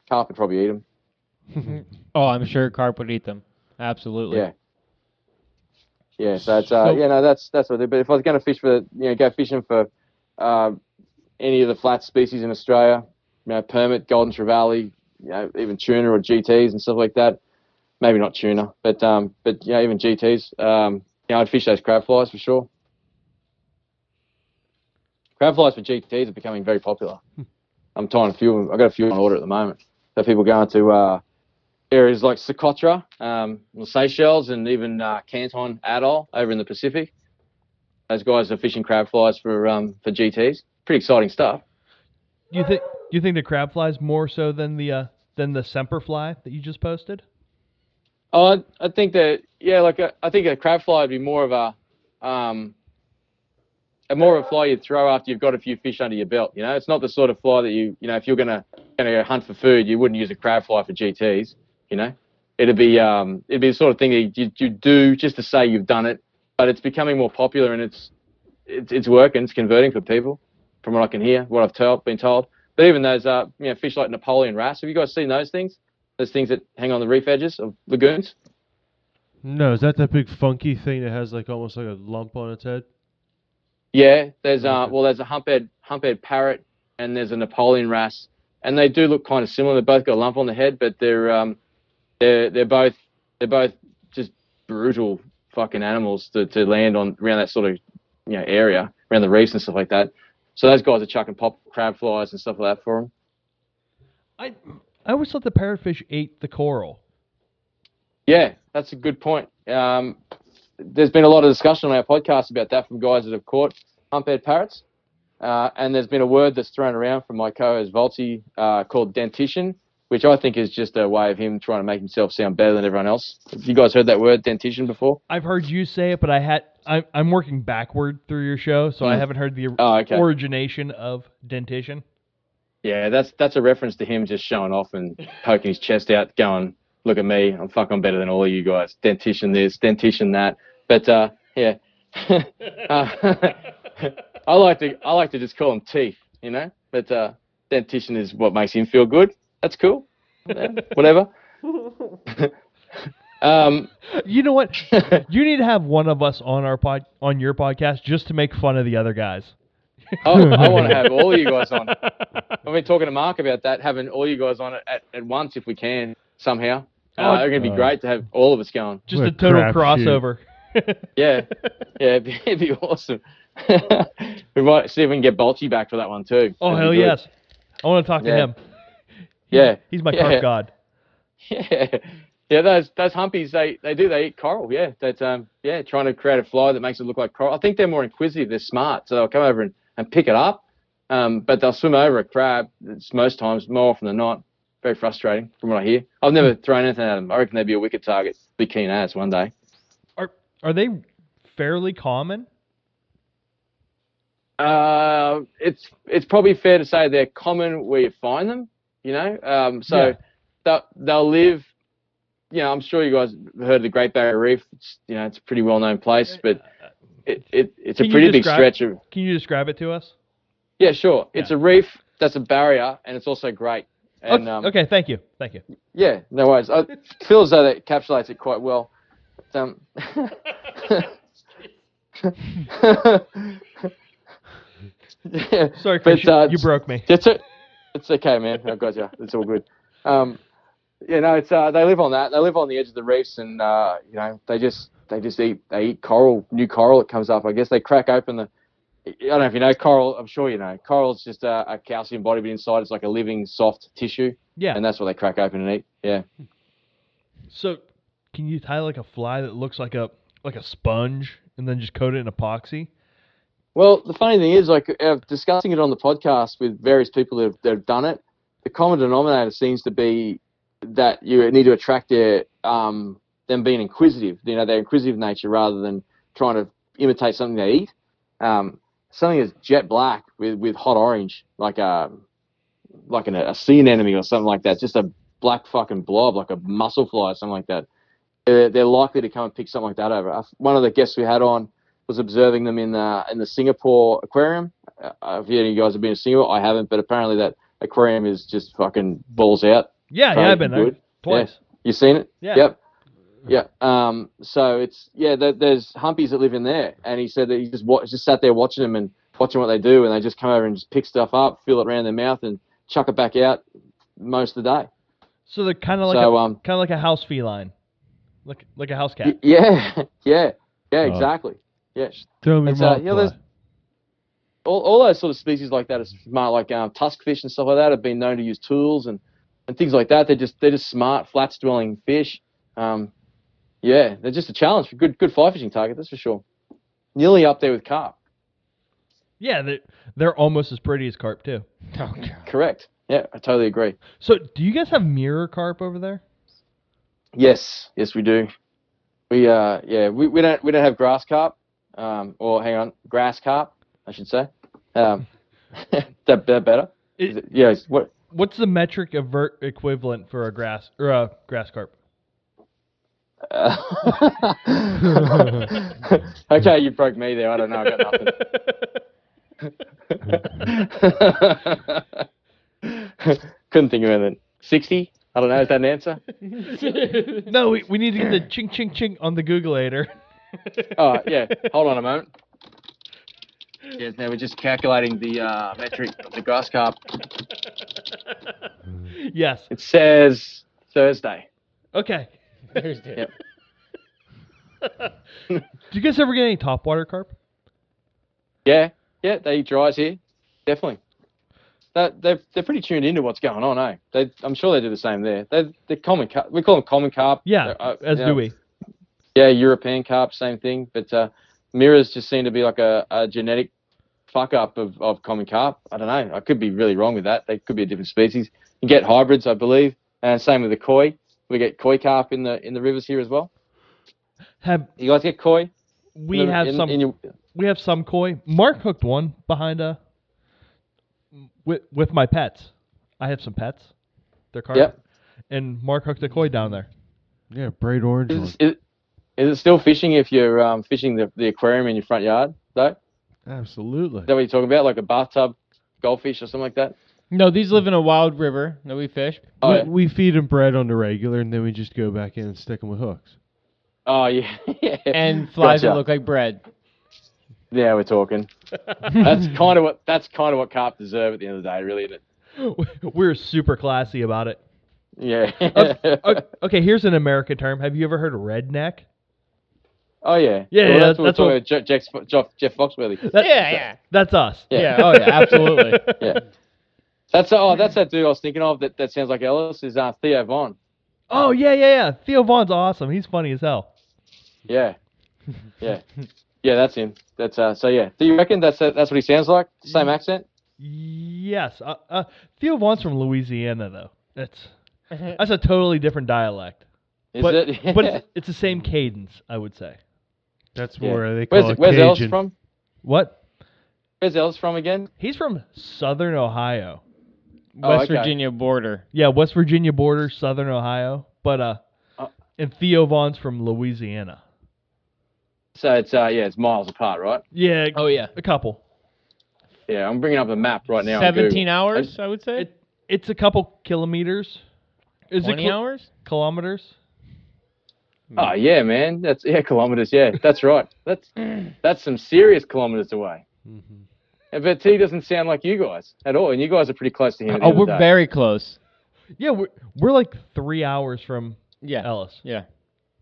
Carp would probably eat them. Oh, I'm sure carp would eat them. Absolutely. Yeah. Yeah, so it's uh, So- yeah, no, that's that's what I do. But if I was going to fish for, you know, go fishing for uh, any of the flat species in Australia, you know, permit, golden trevally, you know, even tuna or GTs and stuff like that. Maybe not tuna, but um, but yeah, even GTs. Um, you know, I'd fish those crab flies for sure. Crab flies for GTs are becoming very popular. I'm tying a few. I've got a few on order at the moment. So people going to uh, areas like Socotra, um, the Seychelles, and even uh, Canton Atoll over in the Pacific. Those guys are fishing crab flies for um, for GTs. Pretty exciting stuff. Do you think you think the crab flies more so than the uh, than the semper fly that you just posted? Oh, I, I think that yeah, like a, I think a crab fly would be more of a um, a more of a fly you'd throw after you've got a few fish under your belt. You know, it's not the sort of fly that you you know if you're gonna gonna go hunt for food, you wouldn't use a crab fly for GTs. You know, it'd be um, it'd be the sort of thing that you you do just to say you've done it, but it's becoming more popular and it's it's it's working, it's converting for people, from what I can hear, what I've told, been told. But even those uh, you know fish like Napoleon wrasse, have you guys seen those things? Those things that hang on the reef edges of lagoons. No, is that that big funky thing that has like almost like a lump on its head? Yeah, there's uh, well, there's a humphead humphead parrot and there's a Napoleon wrasse, and they do look kind of similar. They both got a lump on the head, but they're um, they're they're both they're both just brutal fucking animals to, to land on around that sort of you know area around the reefs and stuff like that. So those guys are chucking pop crab flies and stuff like that for them. I I always thought the parrotfish ate the coral. Yeah, that's a good point. Um, there's been a lot of discussion on our podcast about that from guys that have caught humphead parrots. Uh, and there's been a word that's thrown around from my co-host Volti uh, called dentition, which I think is just a way of him trying to make himself sound better than everyone else. Have you guys heard that word dentition before? I've heard you say it, but I had I, I'm working backward through your show, so I Mm. haven't heard the Oh, okay. origination of dentition. Yeah, that's that's a reference to him just showing off and poking his chest out, going, "Look at me, I'm fucking better than all of you guys." Dentition this, dentition that. But uh, yeah, uh, I like to I like to just call him teeth, you know. But uh, dentition is what makes him feel good. That's cool. Yeah, whatever. um, You know what? you need to have one of us on our pod on your podcast just to make fun of the other guys. I, I want to have all of you guys on. I've been talking to Mark about that, having all you guys on at, at once if we can somehow. Uh, Oh, it's going to be uh, great to have all of us going. Just a a total crossover. Yeah, yeah, it'd be, it'd be awesome. we might see if we can get Bolchi back for that one too. oh That'd hell good. yes! I want to talk to Yeah. him. Yeah, He's my yeah. carp god. Yeah, yeah. Those those humpies, they they do they eat coral. Yeah, that's um yeah, trying to create a fly that makes it look like coral. I think they're more inquisitive. They're smart, so they'll come over and, and pick it up. Um, but they'll swim over a crab. It's most times, more often than not, very frustrating from what I hear. I've never thrown anything at them. I reckon they'd be a wicked target. Be keen as one day. Are are they fairly common? Uh, it's it's probably fair to say they're common where you find them. You know, um, so Yeah. they'll they'll live. You know, I'm sure you guys heard of the Great Barrier Reef. It's, you know, it's a pretty well known place, but it, it it's Can a pretty big stretch of. Can you describe it to us? Yeah, sure. It's a reef that's a barrier, and it's also great. And okay, um, okay, thank you, thank you. yeah, no worries. I feel as though that encapsulates it quite well. Um, yeah, Sorry, Chris, but, uh, you, broke me. It's a, it's okay, man. I got you. It's all good. Um, you know, it's uh, they live on that. They live on the edge of the reefs, and uh, you know, they just they just eat they eat coral, new coral that comes up. I guess they crack open the I don't know if you know coral. I'm sure you know. Coral's just a, a calcium body, but inside it's like a living soft tissue, Yeah. and that's what they crack open and eat. Yeah. so, can you tie like a fly that looks like a like a sponge and then just coat it in epoxy? Well, the funny thing is, like, uh, discussing it on the podcast with various people that have, that have done it, the common denominator seems to be that you need to attract their um, them being inquisitive. You know, their inquisitive nature rather than trying to imitate something they eat. Um, something that's jet black with, with hot orange, like a like an, a sea anemone or something like that, just a black fucking blob, like a mussel fly or something like that. They're, they're likely to come and pick something like that over. One of the guests we had on was observing them in the in the Singapore aquarium. Uh, if any of you guys have been to Singapore, I haven't, but apparently that aquarium is just fucking balls out. Yeah, yeah, I've been there twice. You seen it? Yeah. Yep. Yeah. Um. So it's yeah. There, there's humpies that live in there, and he said that he just wa- just sat there watching them and watching what they do, and they just come over and just pick stuff up, feel it around their mouth, and chuck it back out most of the day. So they're kind of like So, a, um, kind of like a house feline, like like a house cat. Y- yeah. Yeah. Yeah. Oh. Exactly. Yeah. Throw me It's, uh, you know, all, all those sort of species like that, are smart, like um, tusk fish and stuff like that, have been known to use tools and, and things like that. They're just they're just smart, flats dwelling fish. Um, yeah, they're just a challenge for good good fly fishing target, that's for sure. Nearly up there with carp. Yeah, they're they're almost as pretty as carp too. Oh god. Correct. Yeah, I totally agree. So, do you guys have mirror carp over there? Yes, yes, we do. We uh, yeah, we, we don't we don't have grass carp, um, or hang on, grass carp, I should say. Um, that that better. It- Is it, yeah, what What's the metric avert equivalent for a grass or a grass carp? Okay, you broke me there. I don't know. I got nothing. Couldn't think of anything. Sixty? I don't know. Is that an answer? no, we, we need to get the ching ching ching on the Googleator. Oh yeah. Hold on a moment. Yes. Now we're just calculating the uh, metric of the grass carp. yes. It says Thursday. Okay. Thursday. Yep. Do you guys ever get any topwater carp? Yeah. Yeah. They eat dries here. Definitely. That they're they're pretty tuned into what's going on, eh? They, I'm sure they do the same there. They they're common carp. We call them common carp. Yeah, Uh, as you do know, we. Yeah, European carp, same thing. But uh, mirrors just seem to be like a, a genetic fuck up of, of common carp. I don't know. I could be really wrong with that. They could be a different species. You get hybrids, I believe, and same with the koi. We get koi carp in the in the rivers here as well. Have You guys get koi? we the- have in- some in your- we have some koi. Mark hooked one behind a with with my pets. I have some pets. They're carp. Yep. And Mark hooked a koi down there. Yeah, bright orange one. Is, is, is it still fishing if you're um, fishing the, the aquarium in your front yard? Though is Absolutely. that what you're talking about? Like a bathtub goldfish or something like that? No, these live in a wild river that we fish. Oh, we, yeah. we feed them bread on the regular, and then we just go back in and stick them with hooks. Oh yeah. yeah. And flies Gotcha. that look like bread. Yeah, we're talking. That's kind of what that's kind of what carp deserve at the end of the day, really, isn't it? We're super classy about it. Yeah. O- Okay, here's an American term. Have you ever heard of redneck? oh yeah. Yeah, Well, yeah, that's what we're what- talking about. Jeff, Jeff, Jeff, Jeff Foxworthy. That- yeah, yeah. That's us. Yeah. Yeah, oh yeah, absolutely. Yeah. That's oh, that's that dude I was thinking of. That, that sounds like Ellis is uh, Theo Von. Oh yeah, yeah, yeah. Theo Von's awesome. He's funny as hell. Yeah. Yeah. Yeah, that's him. That's uh. So yeah. Do you reckon that's that's what he sounds like? Same accent? Yes. Uh, uh, Theo Von's from Louisiana though. That's that's a totally different dialect. Is but it? but it's, it's the same cadence, I would say. That's Yeah. where they call Where's it Where's Ellis from? What? Where's Ellis from again? He's from Southern Ohio. Oh, West okay. Virginia border. Yeah, West Virginia border, Southern Ohio. But uh, Uh. and Theo Von's from Louisiana. So it's uh yeah, it's miles apart, right? Yeah. Oh yeah. A couple. Yeah, I'm bringing up the map right now. Seventeen Google. hours, I would say. It it's a couple kilometers. Is Twenty it kil- hours? kilometers? Oh yeah, man. That's yeah, kilometers. Yeah, that's right. That's that's some serious kilometers away. Mhm. And But he doesn't sound like you guys at all, and you guys are pretty close to him. Oh, we're day. very close. Yeah, we're we're like three hours from Yeah. Ellis. Yeah.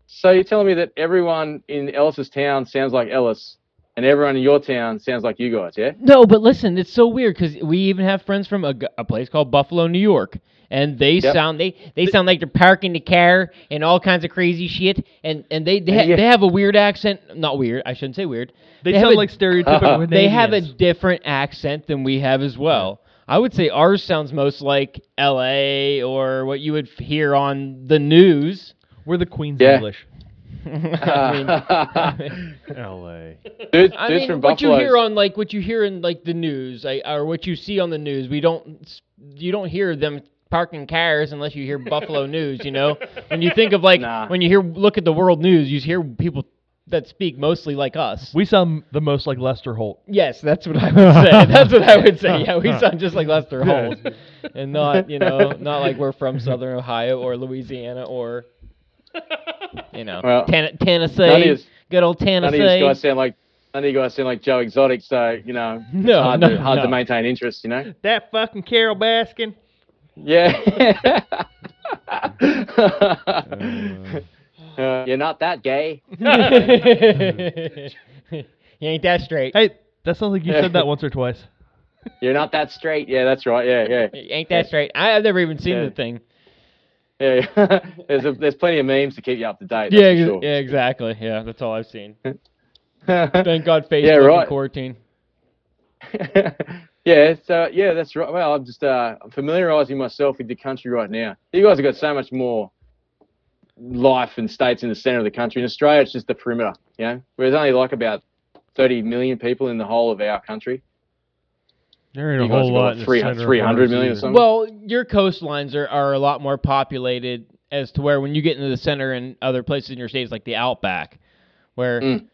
So you're telling me that everyone in Ellis's town sounds like Ellis, and everyone in your town sounds like you guys. Yeah. No, but listen, it's so weird because we even have friends from a place called Buffalo, New York, and they Yep. sound they they sound like they're parking the car and all kinds of crazy shit, and and they they, ha- Yeah. they have a weird accent. Not weird, I shouldn't say weird. They, have sound a- like stereotypical They have a different accent than we have as well. I would say ours sounds most like L.A. or what you would hear on the news. We're the Queen's Yeah. English. I mean, I mean- L.A. Dude, I mean, from what you hear on like what you hear in like the news, I, or what you see on the news, we don't you don't hear them parking cars unless you hear Buffalo news. You know, when you think of like Nah. when you hear look at the world news, you hear people that speak mostly like us. We sound the most like Lester Holt. yes, that's what I would say. That's what I would say. Yeah, we sound just like Lester Holt, and not you know not like we're from Southern Ohio or Louisiana or you know Well, Ten- none of Tennessee, yous- good old None of you Tennessee. guys sound like none of you guys sound like Joe Exotic, so you know it's No, hard, no, to, hard no. to maintain interest. You know. That fucking Carole Baskin. Yeah. Uh, you're not that gay. you ain't that straight. Hey, that sounds like you said that once or twice. You're not that straight. Yeah, that's right. Yeah, yeah, You ain't that straight. I, I've never even seen Yeah. the thing. yeah. there's a, there's plenty of memes to keep you up to date. Yeah, ex- for yeah, exactly. Yeah, that's all I've seen. Thank God Facebook Yeah, right. and quarantine. yeah, so yeah, that's right. Well, I'm just uh, familiarising myself with the country right now. You guys have got so much more life and states in the centre of the country. In Australia, it's just the perimeter, you know. Whereas only like about 30 million people in the whole of our country. There ain't You a guys whole lot. in three- center 300 ours million or something? Well, your coastlines are, are a lot more populated as to where when you get into the center and other places in your states like the outback, where Mm.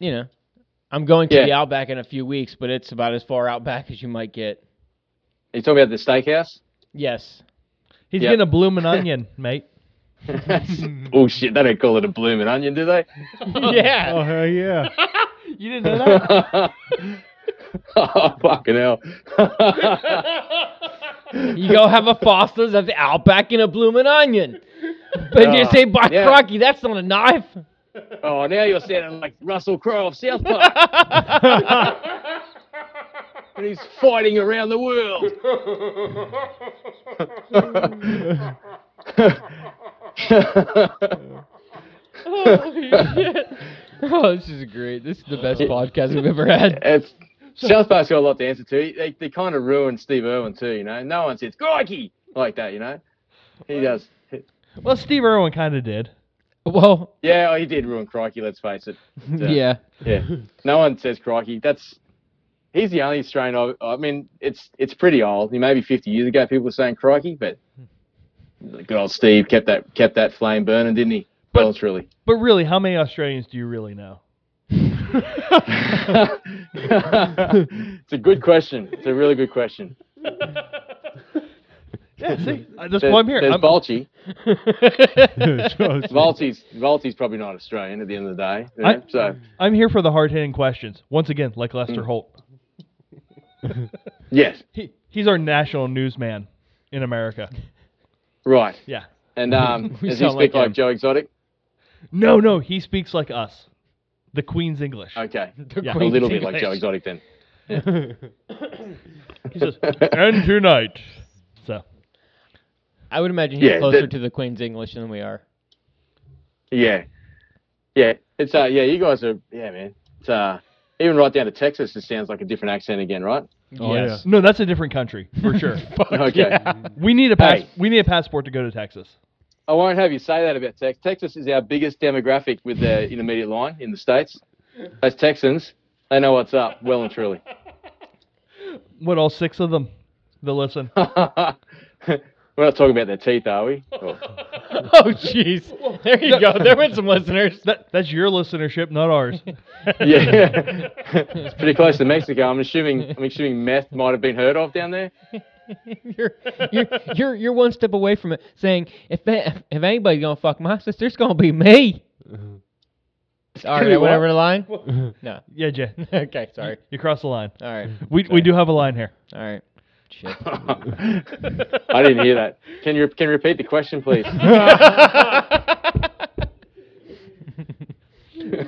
you know, I'm going to Yeah. the outback in a few weeks, but it's about as far outback as you might get. Are you talking about the steakhouse? Yes. He's Yep. getting a blooming onion, mate. oh shit, they don't call it a blooming onion, do they? yeah. Oh hell yeah! You didn't know that? oh fucking hell! You go have a Foster's at the Outback and a blooming onion. But you Oh, say, by yeah. crocky, that's not a knife. oh, now you're sounding like Russell Crowe of South Park, and he's fighting around the world. oh, shit. Oh, this is great. This is the best podcast we've ever had. It's South Park's got a lot to answer to. They, they kind of ruined Steve Irwin too, you know. No one says "crikey" like that, you know. He does. well, Steve Irwin kind of did. Well, Yeah, oh, he did ruin Crikey. Let's face it. Yeah. yeah. Yeah, no one says Crikey. That's he's the only Australian. I, I mean, it's it's pretty old. Maybe 50 years ago, people were saying Crikey, but good old Steve kept that kept that flame burning, didn't he? But- well, truly. But really, how many Australians do you really know? it's a good question. It's a really good question. Yeah, see, that's why I'm here. there's I'm- Bolchi. Trust me. Volti's Volti's probably not Australian at the end of the day. you I, so I'm here for the hard hitting questions. Once again, like Lester Mm. Holt. yes, He, he's our national newsman in America. right. Yeah. And um, does he speak like like. Joe Exotic? No, no, he speaks like us. The Queen's English. Okay, The Yeah. a Queen's little bit like Joe Exotic then. He says, and tonight. So, I would imagine he's Yeah, closer that- to the Queen's English than we are. Yeah, yeah. It's uh, yeah. You guys are yeah, man. It's uh, even right down to Texas, it sounds like a different accent again, right? Oh, yes. no, that's a different country for sure. Okay. Yeah. we need a pass. Hey. We need a passport to go to Texas. I won't have you say that about Texas. Texas is our biggest demographic with the intermediate line in the states. Those Texans, they know what's up, well and truly. What all six of them? That listen. We're not talking about their teeth, are we? Oh. oh, jeez. There you go. There went some listeners. That that's your listenership, not ours. yeah, it's pretty close to Mexico. I'm assuming. I'm assuming meth might have been heard of down there. you're, you're you're you're one step away from it, saying if if, if anybody's gonna fuck my sister, it's gonna be me. Sorry, be I over the line. No. yeah, Jay. okay, sorry. You crossed the line. All right. We we do have a line here. All right. Shit. I didn't hear that. Can you can you repeat the question, please?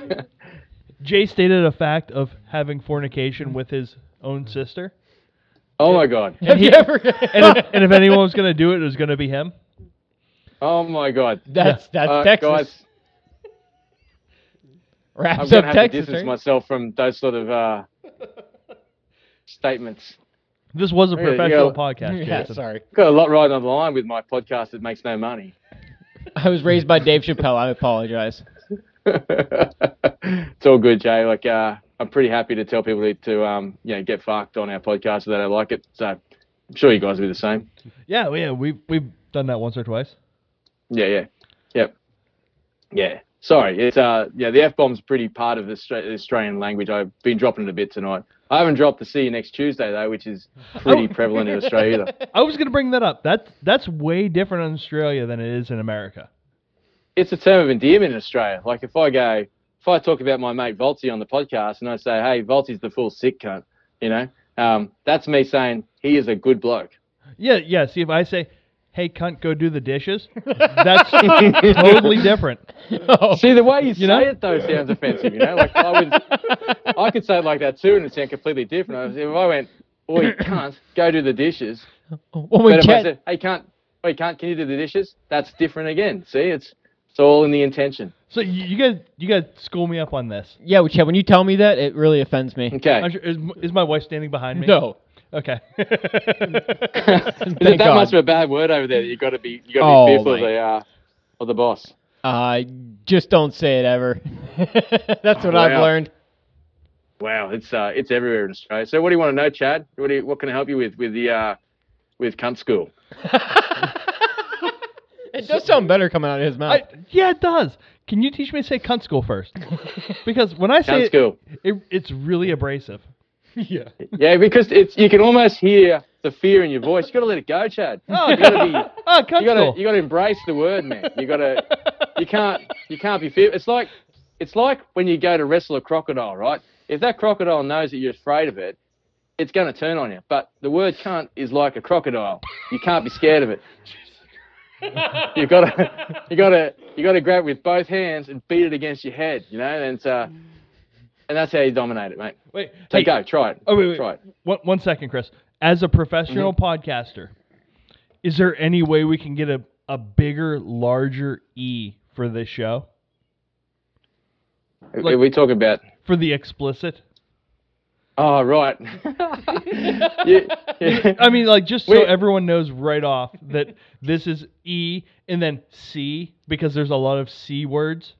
Jay stated a fact of having fornication with his own sister. Oh my god. Have you ever? And if, and if anyone was going to do it, it was going to be him. Oh my god. that's that's Uh, Texas. Guys, I'm Wraps gonna up have Texas. to distance right? myself from those sort of uh, statements. This was a professional yeah. podcast, Yeah, Jason. sorry. Got a lot riding on the line with my podcast that makes no money. I was raised by Dave Chappelle. I apologize. it's all good, Jay. Like, uh, I'm pretty happy to tell people to, to um, you know, get fucked on our podcast if they don't like it. So I'm sure you guys will be the same. Yeah, well, yeah, we've we've done that once or twice. Yeah, yeah, yep, yeah. Sorry, it's uh, yeah, the f bomb's pretty part of the Australian language. I've been dropping it a bit tonight. I haven't dropped the see you next Tuesday though, which is pretty Oh. prevalent in Australia. Either. I was going to bring that up. That's that's way different in Australia than it is in America. It's a term of endearment in Australia. Like if I go, if I talk about my mate Volty on the podcast and I say, hey, Volty's the full sick cunt, you know, um, that's me saying he is a good bloke. Yeah, yeah. See, if I say, "Hey, cunt, go do the dishes," that's totally different. Oh. See, the way you, say know? it though sounds offensive. You know, like I would, I could say it like that too, and it sound completely different. If I went, "Oi, cunt, go do the dishes," When but we if I said, "Hey, cunt, oi, cunt, can you do the dishes?" That's different again. See, it's it's all in the intention. So you, you guys, you guys, school me up on this. yeah, Chad, when you tell me that, it really offends me. Okay. Is, is my wife standing behind me? No. Okay. that Thank God. must be a bad word over there. You got to be, you got to Oh, be fearful of my- the uh, of the boss. Uh, just don't say it ever. That's what I've Wow. learned. Wow, it's uh, it's everywhere in Australia. So, what do you want to know, Chad? What do you, what can I help you with with the uh, with cunt school? It does sound better coming out of his mouth. I, yeah, it does. Can you teach me to say cunt school first? Because when I say Cunt it, school. it, it's really abrasive. yeah. Yeah, because it's you can almost hear the fear in your voice. You got to let it go, Chad. Oh, you got to be. oh, You got to you got to embrace the word, man. You got to. You can't you can't be fear. It's like it's like when you go to wrestle a crocodile, right? If that crocodile knows that you're afraid of it, it's going to turn on you. But the word cunt is like a crocodile. You can't be scared of it. you got to you got to you got to grab it with both hands and beat it against your head, you know, and uh, and that's how you dominate it, mate. Wait, So hey, go, try it. Oh wait, wait. Try it. One, one second, Chris. As a professional Mm-hmm. podcaster, is there any way we can get a, a bigger, larger E for this show? Like- we talk about For the explicit? Oh right. yeah, yeah. I mean, like, just so Wait. everyone knows right off that this is E and then C because there's a lot of C words.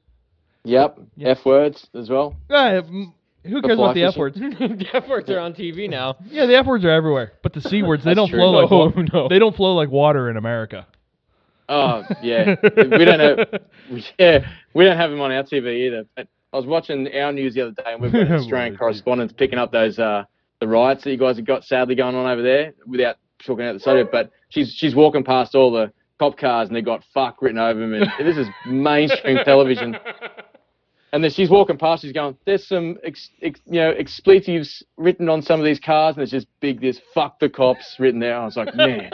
Yep. Yeah. F words as well. Mm, who cares about the F words? the F words are on TV now. Yeah, the F words are everywhere, but the C words they don't true. flow like No, wa- no. they don't flow like water in America. Oh yeah. we don't have. Yeah, we don't have them on our TV either. But I was watching our news the other day, and we've got Australian correspondents picking up those uh the riots that you guys have got sadly going on over there without talking out the subject. But she's she's walking past all the cop cars and they've got fuck written over them, and this is mainstream television. And then she's walking past. She's going, "There's some, ex, ex, you know, expletives written on some of these cars, and it's just big. This fuck the cops written there." I was like, "Man,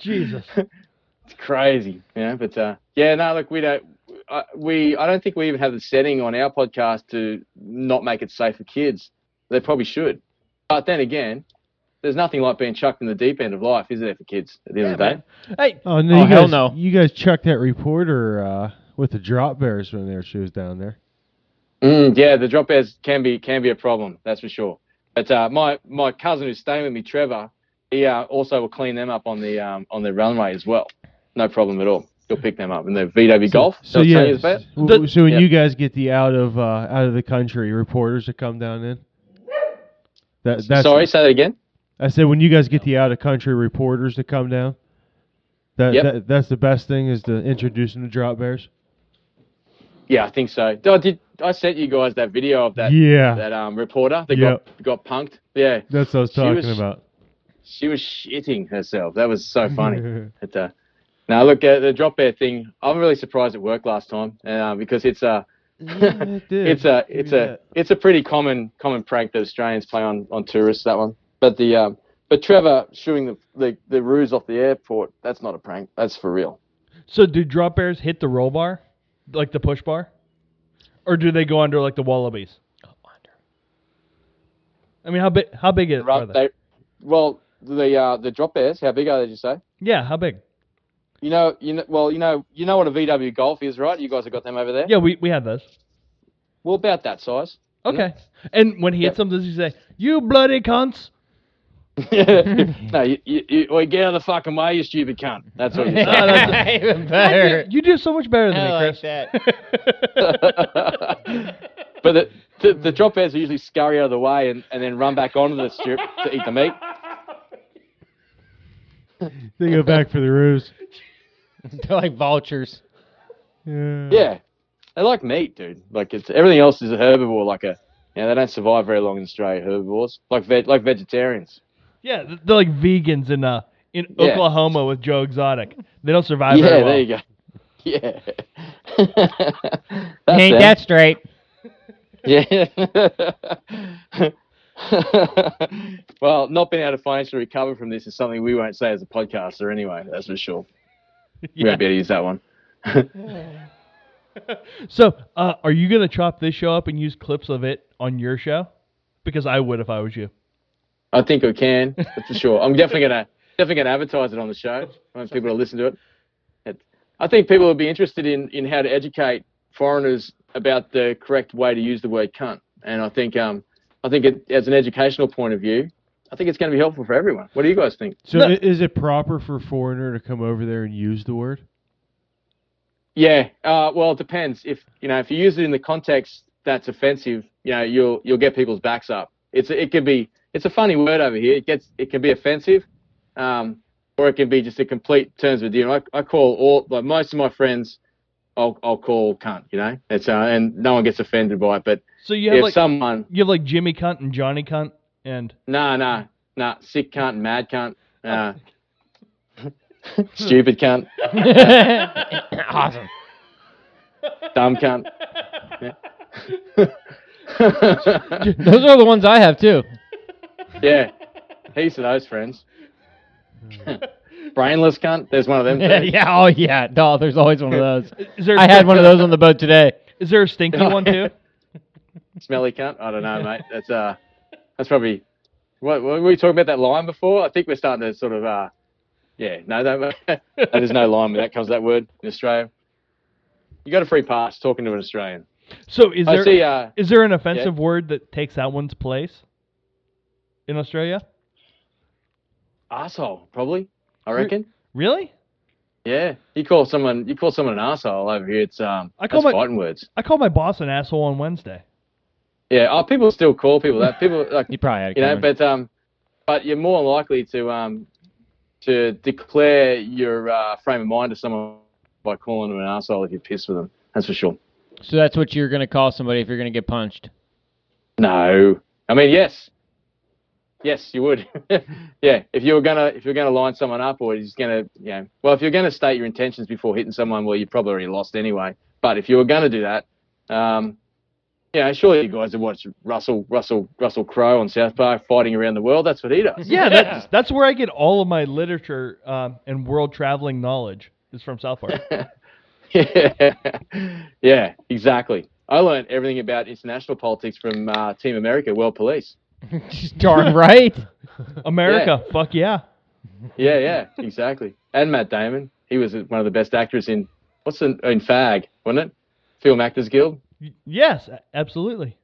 Jesus. it's crazy." You know, but uh, yeah, no, look, we don't. I, we, I don't think we even have the setting on our podcast to not make it safe for kids. They probably should. But then again, there's nothing like being chucked in the deep end of life, is there, for kids? At the end of the day. Hey, Oh no! Oh, you hell guys, no. You guys chucked that reporter uh, with the drop bears when their shoes down there. Mm, yeah, the drop bears can be can be a problem, that's for sure. But uh, my my cousin who's staying with me, Trevor, he uh, also will clean them up on the um, on the runway as well. No problem at all. He'll pick them up in the VW Golf. So yeah. what I was about? w- so when Yeah. you guys get the out of uh, out of the country reporters to come down in. That, that's, Sorry, say that again. I said when you guys get the out of country reporters to come down. That, Yep. that that's the best thing is to introduce them to drop bears. Yeah, I think so. I did. I sent you guys that video of that yeah, that um, reporter that Yep. got got punked. Yeah, that's what I was she talking was- about. she was shitting herself. That was so funny. But, uh, now look at the drop bear thing. I'm really surprised it worked last time uh, because it's a Yeah, it it's a it's me a it's a pretty common common prank that Australians play on, on tourists. That one, but the um, but Trevor shooting the, the the roos off the airport. That's not a prank. That's for real. so do drop bears hit the roll bar, like the push bar, or do they go under like the wallabies? Under. I mean, how big? How big is, are they? they, well, the uh, the drop bears, how big are they? Did you say? Yeah, how big? You know, you know, well, you know, you know what a VW Golf is, right? You guys have got them over there. Yeah, we we had those. Well, about that size. Okay. And when he hits Yeah. them, does he say, "You bloody cunts"? no, you, you, you well, get out of the fucking way, you stupid cunt. That's what you say. Oh, that's- Even better. You do so much better than I me, like Chris. but the, the the drop bears usually scurry out of the way and, and then run back onto the strip to eat the meat. They go back for the roos. They're like vultures. Yeah. Yeah, they like meat, dude. Like it's everything else is a herbivore. Like a, you know, they don't survive very long in Australia. Herbivores, like veg, like vegetarians. Yeah, they're like vegans in uh in Yeah. Oklahoma with Joe Exotic. They don't survive yeah, very well. there you go. Yeah. That's Ain't them. that straight? Yeah. well, not being able to financially recover from this is something we won't say as a podcaster anyway, that's for sure. We Yeah. won't be able to use that one. So, uh, are you gonna chop this show up and use clips of it on your show? Because I would if I was you. I think we can, that's for sure. I'm definitely gonna definitely gonna advertise it on the show. I want people to listen to it. it. I think people would be interested in, in how to educate foreigners about the correct way to use the word cunt. And I think um I think it, as an educational point of view, I think it's going to be helpful for everyone. What do you guys think? So No. is it proper for a foreigner to come over there and use the word? Yeah, uh, well, it depends. If you know, if you use it in the context that's offensive, you know, you'll you'll get people's backs up. It's it could be it's a funny word over here. It gets it can be offensive, um, or it can be just a complete terms of endearment. I, I call all like most of my friends, I'll I'll call cunt. You know, it's uh, and no one gets offended by it. But So you have if like someone, you have like Jimmy Cunt and Johnny Cunt and nah, nah, nah, sick cunt, mad cunt, uh, stupid cunt, awesome. dumb cunt. Those are the ones I have too. Yeah, heaps of those friends. Brainless cunt. There's one of them. Yeah, too. yeah, oh yeah. No, there's always one of those. is there? I had one of those on the boat today. Is there a stinky one too? Smelly cunt. I don't know, mate. That's uh, that's probably. What, what were we talking about that line before? I think we're starting to sort of uh, yeah. No, that, there's no line when that comes to that word in Australia. You got a free pass talking to an Australian. So is I there see. Uh, is there an offensive word that takes that one's place in Australia? asshole probably. I reckon. Really? Yeah. You call someone. You call someone an asshole over here. It's um. I call that's my- fighting words. I called my boss an asshole on Wednesday. Yeah. Oh, people still call people that. People like You probably had you know, but um, but you're more likely to um, to declare your uh, frame of mind to someone by calling them an asshole if you're pissed with them. That's for sure. So that's what you're gonna call somebody if you're gonna get punched. No, I mean yes, yes, you would. yeah, if you were gonna if you're gonna line someone up or you're gonna you know, well, if you're gonna state your intentions before hitting someone, well, you probably already lost anyway. But if you were gonna do that, um, know, surely you guys have watched Russell Russell Russell Crowe on South Park fighting around the world. That's what he does. Yeah, that's that's where I get all of my literature um, and world traveling knowledge is from South Park. yeah, yeah, exactly. I learned everything about international politics from uh, Team America, World Police. She's darn right. America, fuck yeah. Yeah, yeah, exactly. And Matt Damon, he was one of the best actors in what's the in Fag, wasn't it? Film Actors Guild. Yes, a- absolutely.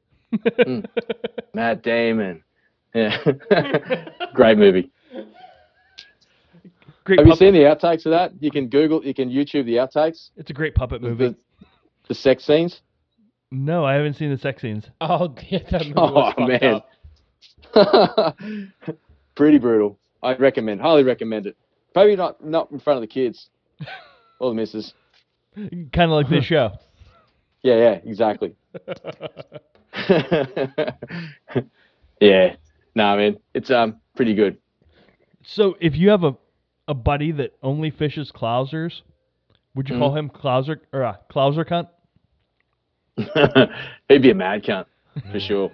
Hmm. Matt Damon. Yeah, great movie. Great Have you seen the outtakes of that? You can Google, you can YouTube the outtakes, It's a great puppet movie. the, the sex scenes. No, I haven't seen the sex scenes. Oh, yeah, that movie Oh was man, up. pretty brutal. I'd recommend, highly recommend it. Probably not not in front of the kids or the missus. Kind of like this show. Yeah, yeah, exactly. yeah, no, I mean it's um pretty good. So if you have a, a buddy that only fishes clousers, would you call Mm-hmm. him clouser or uh, clouser cunt? He'd be a mad cunt for sure.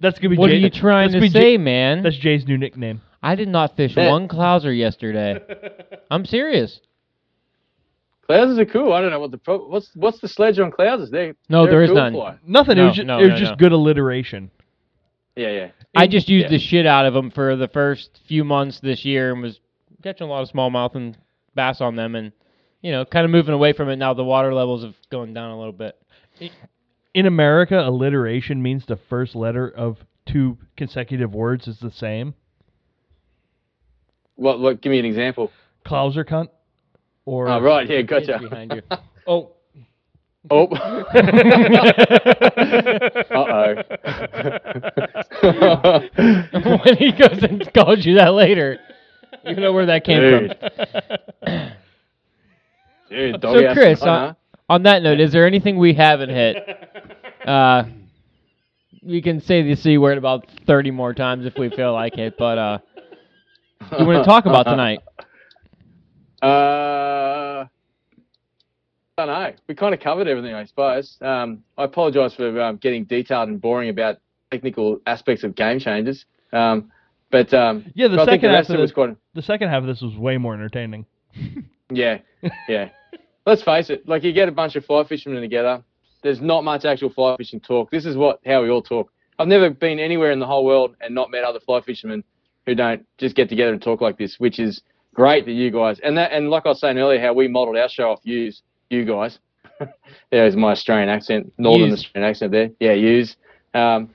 That's gonna be. What are you trying to gonna be say, Jay- man? That's Jay's new nickname. I did not fish Man. one clouser yesterday. I'm serious. Clousers are cool. I don't know what the pro- what's what's the sledge on Clousers. They No, they're there a is cool none. fly. Nothing. it No, was just, no, it was no, just no. good alliteration. Yeah, yeah. I just used yeah. the shit out of them for the first few months this year and was catching a lot of smallmouth and bass on them and you know kind of moving away from it now. The water levels have gone down a little bit. In America, alliteration means the first letter of two consecutive words is the same. What? What? Give me an example. Clouser cunt. Or Oh, right. Yeah, gotcha. behind you. Oh, Oh. Uh oh. when he goes and calls you that later, you know where that came Dude. from. Dude, So, doggy ass- Chris, I uh, know. On that note, is there anything we haven't hit? Uh, we can say the c word about thirty more times if we feel like it, but uh, do you want to talk about tonight? Uh, I don't know. We kind of covered everything, I suppose. Um, I apologise for um, getting detailed and boring about technical aspects of game changes. Um, but um, Yeah, the but second the half of of was this- quite. the second half of this was way more entertaining. Yeah, yeah. Let's face it. Like you get a bunch of fly fishermen together. There's not much actual fly fishing talk. This is what how we all talk. I've never been anywhere in the whole world and not met other fly fishermen who don't just get together and talk like this, which is great that you guys and that and like I was saying earlier, how we modelled our show off yous, you guys. There's my Australian accent, Northern Yous. Australian accent there. Yeah, use. Um,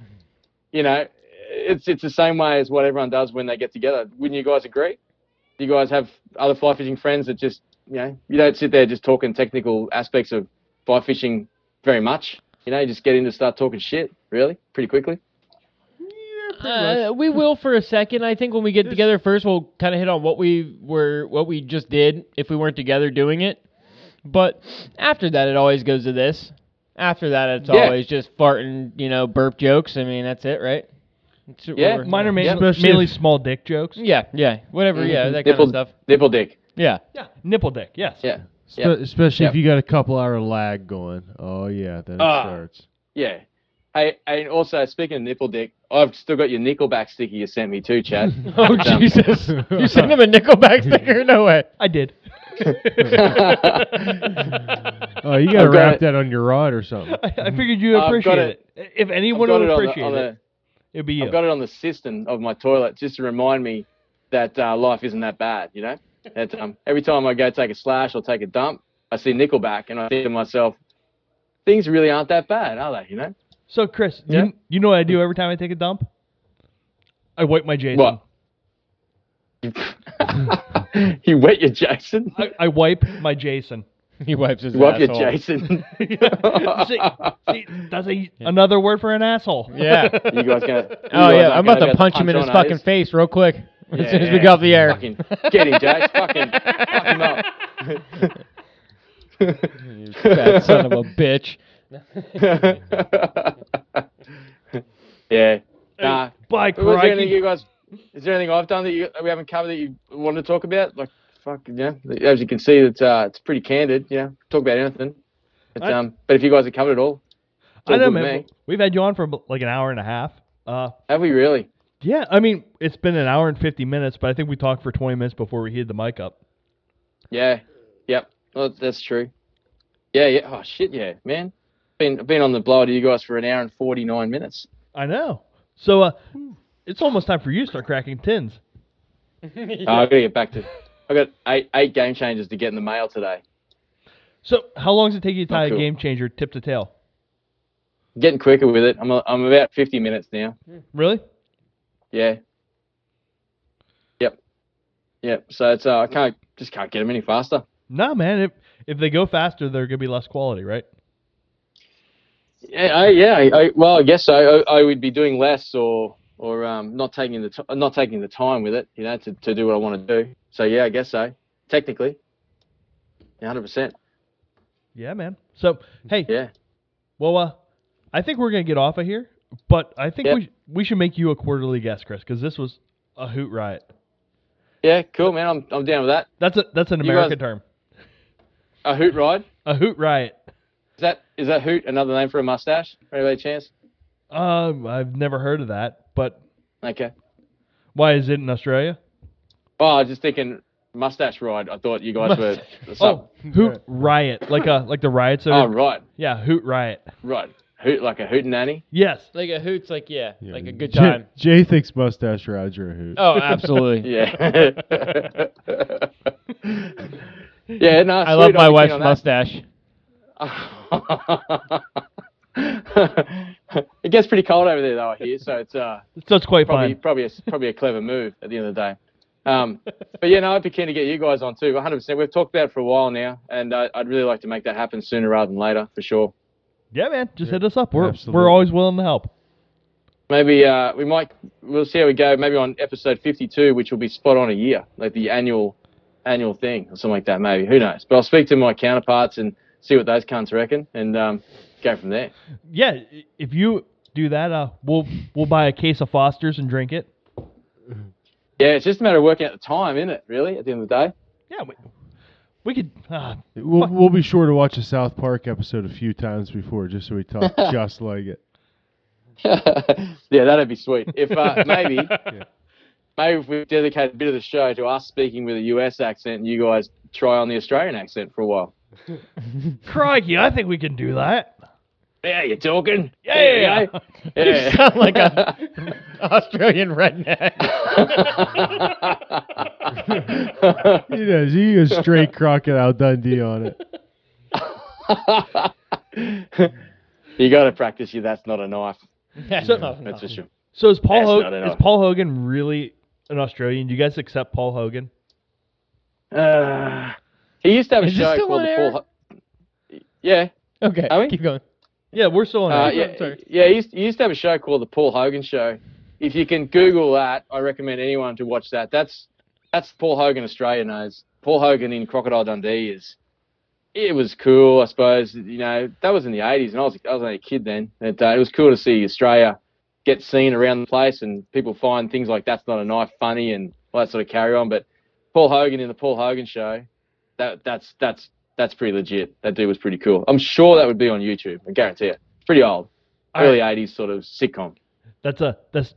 you know, it's it's the same way as what everyone does when they get together. Wouldn't you guys agree? you guys have other fly fishing friends that just you know you don't sit there just talking technical aspects of fly fishing very much. You know, you just get in to start talking shit really pretty quickly. Uh, we will for a second. I think when we get together first, we'll kind of hit on what we were, what we just did if we weren't together doing it. But after that, it always goes to this. After that, it's Yeah. always just farting, you know, burp jokes. I mean, that's it, right? That's what Yeah. we're- Mine are ma- Yep. Especially mainly small dick jokes. Yeah, yeah, whatever. Yeah, that kind of stuff. nipple dick. Yeah. Yeah, nipple dick. Yes. Yeah, Spe- Yep. Especially Yep. if you got a couple hour lag going. Oh yeah, then it Ah. starts. yeah. Hey, and also speaking of nipple dick, I've still got your Nickelback sticker you sent me too, Chad. Oh Um, Jesus! you sent him a Nickelback sticker? No way. I did. Oh, you gotta I've got wrap it. that on your rod or something. I, I figured you I've appreciate it. it. If anyone would it on the, appreciate on it, the it'd be you. I've got it on the cistern of my toilet just to remind me that uh, life isn't that bad, you know? That, um, every time I go take a slash or take a dump, I see Nickelback and I think to myself, things really aren't that bad, are they, you know? So, Chris, Yeah? you, you know what I do every time I take a dump? I wipe my Jason. What? you wet your Jason? I, I wipe my Jason. He wipes his You wipe your. Jason? see, see, that's a, another word for an asshole. Yeah. You guys gonna? you Oh guys yeah, I'm about gonna to go punch him in his on fucking face real quick as Yeah, soon as we yeah. go off the air. Fucking get him, Jace. Fucking fuck him up. You fat son of a bitch. yeah. Nah. By Was there anything crikey. you guys? Is there anything I've done that you we haven't covered that you wanted to talk about? Like, fuck, yeah. As you can see, it's uh, it's pretty candid. You know, talk about anything. It's, I- um, but if you guys have covered it all, it's I all know, good with man. me. We've had you on for like an hour and a half. Uh, Have we really? Yeah, I mean, it's been an hour and 50 minutes, but I think we talked for 20 minutes before we hit the mic up. Yeah. Yep. Well, that's true. Yeah. Yeah. Oh shit. Yeah, man. Been been on the blower to you guys for an hour and forty nine minutes. I know. So, uh, it's almost time for you to start cracking tins. Oh, I gotta get back to. I got eight eight game changers to get in the mail today. So, how long does it take you to tie cool. a game changer tip to tail? Getting quicker with it. I'm a, I'm about fifty minutes now. Really? Yeah. Yep. Yep. So it's uh, I can't just can't get them any faster. No, man. If if they go faster, they're gonna be less quality, right? Yeah. I, yeah. I, I, well, I guess so. I, I would be doing less or or um not taking the t- not taking the time with it, you know, to, to do what I want to do. So yeah, I guess so. Technically. hundred percent. Yeah, man. So, hey, Yeah. well, uh, I think we're gonna get off of here, but I think Yep. we we should make you a quarterly guest, Chris, because this was a hoot riot. Yeah. Cool, man. I'm I'm down with that. That's a that's an American guys- term. A hoot ride. A hoot riot. Is that is that hoot another name for a mustache? Any chance? Um, I've never heard of that, but Okay. why is it in Australia? Oh, I was just thinking mustache ride. I thought you guys were. Oh, Hoot Riot, like a like the riots. Oh, right, Yeah, Hoot Riot. right. Hoot like a hootenanny. Yes. Like a hoot's like yeah, Yeah, like a good Jay- time. Jay, thinks mustache rides are a hoot. Oh, absolutely. Yeah. yeah. No. I love sweet, my I'll be wife's keen on mustache. it gets pretty cold over there, though. I hear, so it's uh So it's quite probably fun. probably a, probably a clever move at the end of the day. Um, but yeah, no, I'd be keen to get you guys on too. 100. percent We've talked about it for a while now, and uh, I'd really like to make that happen sooner rather than later, for sure. Yeah, man. Just hit us up. We're Absolutely. we're always willing to help. Maybe uh, we might. We'll see how we go. Maybe on episode 52, which will be spot on a year, like the annual annual thing or something like that. Maybe who knows? But I'll speak to my counterparts and see what those cunts reckon, and um, go from there. Yeah, if you do that, uh, we'll we'll buy a case of Foster's and drink it. Yeah, it's just a matter of working out the time, isn't it? Really, at the end of the day. Yeah, we, we could. Uh, We'll, we'll be sure to watch a South Park episode a few times before, just so we talk just like it. yeah, that'd be sweet. If uh, maybe, maybe if we dedicate a bit of the show to us speaking with a US accent, and you guys try on the Australian accent for a while. crikey, I think we can do that. Yeah, you talking? Yeah. yeah. You sound like a Australian redneck. He does. He goes straight Crocodile Dundee on it. you got to practice you. that's not a knife. That's So- not That's for sure. So is Paul That's Ho- is. Paul Hogan really an Australian? Do you guys accept Paul Hogan? Uh, he used to have a Is this show called the? Paul. Ho- yeah, Okay, Are we? keep going. Yeah, we're still on. Uh, yeah, sorry. yeah. He used, he used to have a show called the Paul Hogan Show. If you can Google that, I recommend anyone to watch that. That's that's Paul Hogan Australia knows. Paul Hogan in Crocodile Dundee is. It was cool, I suppose. You know, that was in the '80s, and I was I was only a kid then. And, uh, it was cool to see Australia get seen around the place, and people find things like that's not a knife funny and all that sort of carry on. But Paul Hogan in the Paul Hogan Show, that that's that's that's pretty legit. That dude was pretty cool. I'm sure that would be on YouTube. I guarantee it. It's pretty old, early '80s sort of sitcom. That's a that's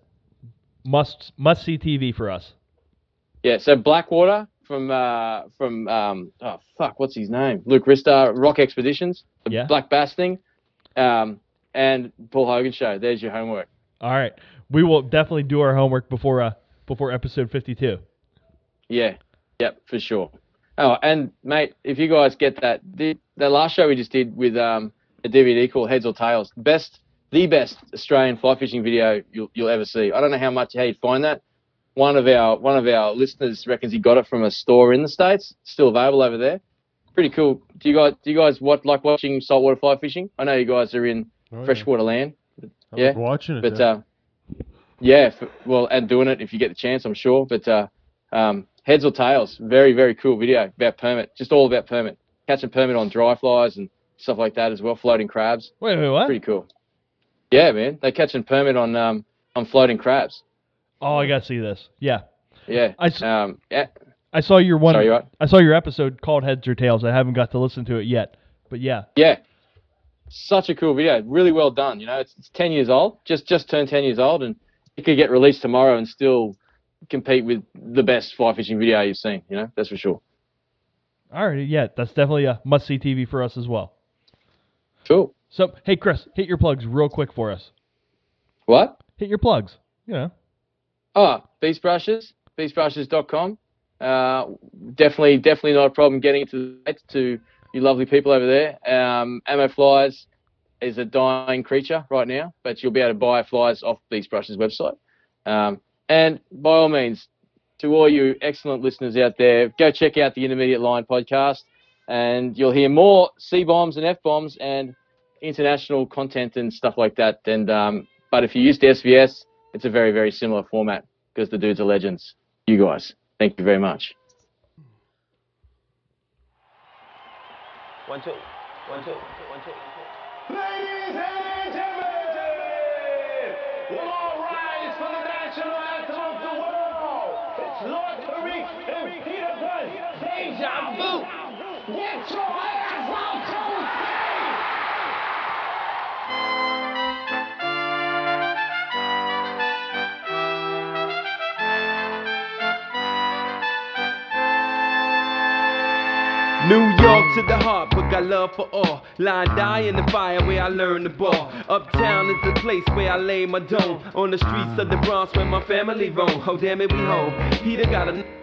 must must see TV for us. Yeah. So Blackwater from uh, from um, oh fuck, what's his name? Luke Ristar, Rock Expeditions, the Yeah. Black Bass thing, um, and Paul Hogan Show. There's your homework. All right, we will definitely do our homework before uh before episode fifty two. Yeah. Yep, for sure. Oh, and mate, if you guys get that, the, the last show we just did with um, a DVD called Heads or Tails, best, the best Australian fly fishing video you'll, you'll ever see. I don't know how much how you'd find that. One of our one of our listeners reckons he got it from a store in the states, still available over there. Pretty cool. Do you guys do you guys what like watching saltwater fly fishing? I know you guys are in Oh, yeah. freshwater land, I yeah, watching it. but uh, yeah, f well, and doing it if you get the chance, I'm sure. But uh, um, heads or tails, very very cool video about permit, just all about permit, catching permit on dry flies and stuff like that as well, floating crabs, Wait, wait, what? pretty cool. Yeah, man, they catching permit on um, on floating crabs. Oh, I gotta see this. Yeah, Yeah, I s- um, yeah, I saw your one. Sorry? I saw your episode called Heads or Tails. I haven't got to listen to it yet, but yeah. yeah. Such a cool video, really well done. You know, it's, it's ten years old, just just turned ten years old, and it could get released tomorrow and still compete with the best fly fishing video you've seen. You know, that's for sure. All right, yeah, that's definitely a must see TV for us as well. Cool. So, hey, Chris, hit your plugs real quick for us. What? Hit your plugs. You know. Oh, Beast Brushes, beastbrushes.com. Uh, definitely, definitely not a problem getting it to the to you lovely people over there. Um, Ammo Flies is a dying creature right now, but you'll be able to buy flies off Beast Brushes website. Um, and by all means, to all you excellent listeners out there, go check out the Intermediate Line podcast, and you'll hear more C bombs and F bombs and international content and stuff like that. And um, but if you use the SVS, it's a very very similar format because the dudes are legends. You guys, thank you very much. One, two, one, two. Lord Tariq and Peter Gunz. Deja vu. Get your to the heart, but got love for all. Line die in the fire where I learned the ball. Uptown is the place where I lay my dome. On the streets of the Bronx where my family roam. Oh damn it, we home. Peter got a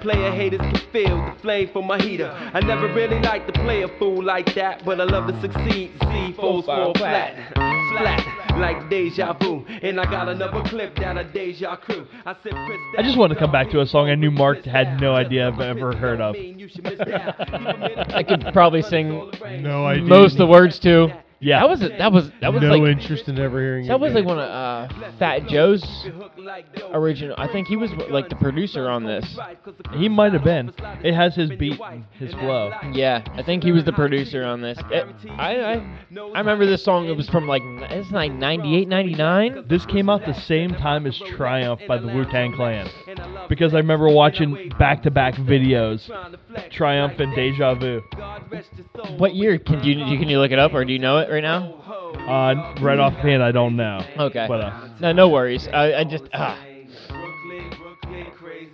Player haters can feel the flame from my heater. I never really liked to play a fool like that, but I love to succeed. See foes fall flat, flat like deja vu. And I got another clip that a deja crew. I said, I just wanted to come back to a song I knew Mark had no idea I've ever heard of. I could probably sing No idea. most of the words to. Yeah. That was a, that was that was no like interest in ever hearing that was like one of uh, Fat Joe's original. I think he was like the producer on this. He might have been. It has his beat, and his flow. Yeah, I think he was the producer on this. It- I, I I remember this song. It was from like it's like 98, 99. This came out the same time as Triumph by the Wu Tang Clan. Because I remember watching back to back videos Triumph and Deja Vu. What year? Can you can you look it up or do you know it right now? Uh, right off hand, I don't know. Okay. But, uh, no, no worries. I, I just ah.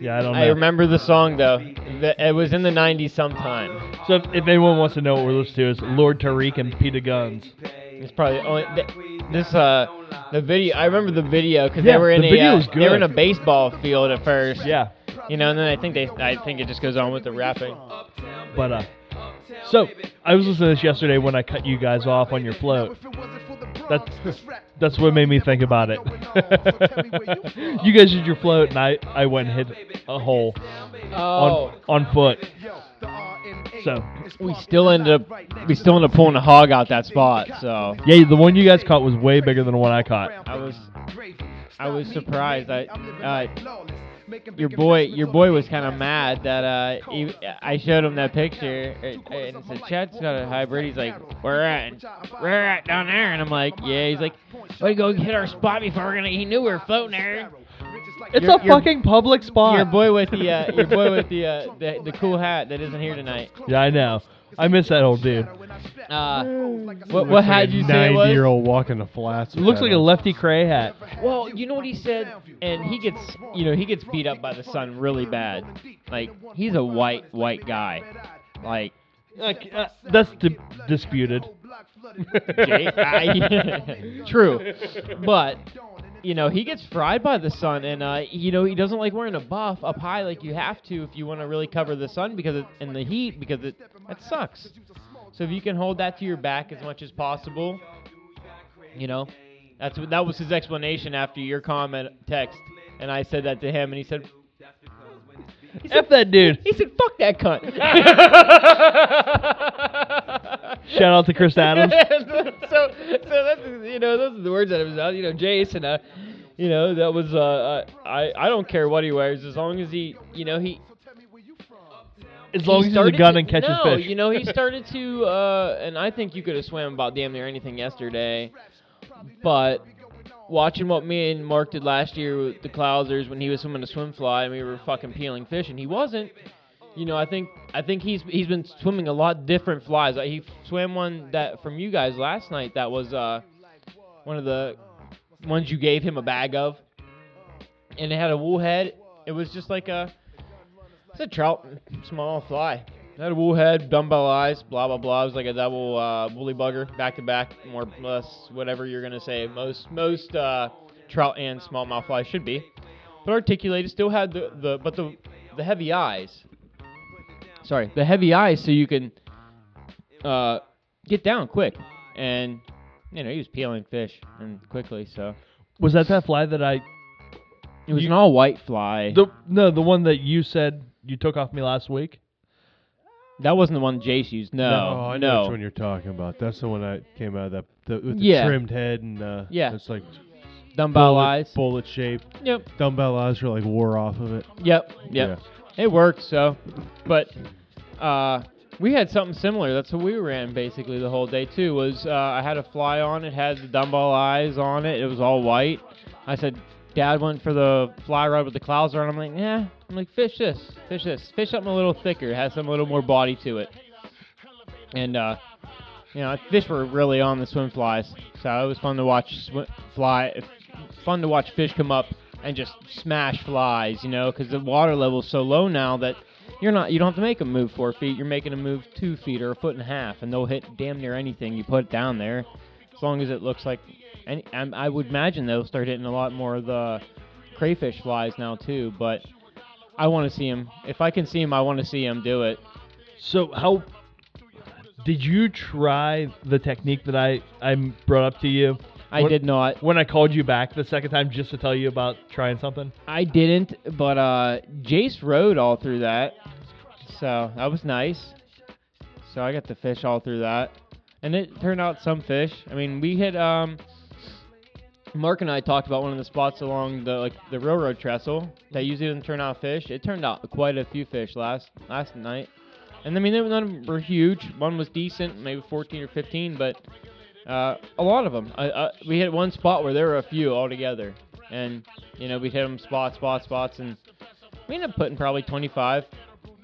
yeah, I don't know. I remember the song though. The, it was in the 90s sometime. So if, if anyone wants to know what we're listening to, it's Lord Tariq and Peter Gunz. It's probably only th- this uh the video. I remember the video because Yeah, they were in the a video uh, they were in a baseball field at first. Yeah. You know, and then I think they I think it just goes on with the rapping. But uh, so I was listening to this yesterday when I cut you guys off on your float. That's that's what made me think about it. you guys did your float, and I I went and hit a hole Oh. on on foot. So We still ended up we still ended up pulling a hog out that spot. So yeah, the one you guys caught was way bigger than the one I caught. I was I was surprised. I uh, your boy your boy was kind of mad that uh he, I showed him that picture and said Chad's got a hybrid. He's like, where at? And, Where at down there? And I'm like, yeah. He's like, way to go hit our spot before we're gonna. He knew we were floating there. It's Your- a your- fucking public spot. Your boy with the uh, your boy with the, uh, the the cool hat that isn't here tonight. Yeah, I know. I miss that old dude. Uh, what Looks what like hat you say it was? Ninety-year-old walking the flats. It looks like a Lefty Kreh hat. Well, you know what he said, and he gets, you know, he gets beat up by the sun really bad. Like he's a white, white guy. Like, Like, uh, that's di- disputed. True, but you know he gets fried by the sun, and uh, you know he doesn't like wearing a buff up high like you have to if you want to really cover the sun because it, and the heat because it that sucks. So if you can hold that to your back as much as possible, you know, that's what that was his explanation after your comment text, and I said that to him, and he said. He F that dude. He said, "Fuck that cunt." Shout out to Chris Adams. so, so that's you know those are the words that it was out. You know, Jason. Uh, you know that was uh, uh, I I don't care what he wears as long as he you know he. As long he as he's a gun to- and catches no, fish. you know he started to uh, and I think you could have swam about damn near anything yesterday, but watching what me and Mark did last year with the Clousers when he was swimming a swim fly and we were fucking peeling fish and he wasn't. You know, I think I think he's he's been swimming a lot different flies. Like, he swam one that from you guys last night that was uh one of the ones you gave him a bag of, and it had a wool head. It was just like a it's a trout, small fly. It had a wool head, dumbbell eyes, blah blah blah. It was like a double uh, woolly bugger, back to back, more or less whatever you're gonna say. Most most uh, trout and smallmouth flies should be, but articulated. Still had the, the but the the heavy eyes. Sorry, the heavy eyes, so you can uh, get down quick, and you know he was peeling fish and quickly. So Was that that fly that I? it was You- an all white fly. The no, the one that you said you took off me last week. that wasn't the one Jace used. No, oh, I know no. which one you're talking about. That's the one that came out of that the, with the Yeah. trimmed head and uh, Yeah. it's like Dumbbell bullet, eyes. bullet shape. Yep. Dumbbell eyes are like wore off of it. Yep. Yep. It worked. So, but uh, we had something similar. That's what we ran basically the whole day too. Was uh, I had a fly on it, had the dumbbell eyes on it. It was all white. I said, Dad went for the fly rod with the clouds on. I'm like, yeah. I'm like, fish this, fish this, fish something a little thicker, has some a little more body to it. And uh, you know, fish were really on the swim flies, so it was fun to watch sw- fly. Fun to watch fish come up and just smash flies, you know, because the water level is so low now that you're not you don't have to make them move four feet. You're making them move two feet or a foot and a half, and they'll hit damn near anything you put down there, as long as it looks like. And I would imagine they'll start hitting a lot more of the crayfish flies now too. But I want to see him. If I can see him, I want to see him do it. So how did you try the technique that I I brought up to you? I What- did not. When I called you back the second time just to tell you about trying something. I didn't, but uh, Jace rode all through that, so that was nice. So I got to fish all through that, and it turned out some fish. I mean, we hit. Um, Mark and I talked about one of the spots along the like the railroad trestle that usually doesn't turn out fish. It turned out quite a few fish last last night, and I mean they none of them were huge. One was decent, maybe 14 or 15, but uh, a lot of them. I, I, we hit one spot where there were a few altogether, and you know we hit them spot, spot, spots, and we ended up putting probably 25,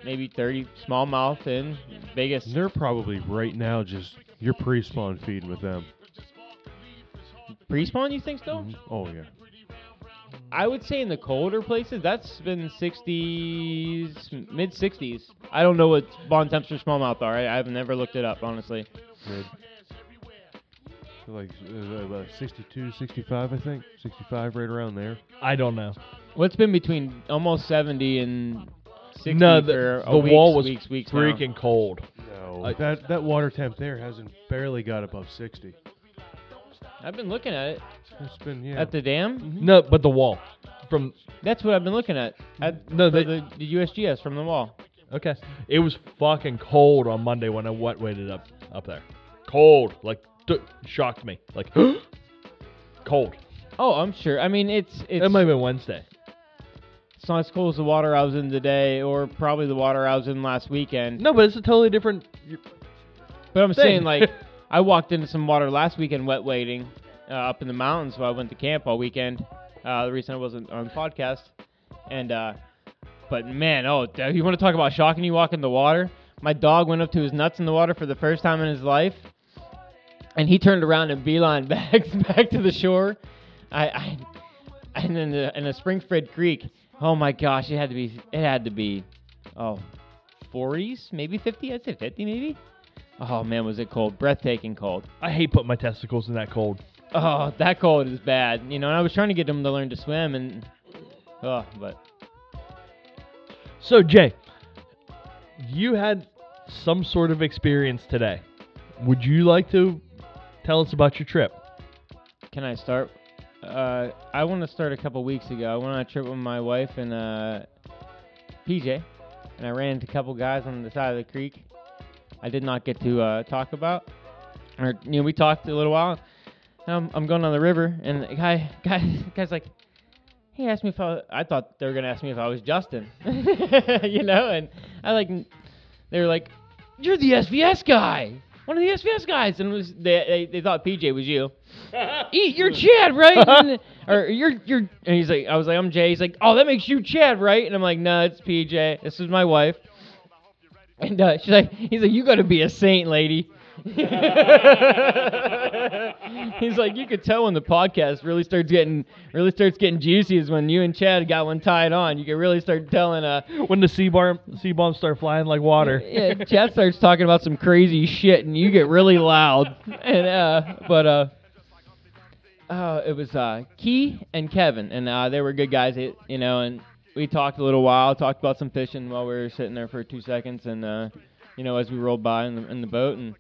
maybe 30 smallmouth in Vegas. They're probably right now just you're pre-spawn feeding with them. Pre-spawn, you think still? Mhm. Oh yeah. I would say in the colder places, that's been 60s, mid 60s. I don't know what bond temps for smallmouth are. I, I've never looked it up, honestly. Mid. So like uh, about 62, 65, I think. 65, right around there. I don't know. What's been between almost 70 and 60 no, the, a the weeks, wall was weeks, weeks now. freaking cold. No, I- that that water temp there hasn't barely got above 60. I've been looking at it It's been yeah. at the dam. Mm-hmm. No, but the wall from That's what I've been looking at at No, they- the, the USGS from the wall. okay. It was fucking cold on Monday when I wet weighted up up there. Cold, like d- shocked me. Like cold. Oh, I'm sure. I mean, it's it's It might have been Wednesday. it's not as cold as the water I was in today, or probably the water I was in last weekend. No, but it's a totally different. But I'm thing. saying like I walked into some water last weekend wet wading uh, up in the mountains while I went to camp all weekend. Uh, the reason I wasn't on the podcast, and uh, but man, oh, you want to talk about shocking? You walk in the water. My dog went up to his nuts in the water for the first time in his life, and he turned around and beeline back back to the shore. I, I and then the in the Springford Creek. Oh my gosh, it had to be it had to be oh 40s, maybe 50. I'd say 50 maybe. Oh man, was it cold? Breathtaking cold. I hate putting my testicles in that cold. Oh, that cold is bad. You know, and I was trying to get him to learn to swim, and oh, but So Jay, you had some sort of experience today. Would you like to tell us about your trip? can I start? Uh, I want to start a couple weeks ago. I went on a trip with my wife and uh, PJ, and I ran into a couple guys on the side of the creek. I did not get to uh, talk about, or you know, we talked a little while. Um, I'm going on the river, and the guy, guy, guy's like, he asked me if I, I thought they were gonna ask me if I was Justin, you know, and I like, they were like, you're the SVS guy, one of the SVS guys, and was they, they, they thought PJ was you. Eat, you're Chad, right? And- or you're you're, and he's like, I was like, I'm Jay. He's like, oh, that makes you Chad, right? And I'm like, no, it's PJ. This is my wife. And uh, she's like, he's like, you got to be a saint, lady. he's like, you could tell when the podcast really starts getting really starts getting juicy is when you and Chad got one tied on. You can really start telling uh When the sea bar sea bombs start flying like water. yeah, Chad starts talking about some crazy shit, and you get really loud. And uh, but uh, uh, it was uh, Key and Kevin, and uh, they were good guys, you know. And we talked a little while, talked about some fishing while we were sitting there for two seconds, and uh, you know, as we rolled by in the, in the boat, and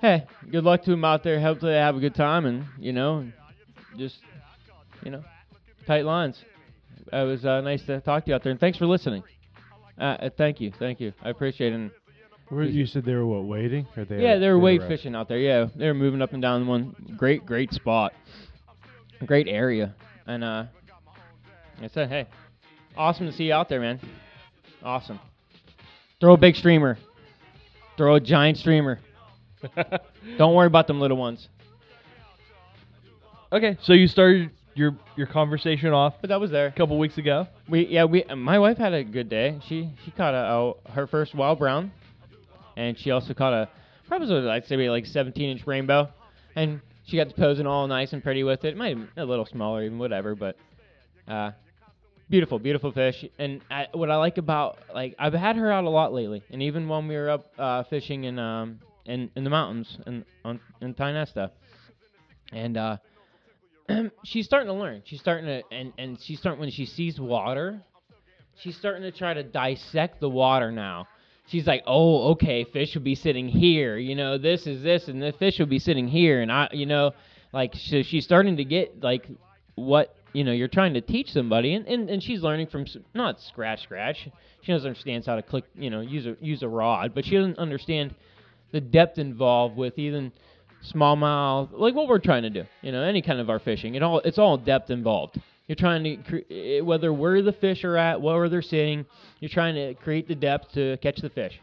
hey, good luck to them out there. Hopefully they have a good time, and you know, just you know, tight lines. It was uh, nice to talk to you out there, and thanks for listening. Uh, uh, thank you, thank you. I appreciate it. Where, you said they were what waiting? Or they yeah, they were wade fishing out there. Yeah, they were moving up and down one great, great spot, great area, and uh, I said, hey, awesome to see you out there, man. Awesome. Throw a big streamer. Throw a giant streamer. Don't worry about them little ones. Okay, so you started your your conversation off But that was there. a couple weeks ago. We yeah we my wife had a good day. She she caught a, a her first wild brown, and she also caught a probably was, I'd say maybe like 17 inch rainbow, and she got to posing all nice and pretty with it. Might have been a little smaller even whatever, but uh beautiful, beautiful fish. And I, what I like about like I've had her out a lot lately, and even when we were up uh, fishing in um in, in the mountains in on in Tionesta, and uh, she's starting to learn. She's starting to and and she's starting when she sees water, she's starting to try to dissect the water now. She's like, oh, okay, fish would be sitting here. You know, this is this, and the fish would be sitting here, and I, you know, like so she's starting to get like what you know you're trying to teach somebody, and, and, and she's learning from not scratch scratch. She doesn't understand how to click, you know, use a use a rod, but she doesn't understand the depth involved with even smallmouth, like what we're trying to do. You know, any kind of our fishing, it all it's all depth involved. You're trying to cre- eh, whether where the fish are at, where they're sitting, you're trying to create the depth to catch the fish.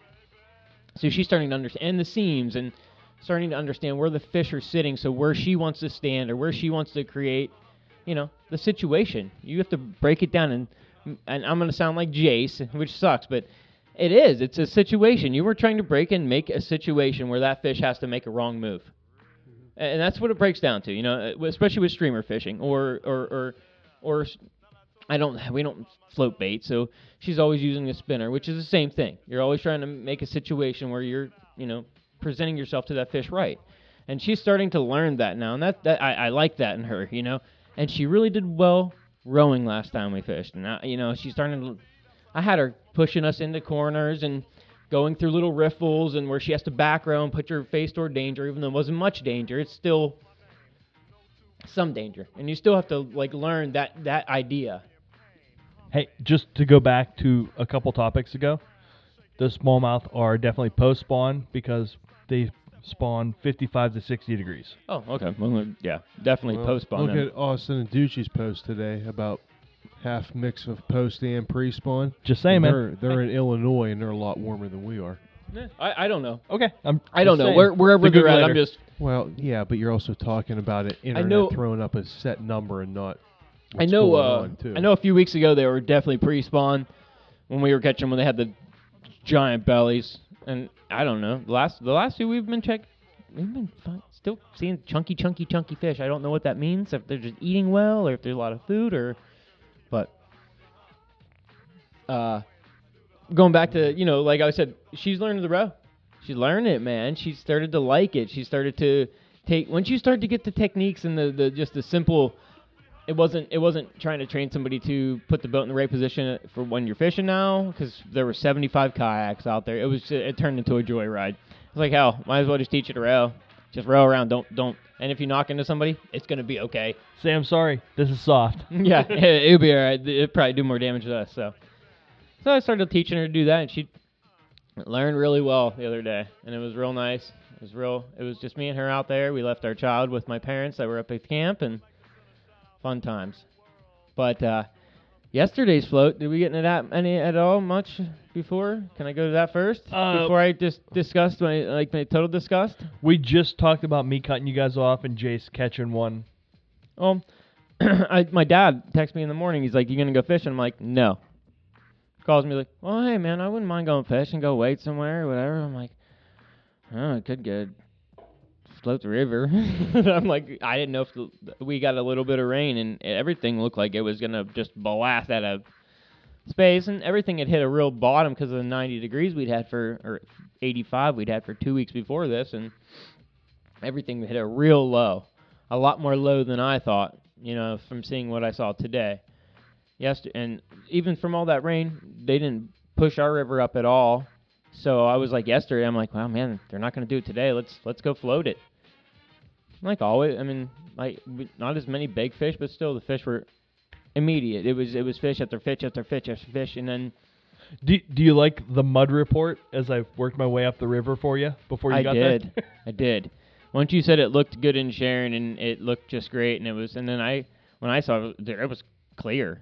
So she's starting to understand and the seams and starting to understand where the fish are sitting. So where she wants to stand or where she wants to create, you know, the situation. You have to break it down and and I'm gonna sound like Jace, which sucks, but it is. It's a situation. You were trying to break and make a situation where that fish has to make a wrong move, and that's what it breaks down to. You know, uh, especially with streamer fishing or or or or I don't. We don't float bait, so she's always using a spinner, which is the same thing. You're always trying to make a situation where you're, you know, presenting yourself to that fish right, and she's starting to learn that now, and that that I, I like that in her, you know, and she really did well rowing last time we fished, and I, you know, she's starting to. I had her pushing us into corners and going through little riffles and where she has to back row and put your face toward danger, even though it wasn't much danger. It's still some danger, and you still have to like learn that that idea. Hey, just to go back to a couple topics ago, the smallmouth are definitely post spawn because they spawn 55 to 60 degrees. Oh, okay. Well, yeah, definitely Well, post spawn. Look them. at Austin and Ducci's post today about half mix of post and pre spawn. Just saying, man. They're, they're in Illinois and they're a lot warmer than we are. I, I don't know. Okay, I'm. I don't just know saying. where wherever The they're at. I'm just Well, yeah, but you're also talking about it internet know- throwing up a set number and not. I what's know. going Uh, on, too. I know. A few weeks ago, they were definitely pre-spawn when we were catching them when they had the giant bellies. And I don't know. The last the last two we've been check, we've been fi- still seeing chunky, chunky, chunky fish. I don't know what that means. If they're just eating well, or if there's a lot of food, or but uh, going back to you know, like I said, she's learning the row. She learned it, man. She started to like it. She started to take once you start to get the techniques and the, the just the simple it wasn't it wasn't trying to train somebody to put the boat in the right position for when you're fishing now because there were 75 kayaks out there. It was it turned into a joyride. It's like hell, might as well just teach you to row. Just row around. Don't don't. And if you knock into somebody, it's gonna be okay. Say I'm sorry. This is soft. yeah, it, it'll be alright. It'd probably do more damage to us. So, so I started teaching her to do that, and she learned really well the other day, and it was real nice. It was real. It was just me and her out there. We left our child with my parents that were up at camp, and fun times. But uh, yesterday's float, did we get into that any at all much before? Can I go to that first Uh, before I just discussed my like my total disgust? We just talked about me cutting you guys off and Jace catching one. Um, I, my dad texts me in the morning. He's like, "You gonna go fishing?" I'm like, "No." Calls me like, "Well, hey man, I wouldn't mind going fishing, go wait somewhere or whatever." I'm like, "Oh, I could go float the river." I'm like, I didn't know if the, we got a little bit of rain and everything looked like it was gonna just blast out of space, and everything had hit a real bottom because of the 90 degrees we'd had for or 85 we'd had for two weeks before this, and everything hit a real low a lot more low than I thought, you know, from seeing what I saw today. Yes, and even from all that rain, they didn't push our river up at all. So I was like yesterday, I'm like, wow, man, they're not going to do it today. Let's let's go float it. Like always, I mean, like not as many big fish, but still the fish were immediate. It was it was fish after fish after fish after fish, and then Do, do you like the mud report as I worked my way up the river for you before you I got did. there? I did. I did. Once you said it looked good in Sharon and it looked just great, and it was, and then I, when I saw it, it was clear.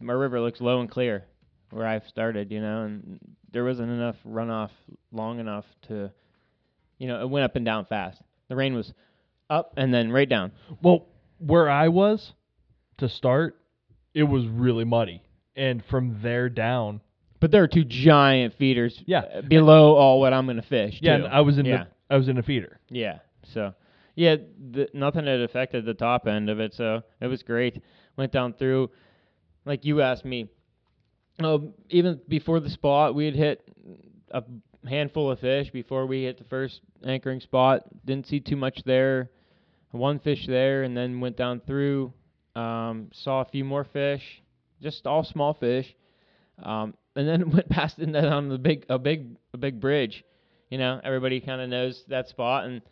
My river looks low and clear where I've started, you know, and there wasn't enough runoff long enough to, you know, it went up and down fast. The rain was up and then right down. Well, where I was to start, it was really muddy, and from there down, But there are two giant feeders Yeah. uh, below all what I'm going to fish. yeah, too. and I was in yeah. the I was in a feeder. Yeah. So, yeah, the, nothing had affected the top end of it, so it was great. Went down through. like you asked me, oh, even before the spot, we had hit a handful of fish before we hit the first anchoring spot. Didn't see too much there. One fish there, and then went down through. Um, saw a few more fish, just all small fish. Um, and then went past and then on the big a big a big bridge. You know, everybody kind of knows that spot and.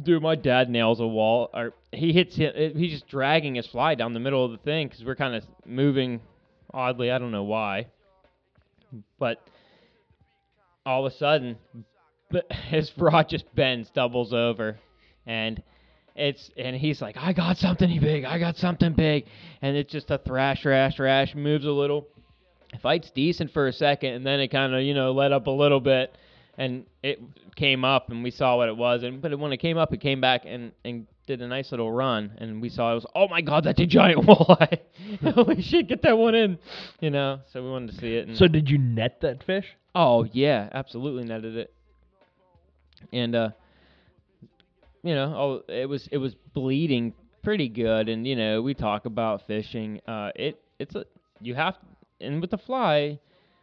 Dude, my dad nails a wall, or he hits it. He's just dragging his fly down the middle of the thing because we're kind of moving oddly. I don't know why, but all of a sudden, his rod just bends, doubles over, and it's and he's like, "I got something big. I got something big," and it's just a thrash, thrash, thrash. Moves a little, fights decent for a second, and then it kind of you know let up a little bit, and it came up, and we saw what it was, and but when it came up, it came back and and did a nice little run, and we saw it was, oh my god, that's a giant walleye! Holy shit, get that one in, you know. So we wanted to see it. So did you net that fish? Oh yeah, absolutely netted it. And uh you know, oh it was it was bleeding pretty good and you know, we talk about fishing. Uh it it's a you have and with the fly,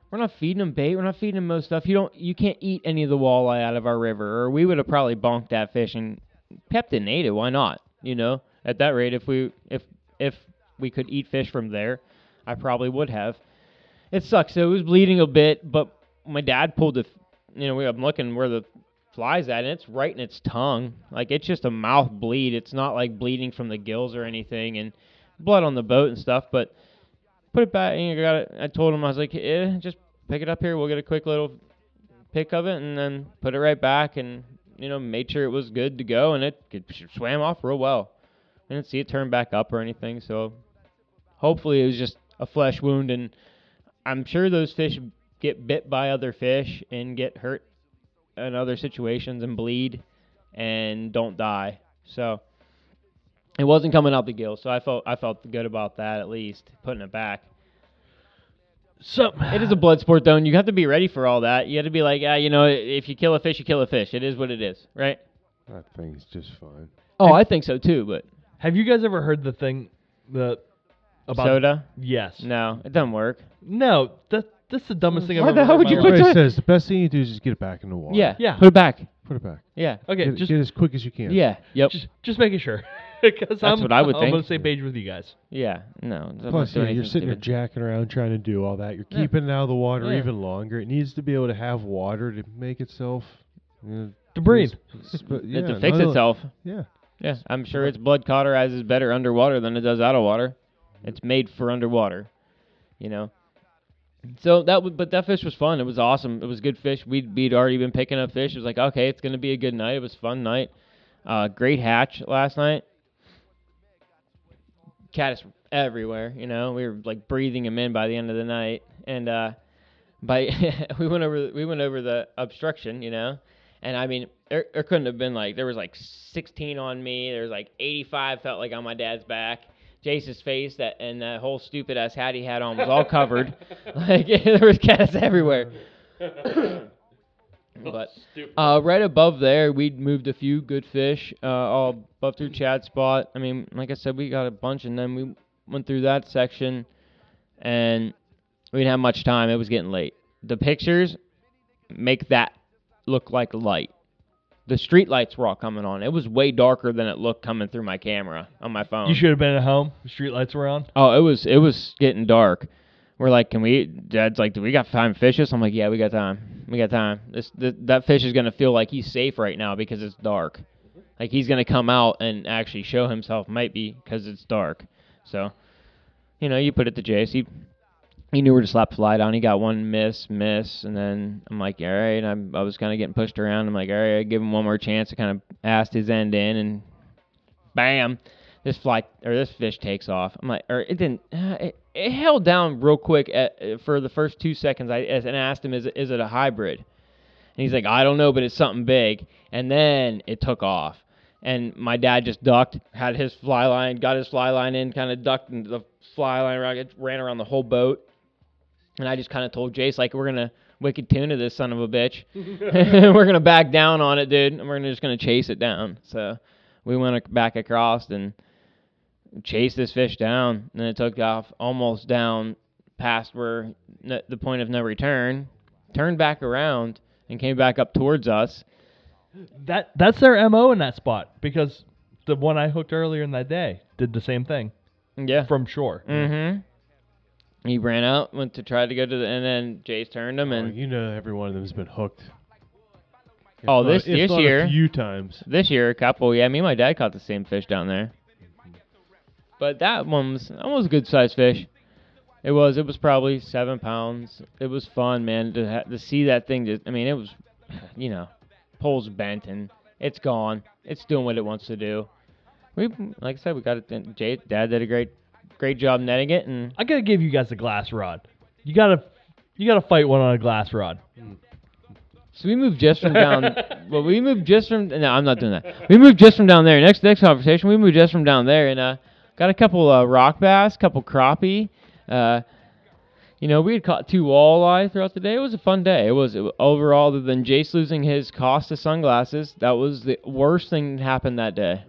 we're not feeding them bait, we're not feeding them most stuff. You don't you can't eat any of the walleye out of our river or we would have probably bonked that fish and kept it and ate it. Why not? You know, at that rate if we if if we could eat fish from there, I probably would have. It sucks. So it was bleeding a bit, but my dad pulled the, you know, we- I'm looking where the fly's at, and it's right in its tongue. Like it's just a mouth bleed. It's not like bleeding from the gills or anything, and blood on the boat and stuff. But put it back. And I got it. I told him I was like, eh, just pick it up here. We'll get a quick little pick of it, and then put it right back, and you know, made sure it was good to go, and it, it swam off real well. I didn't see it turn back up or anything, so hopefully it was just a flesh wound, and I'm sure those fish get bit by other fish and get hurt in other situations and bleed and don't die. So it wasn't coming out the gill, so I felt I felt good about that at least putting it back. So It is a blood sport though, and you have to be ready for all that. You have to be like, ah, you know, if you kill a fish, you kill a fish. It is what it is, right? That thing's just fine. Oh, I think so too, but Have you guys ever heard the thing the about soda? Yes. No, it doesn't work. No, that that's the dumbest thing Why I've the ever hell heard would in you my put life. Everybody says the best thing you do is just get it back in the water. Yeah, Yeah. Put it back. Put it back. Yeah, Okay, get, just get as quick as you can. yeah, yep, just just making sure because I'm what I would I'm think. on the same page with you guys. yeah. No, I'm not Plus, doing yeah, you're anything sitting there stupid. jacking around trying to do all that. You're Yeah. keeping it out of the water Yeah. even longer. It needs to be able to have water to make itself. You To breathe. Sp- yeah, it to fix no, no, itself. Yeah. Yeah, I'm sure its blood cauterizes better underwater than it does out of water. It's made for underwater, you know. So that would, but that fish was fun. It was awesome. It was good fish. We'd we'd already been picking up fish. It was like, okay, it's gonna be a good night. It was fun night. Uh, great hatch last night. Caddis everywhere. You know, we were like breathing them in by the end of the night, and uh, by we went over we went over the obstruction. You know, and I mean, there, there couldn't have been like there was like 16 on me. There was like 85 felt like on my dad's back. Jace's face that and that whole stupid ass hat he had on was all covered. like there was cats everywhere. but uh, right above there, we'd moved a few good fish, uh, all above through Chad's spot. I mean, like I said, we got a bunch, and then we went through that section, and we didn't have much time. It was getting late. The pictures make that look like light. The street lights were all coming on. It was way darker than it looked coming through my camera on my phone. You should have been at home. The street lights were on. Oh, it was it was getting dark. We're like, can we? Dad's like, do we got time to fish this? I'm like, yeah, we got time. We got time. This th- that fish is gonna feel like he's safe right now because it's dark. Like he's gonna come out and actually show himself, might be because it's dark. So, you know, you put it to Jace. He he knew where to slap fly down. He got one miss, miss, and then I'm like, all right. I'm, I was kind of getting pushed around. I'm like, all right, I give him one more chance. I kind of asked his end in, and bam, this fly or this fish takes off. I'm like, or it didn't. Uh, it, it held down real quick at, uh, for the first two seconds. I and asked him, is it, is it a hybrid? And he's like, I don't know, but it's something big. And then it took off. And my dad just ducked, had his fly line, got his fly line in, kind of ducked, and the fly line ran around the whole boat. And I just kind of told Jace, like, we're gonna wicked tuna to this son of a bitch. we're gonna back down on it, dude, and we're gonna just gonna chase it down. So we went back across, and chased this fish down, and it took off almost down past where n- the point of no return, turned back around and came back up towards us. That that's their mo in that spot because the one I hooked earlier in that day did the same thing Yeah. from shore. Mm-hmm. He ran out, went to try to go to the, and then Jace turned him, Oh, and you know, every one of them has been hooked. If Oh, not- this- if this not year- a few times. this year a couple. Yeah, me and my dad caught the same fish down there. But that one was that was a good sized fish. It was. It was probably seven pounds. It was fun, man, to ha- to see that thing. Just, I mean, it was, you know, pole's bent and it's gone. It's doing what it wants to do. We, like I said, we got it. Jay, Dad did a great, great job netting it, and I gotta give you guys a glass rod. You gotta you gotta fight one on a glass rod. So we moved just from down. well, we moved just from. No, I'm not doing that. We moved just from down there. Next next conversation, we moved just from down there and uh, got a couple uh, rock bass, couple crappie. Uh, you know, we had caught two walleye throughout the day. It was a fun day. It was it, overall, other than Jace losing his Costa sunglasses, that was the worst thing that happened that day.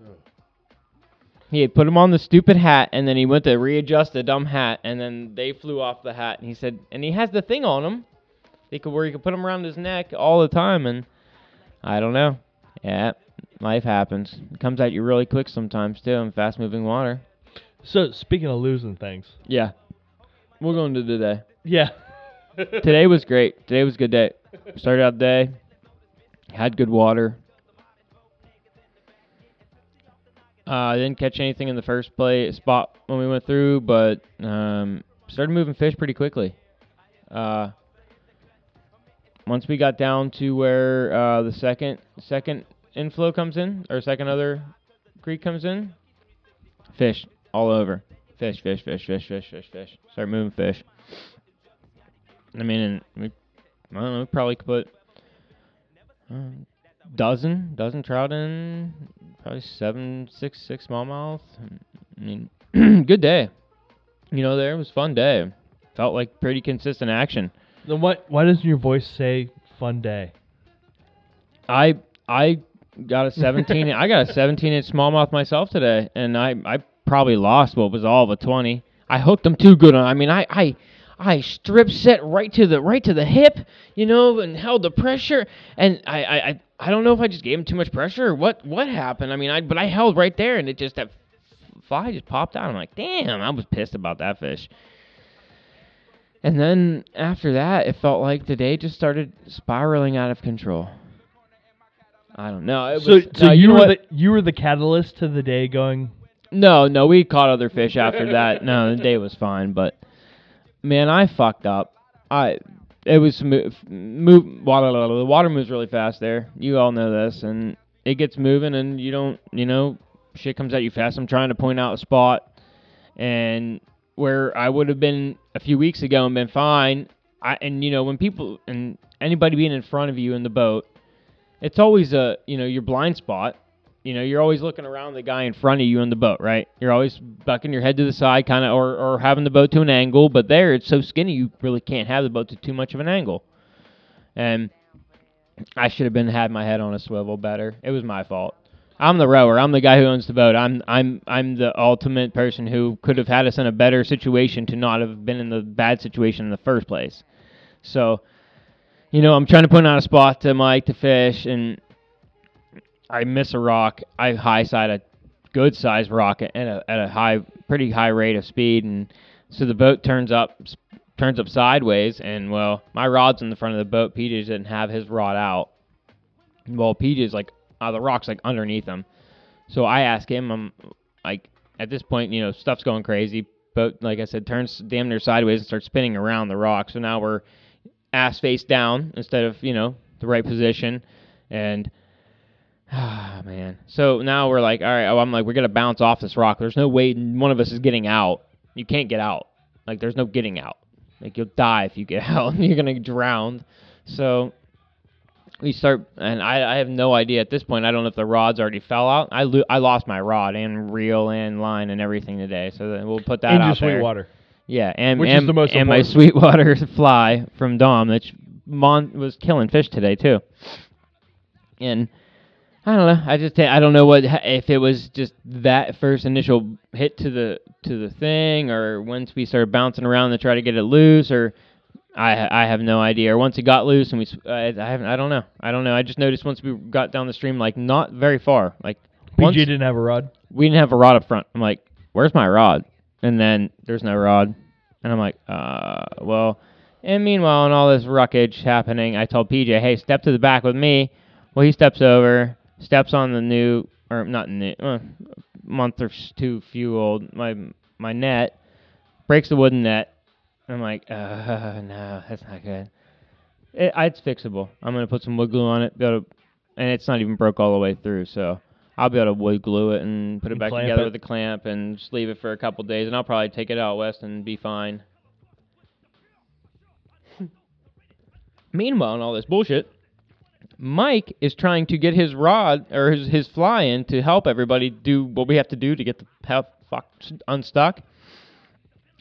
He had put him on the stupid hat, and then he went to readjust the dumb hat, and then they flew off the hat. And he said, and he has the thing on him. He could where he could put them around his neck all the time, and I don't know. Yeah, life happens. It comes at you really quick sometimes too in fast moving water. So speaking of losing things, Yeah, we're going to today. yeah. Today was great. Today was a good day. Started out the day, had good water. Uh, I didn't catch anything in the first play spot when we went through, but um, started moving fish pretty quickly. Uh, once we got down to where uh, the second second inflow comes in, or second other creek comes in, fish all over. Fish, fish, fish, fish, fish, fish, fish. Start moving fish. I mean, and we, I don't know, we probably could put uh, dozen, dozen trout in, probably seven, six, six smallmouth. I mean, good day. You know, there it was fun day. Felt like pretty consistent action. Then what? Why doesn't your voice say "fun day"? I I got a 17. I got a 17 inch smallmouth myself today, and I I probably lost what was all of a 20. I hooked them too good on. I mean, I I I strip set right to the right to the hip, you know, and held the pressure. And I I I, don't know if I just gave him too much pressure or what what happened. I mean, I but I held right there, and it just that fly just popped out. I'm like, damn, I was pissed about that fish. And then after that, it felt like the day just started spiraling out of control. I don't know. It So, was, so no, you, know were what? the you were the catalyst to the day going. No, no, we caught other fish after that. No, the day was fine, but man, I fucked up. I it was move, move water. The water moves really fast there. You all know this, and it gets moving, and you don't, you know, shit comes at you fast. I'm trying to point out a spot, and where I would have been a few weeks ago and been fine. I and you know when people and anybody being in front of you in the boat, it's always a you know your blind spot. You know, you're always looking around the guy in front of you in the boat, right? You're always bucking your head to the side, kind of, or, or having the boat to an angle. But there, it's so skinny, you really can't have the boat to too much of an angle. And I should have been had my head on a swivel better. It was my fault. I'm the rower. I'm the guy who owns the boat. I'm I'm I'm the ultimate person who could have had us in a better situation to not have been in the bad situation in the first place. So, you know, I'm trying to point out a spot to Mike to fish, and I miss a rock. I high side a good sized rock at a at a high, pretty high rate of speed, and so the boat turns up turns up sideways, and well, my rod's in the front of the boat. PJ didn't have his rod out. Well, PJ's like uh, the rock's like underneath him, so I ask him. I'm like, at this point, you know, stuff's going crazy. Boat, like I said, turns damn near sideways and starts spinning around the rock. So now we're ass face down instead of you know the right position, and Ah man. So now we're like, all right. Oh, I'm like, we're gonna bounce off this rock. There's no way one of us is getting out. You can't get out. Like, there's no getting out. Like, you'll die if you get out. You're gonna drown. So we start, and I, I have no idea at this point. I don't know if the rods already fell out. I lo- I lost my rod and reel and line and everything today. So then we'll put that in out your there. sweet water. Yeah, and Which and, and my sweetwater fly from Dom that mon- was killing fish today too. And I don't know. I just I don't know what if it was just that first initial hit to the to the thing, or once we started bouncing around to try to get it loose, or I I have no idea. Or once it got loose and we I, I haven't I don't know. I don't know. I just noticed once we got down the stream, like not very far, like PG didn't have a rod. we didn't have a rod up front. I'm like, where's my rod? And then there's no rod, and I'm like, uh, well. And meanwhile, in all this ruckage happening, I told PJ, hey, step to the back with me. Well, he steps over, steps on the new, or not new, uh, month or two few old, my my net, breaks the wooden net. I'm like, uh, no, that's not good. It, it's fixable. I'm gonna put some wood glue on it, be able to, and it's not even broke all the way through, so I'll be able to wood glue it and put it And back together it. with a clamp and just leave it for a couple days, and I'll probably take it out west and be fine. Meanwhile, in all this bullshit, Mike is trying to get his rod or his, his fly in to help everybody do what we have to do to get the pa- fuck unstuck.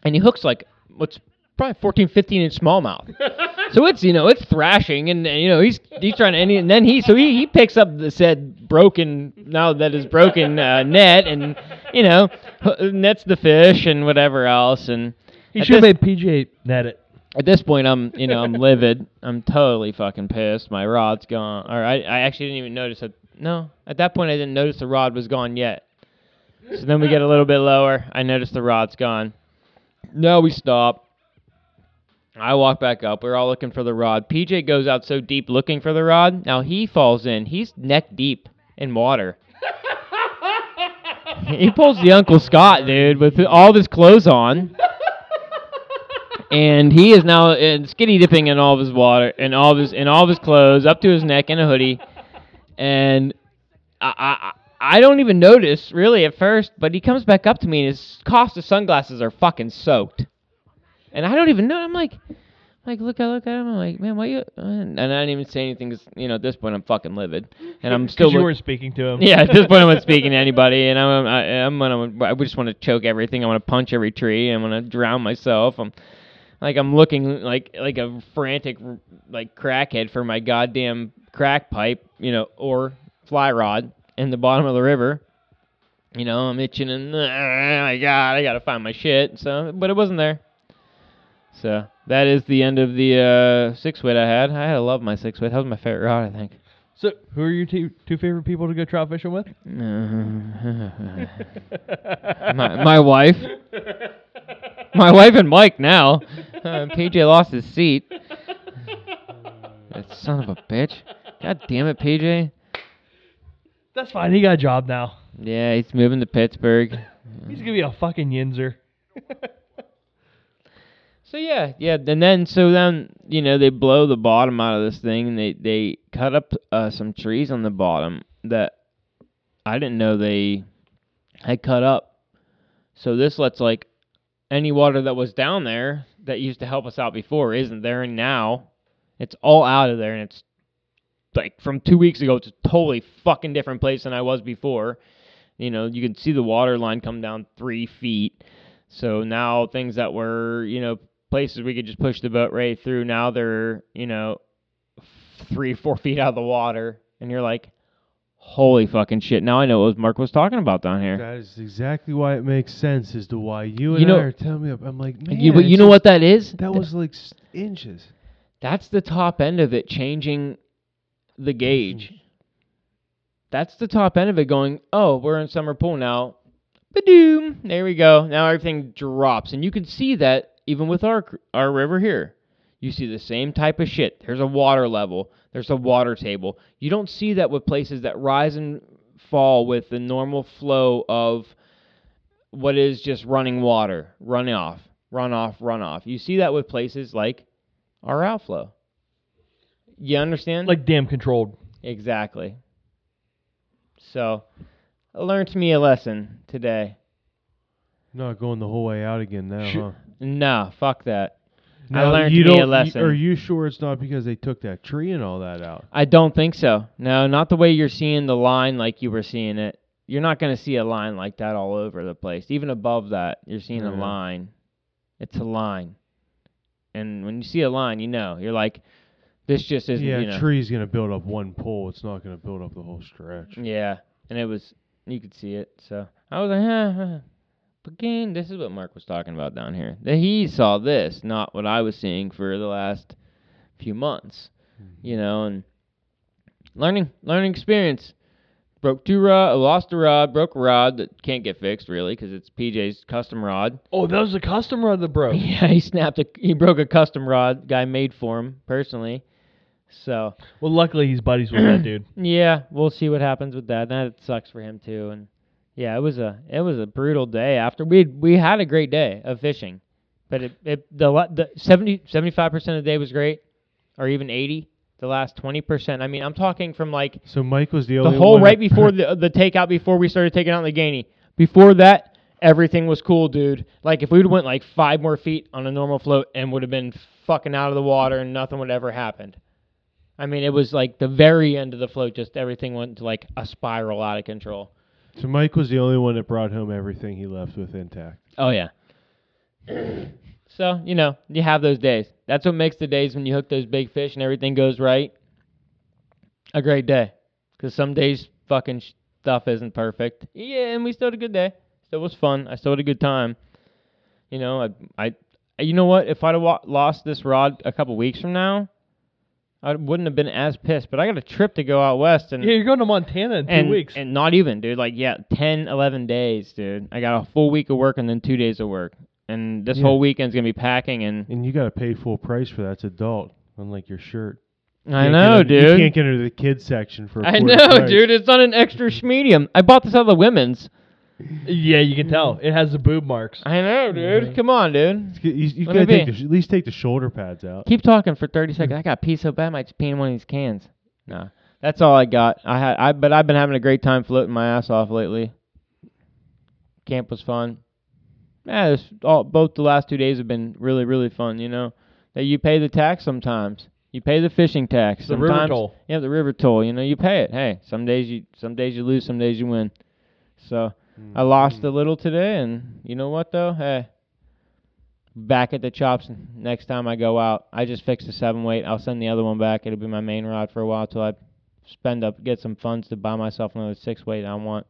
And he hooks like what's probably 14, 15 inch smallmouth. so it's you know it's thrashing and, and, you know he's he's trying to and, he, and then he so he, he picks up the said broken now that is broken uh, net and you know nets the fish and whatever else and He at should have made PJ net it. At this point, I'm you know I'm livid. I'm totally fucking pissed. My rod's gone. Or I I actually didn't even notice it. No, at that point I didn't notice the rod was gone yet. So then we get a little bit lower. I notice the rod's gone. No, we stop. I walk back up. We're all looking for the rod. PJ goes out so deep looking for the rod. Now he falls in. He's neck deep in water. he pulls the Uncle Scott, dude, with all his clothes on and he is now uh, skinny dipping in all of his water and all of his in all of his clothes up to his neck in a hoodie, and I, I I don't even notice really at first, but he comes back up to me and his Costa sunglasses are fucking soaked, and I don't even know. I'm like. Like look, I look at him. I'm like, man, why you? uh," And I didn't even say anything cause, you know, at this point, I'm fucking livid, and I'm still. You look- weren't speaking to him. yeah, at this point, I'm not speaking to anybody, and I'm, I, I'm gonna, I just want to choke everything. I want to punch every tree. I'm gonna drown myself. I'm, like, I'm looking like, like a frantic, like crackhead for my goddamn crack pipe, you know, or fly rod in the bottom of the river. You know, I'm itching and, oh my god, I gotta find my shit. So, but it wasn't there. So that is the end of the uh, six wit I had. I had to love my six wit. That was my favorite rod, I think. So, who are your two, two favorite people to go trout fishing with? my, my wife. My wife and Mike now. PJ lost his seat. That son of a bitch. God damn it, PJ. That's fine. He got a job now. Yeah, he's moving to Pittsburgh. He's gonna be a fucking yinzer. So yeah, yeah, and then so then you know they blow the bottom out of this thing and they they cut up uh, some trees on the bottom that I didn't know they had cut up. So this lets like any water that was down there that used to help us out before isn't there and now it's all out of there and it's like from two weeks ago it's a totally fucking different place than I was before. You know, you can see the water line come down three feet. So now things that were, you know, places we could just push the boat right through, now they're, you know, three, four feet out of the water. And you're like, holy fucking shit. Now I know what Mark was talking about down here. That is exactly why it makes sense as to why you and You know- I are telling me. I'm like, man, you, but you it's know what that is? That was like s- inches. That's the top end of it changing the gauge. That's the top end of it going, oh, we're in summer pool now. Badoom. There we go. Now everything drops. And you can see that even with our cr- our river here. You see the same type of shit. There's a water level. There's a water table. You don't see that with places that rise and fall with the normal flow of what is just running water, runoff, runoff, run off, run off. You see that with places like our outflow. You understand? Like dam controlled. exactly. So, learned me a lesson today. Not going the whole way out again now, Sh- huh? No, fuck that. I learned you me a lesson. Are you sure it's not because they took that tree and all that out? I don't think so. No, not the way you're seeing the line like you were seeing it. You're not going to see a line like that all over the place. Even above that, you're seeing a line. It's a line. And when you see a line, you know. You're like, This just isn't. yeah, you know, tree's gonna build up one pole. It's not gonna build up the whole stretch. Yeah, and it was you could see it. So I was like, huh, again, this is what Mark was talking about down here. That he saw this, not what I was seeing for the last few months. Mm-hmm. You know, and learning learning experience. Broke two rod, lost a rod, broke a rod that can't get fixed really because it's PJ's custom rod. Oh, that was a custom rod that broke. Yeah, he snapped a he broke a custom rod guy made for him personally. So Well, luckily he's buddies with that dude. yeah, we'll see what happens with that. That sucks for him too. And yeah, it was a it was a brutal day. After we we had a great day of fishing, but it, it the the 70 75 percent of the day was great, or even eighty. The last twenty percent. I mean, I'm talking from like So Mike was the the whole right before the the takeout before we started taking out the Gainey. Before that, everything was cool, dude. Like if we would went like five more feet on a normal float and would have been fucking out of the water and nothing would ever happened. I mean, it was like the very end of the float, just everything went into like a spiral out of control. So Mike was the only one that brought home everything he left with intact. Oh yeah. so you know you have those days. That's what makes the days when you hook those big fish and everything goes right a great day. Because some days fucking stuff isn't perfect. Yeah, and we still had a good day. Still was fun. I still had a good time. You know, I, I, you know what? If I'd have wa- lost this rod a couple weeks from now, I wouldn't have been as pissed. But I got a trip to go out west and Yeah, you're going to Montana in two and, weeks. And not even, dude. Like, yeah, 10, 11 days, dude. I got a full week of work and then two days of work. And this Yeah. whole weekend's going to be packing. And And you got to pay full price for that. It's adult, unlike your shirt. I know, get in- You can't get into the kids section for. a I quarter know, price. dude. It's on an extra medium. I bought this out of the women's. Yeah, you can tell. It has the boob marks. I know, dude. Come on, dude. You, you Let gotta me take be. the, sh- at least take the shoulder pads out. Keep talking for 30 seconds. I got pee so bad I might just pee in one of these cans. Nah, That's all I got. I had I but I've been having a great time floating my ass off lately. Camp was fun. Yeah, this, all both the last two days have been really really fun. You know that you pay the tax sometimes. You pay the fishing tax. The river sometimes, toll. Yeah, the river toll. You know you pay it. Hey, some days you some days you lose, some days you win. So I lost a mm. little today, and you know what though? Hey, back at the chops next time I go out. I just fixed the seven weight. I'll send the other one back. It'll be my main rod for a while till I spend up get some funds to buy myself another six weight I want.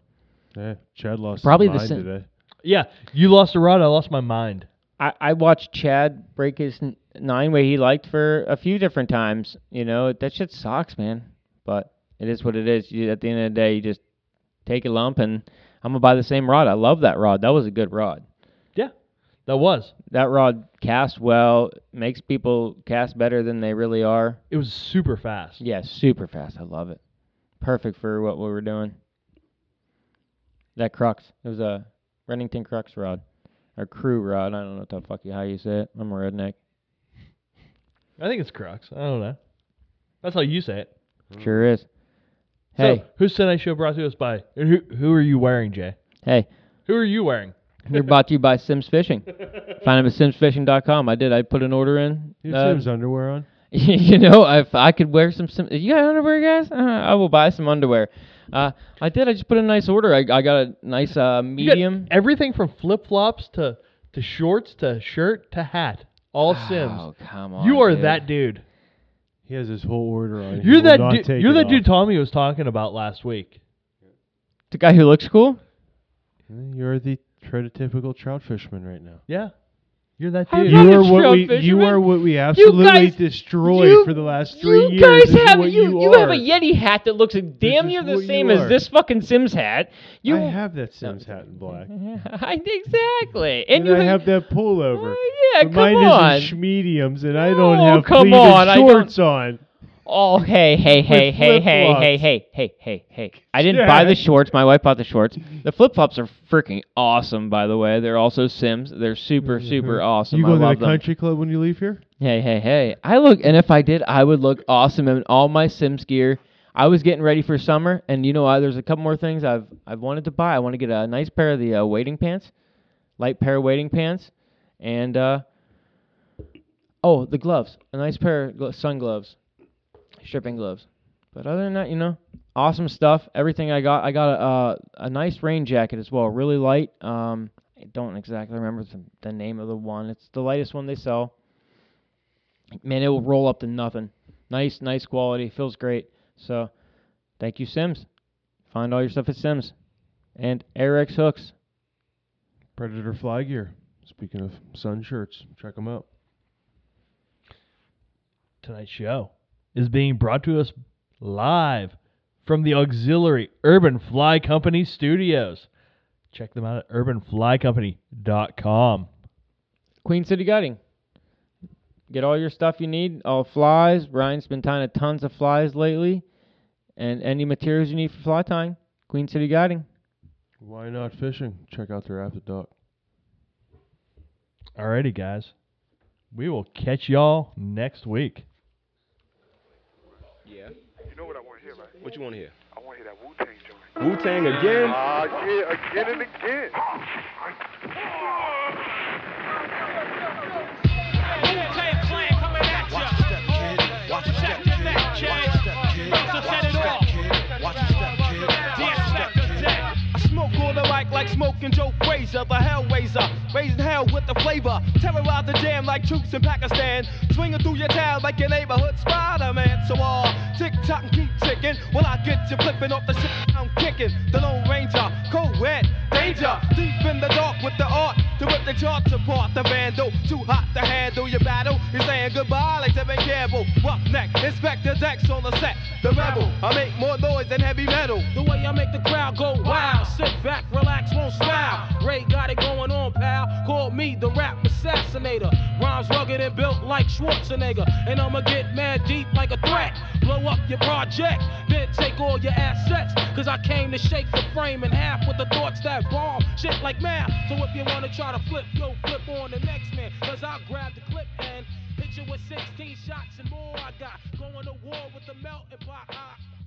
Yeah, Chad lost Probably his the mind same- today. Yeah, you lost a rod. I lost my mind. I, I watched Chad break his n- nine way he liked for a few different times. You know that shit sucks, man. But it is what it is. You, at the end of the day, you just take a lump, and I'm gonna buy the same rod. I love that rod. That was a good rod. Yeah, that was. That rod casts well, makes people cast better than they really are. It was super fast. Yeah, super fast. I love it. Perfect for what we were doing. That crux. It was a Remington crux rod. Or crew rod. I don't know what the fuck you how you say it. I'm a redneck. I think it's Crux. I don't know. That's how you say it. Sure is. So, Hey, who's Tonight Show brought to us by? And who who are you wearing, Jay? hey. Who are you wearing? You're brought to you by Sims Fishing. Find them at simsfishing.com. I did. I put an order in. You have Uh, Sim's underwear on. you know, if I could wear some, Sim, you got underwear, guys? Uh, I will buy some underwear. Uh, I did. I just put in a nice order. I, I got a nice uh, You got medium. everything from flip flops to to shorts to shirt to hat. All Sims. Oh, come on. you are dude. that dude. He has his whole order on. He You're will that not dude. You're that off. dude Tommy was talking about last week. The guy who looks cool? You're the prototypical trout fisherman right now. Yeah, you're that dude. You are what trout we. You are what we absolutely guys- destroyed you- for the last three you years. guys This is have what you, you, have a. Yeti hat that looks damn near the same as this fucking Sims hat. You I have that Sims hat in black. Exactly, and And, you I have, have that pullover. Oh, yeah, But come mine on. isn't mediums, and I don't have come pleated on, I don't- shorts on. Oh, hey, hey, hey, With hey, hey, hey, flip-flops. hey, hey, hey, hey. I didn't buy the shorts. My wife bought the shorts. The flip flops are freaking awesome, by the way. They're also Sims. They're super, super awesome. Mm-hmm. You go I to love the them. country club when you leave here? Hey, hey, hey. I look, and if I did, I would look awesome in all my Sims gear. I was getting ready for summer, and you know what? There's a couple more things I've I've wanted to buy. I want to get a nice pair of the uh, wading pants, light pair of wading pants, and uh, oh, the gloves, a nice pair of glo- sun gloves, stripping gloves. But other than that, you know, awesome stuff. Everything I got, I got a uh, a nice rain jacket as well, really light. Um, I don't exactly remember the, the name of the one. It's the lightest one they sell. Man, it will roll up to nothing. Nice, nice quality. Feels great. So, thank you, Sims. Find all your stuff at Sims. And Airx hooks. Predator fly gear. Speaking of sun shirts, check them out. Tonight's show is being brought to us live from the Auxiliary Urban Fly Company studios. Check them out at urbanflycompany.com. Queen City Gutting. Get all your stuff you need, all flies. Ryan's been tying tons of flies lately. And any materials you need for fly tying, Queen City Guiding. Why not fishing? Check out their app at Dock. Alrighty, guys. We will catch y'all next week. Yeah. You know what I want to hear, right? What you want to hear? I want to hear that Wu Tang joint. Wu Tang again? Ah, yeah, again and again. I like smoking Joe Frazier, the Hellraiser. Raising hell with the flavor. Terrorize the jam like troops in Pakistan. Swinging through your town like your neighborhood Spider-Man. So uh, all tick tock and keep ticking. When I get you flipping off the shit I'm kicking. The Lone Ranger, co-ed, danger. Deep in the dark with the art to rip the charts apart. The vandal, too hot to handle your battle. He's saying goodbye like Tevin Campbell. Roughneck, Inspector Dex on the set. The rebel, I make more noise than heavy metal. The way I make the crowd go wild. Sit back, relax, won't smile. Ray got it going on, pal. Call me the rap assassinator. Rhymes rugged and built like Schwarzenegger. And I'ma get mad deep like a threat. Blow up your project, then take all your assets. Cause I came to shake the frame in half with the thoughts that bomb. Shit like math. So if you wanna try to flip, yo, flip on the next man. Cause I grab the clip and hit you with 16 shots and more. I got going to war with the melting pot.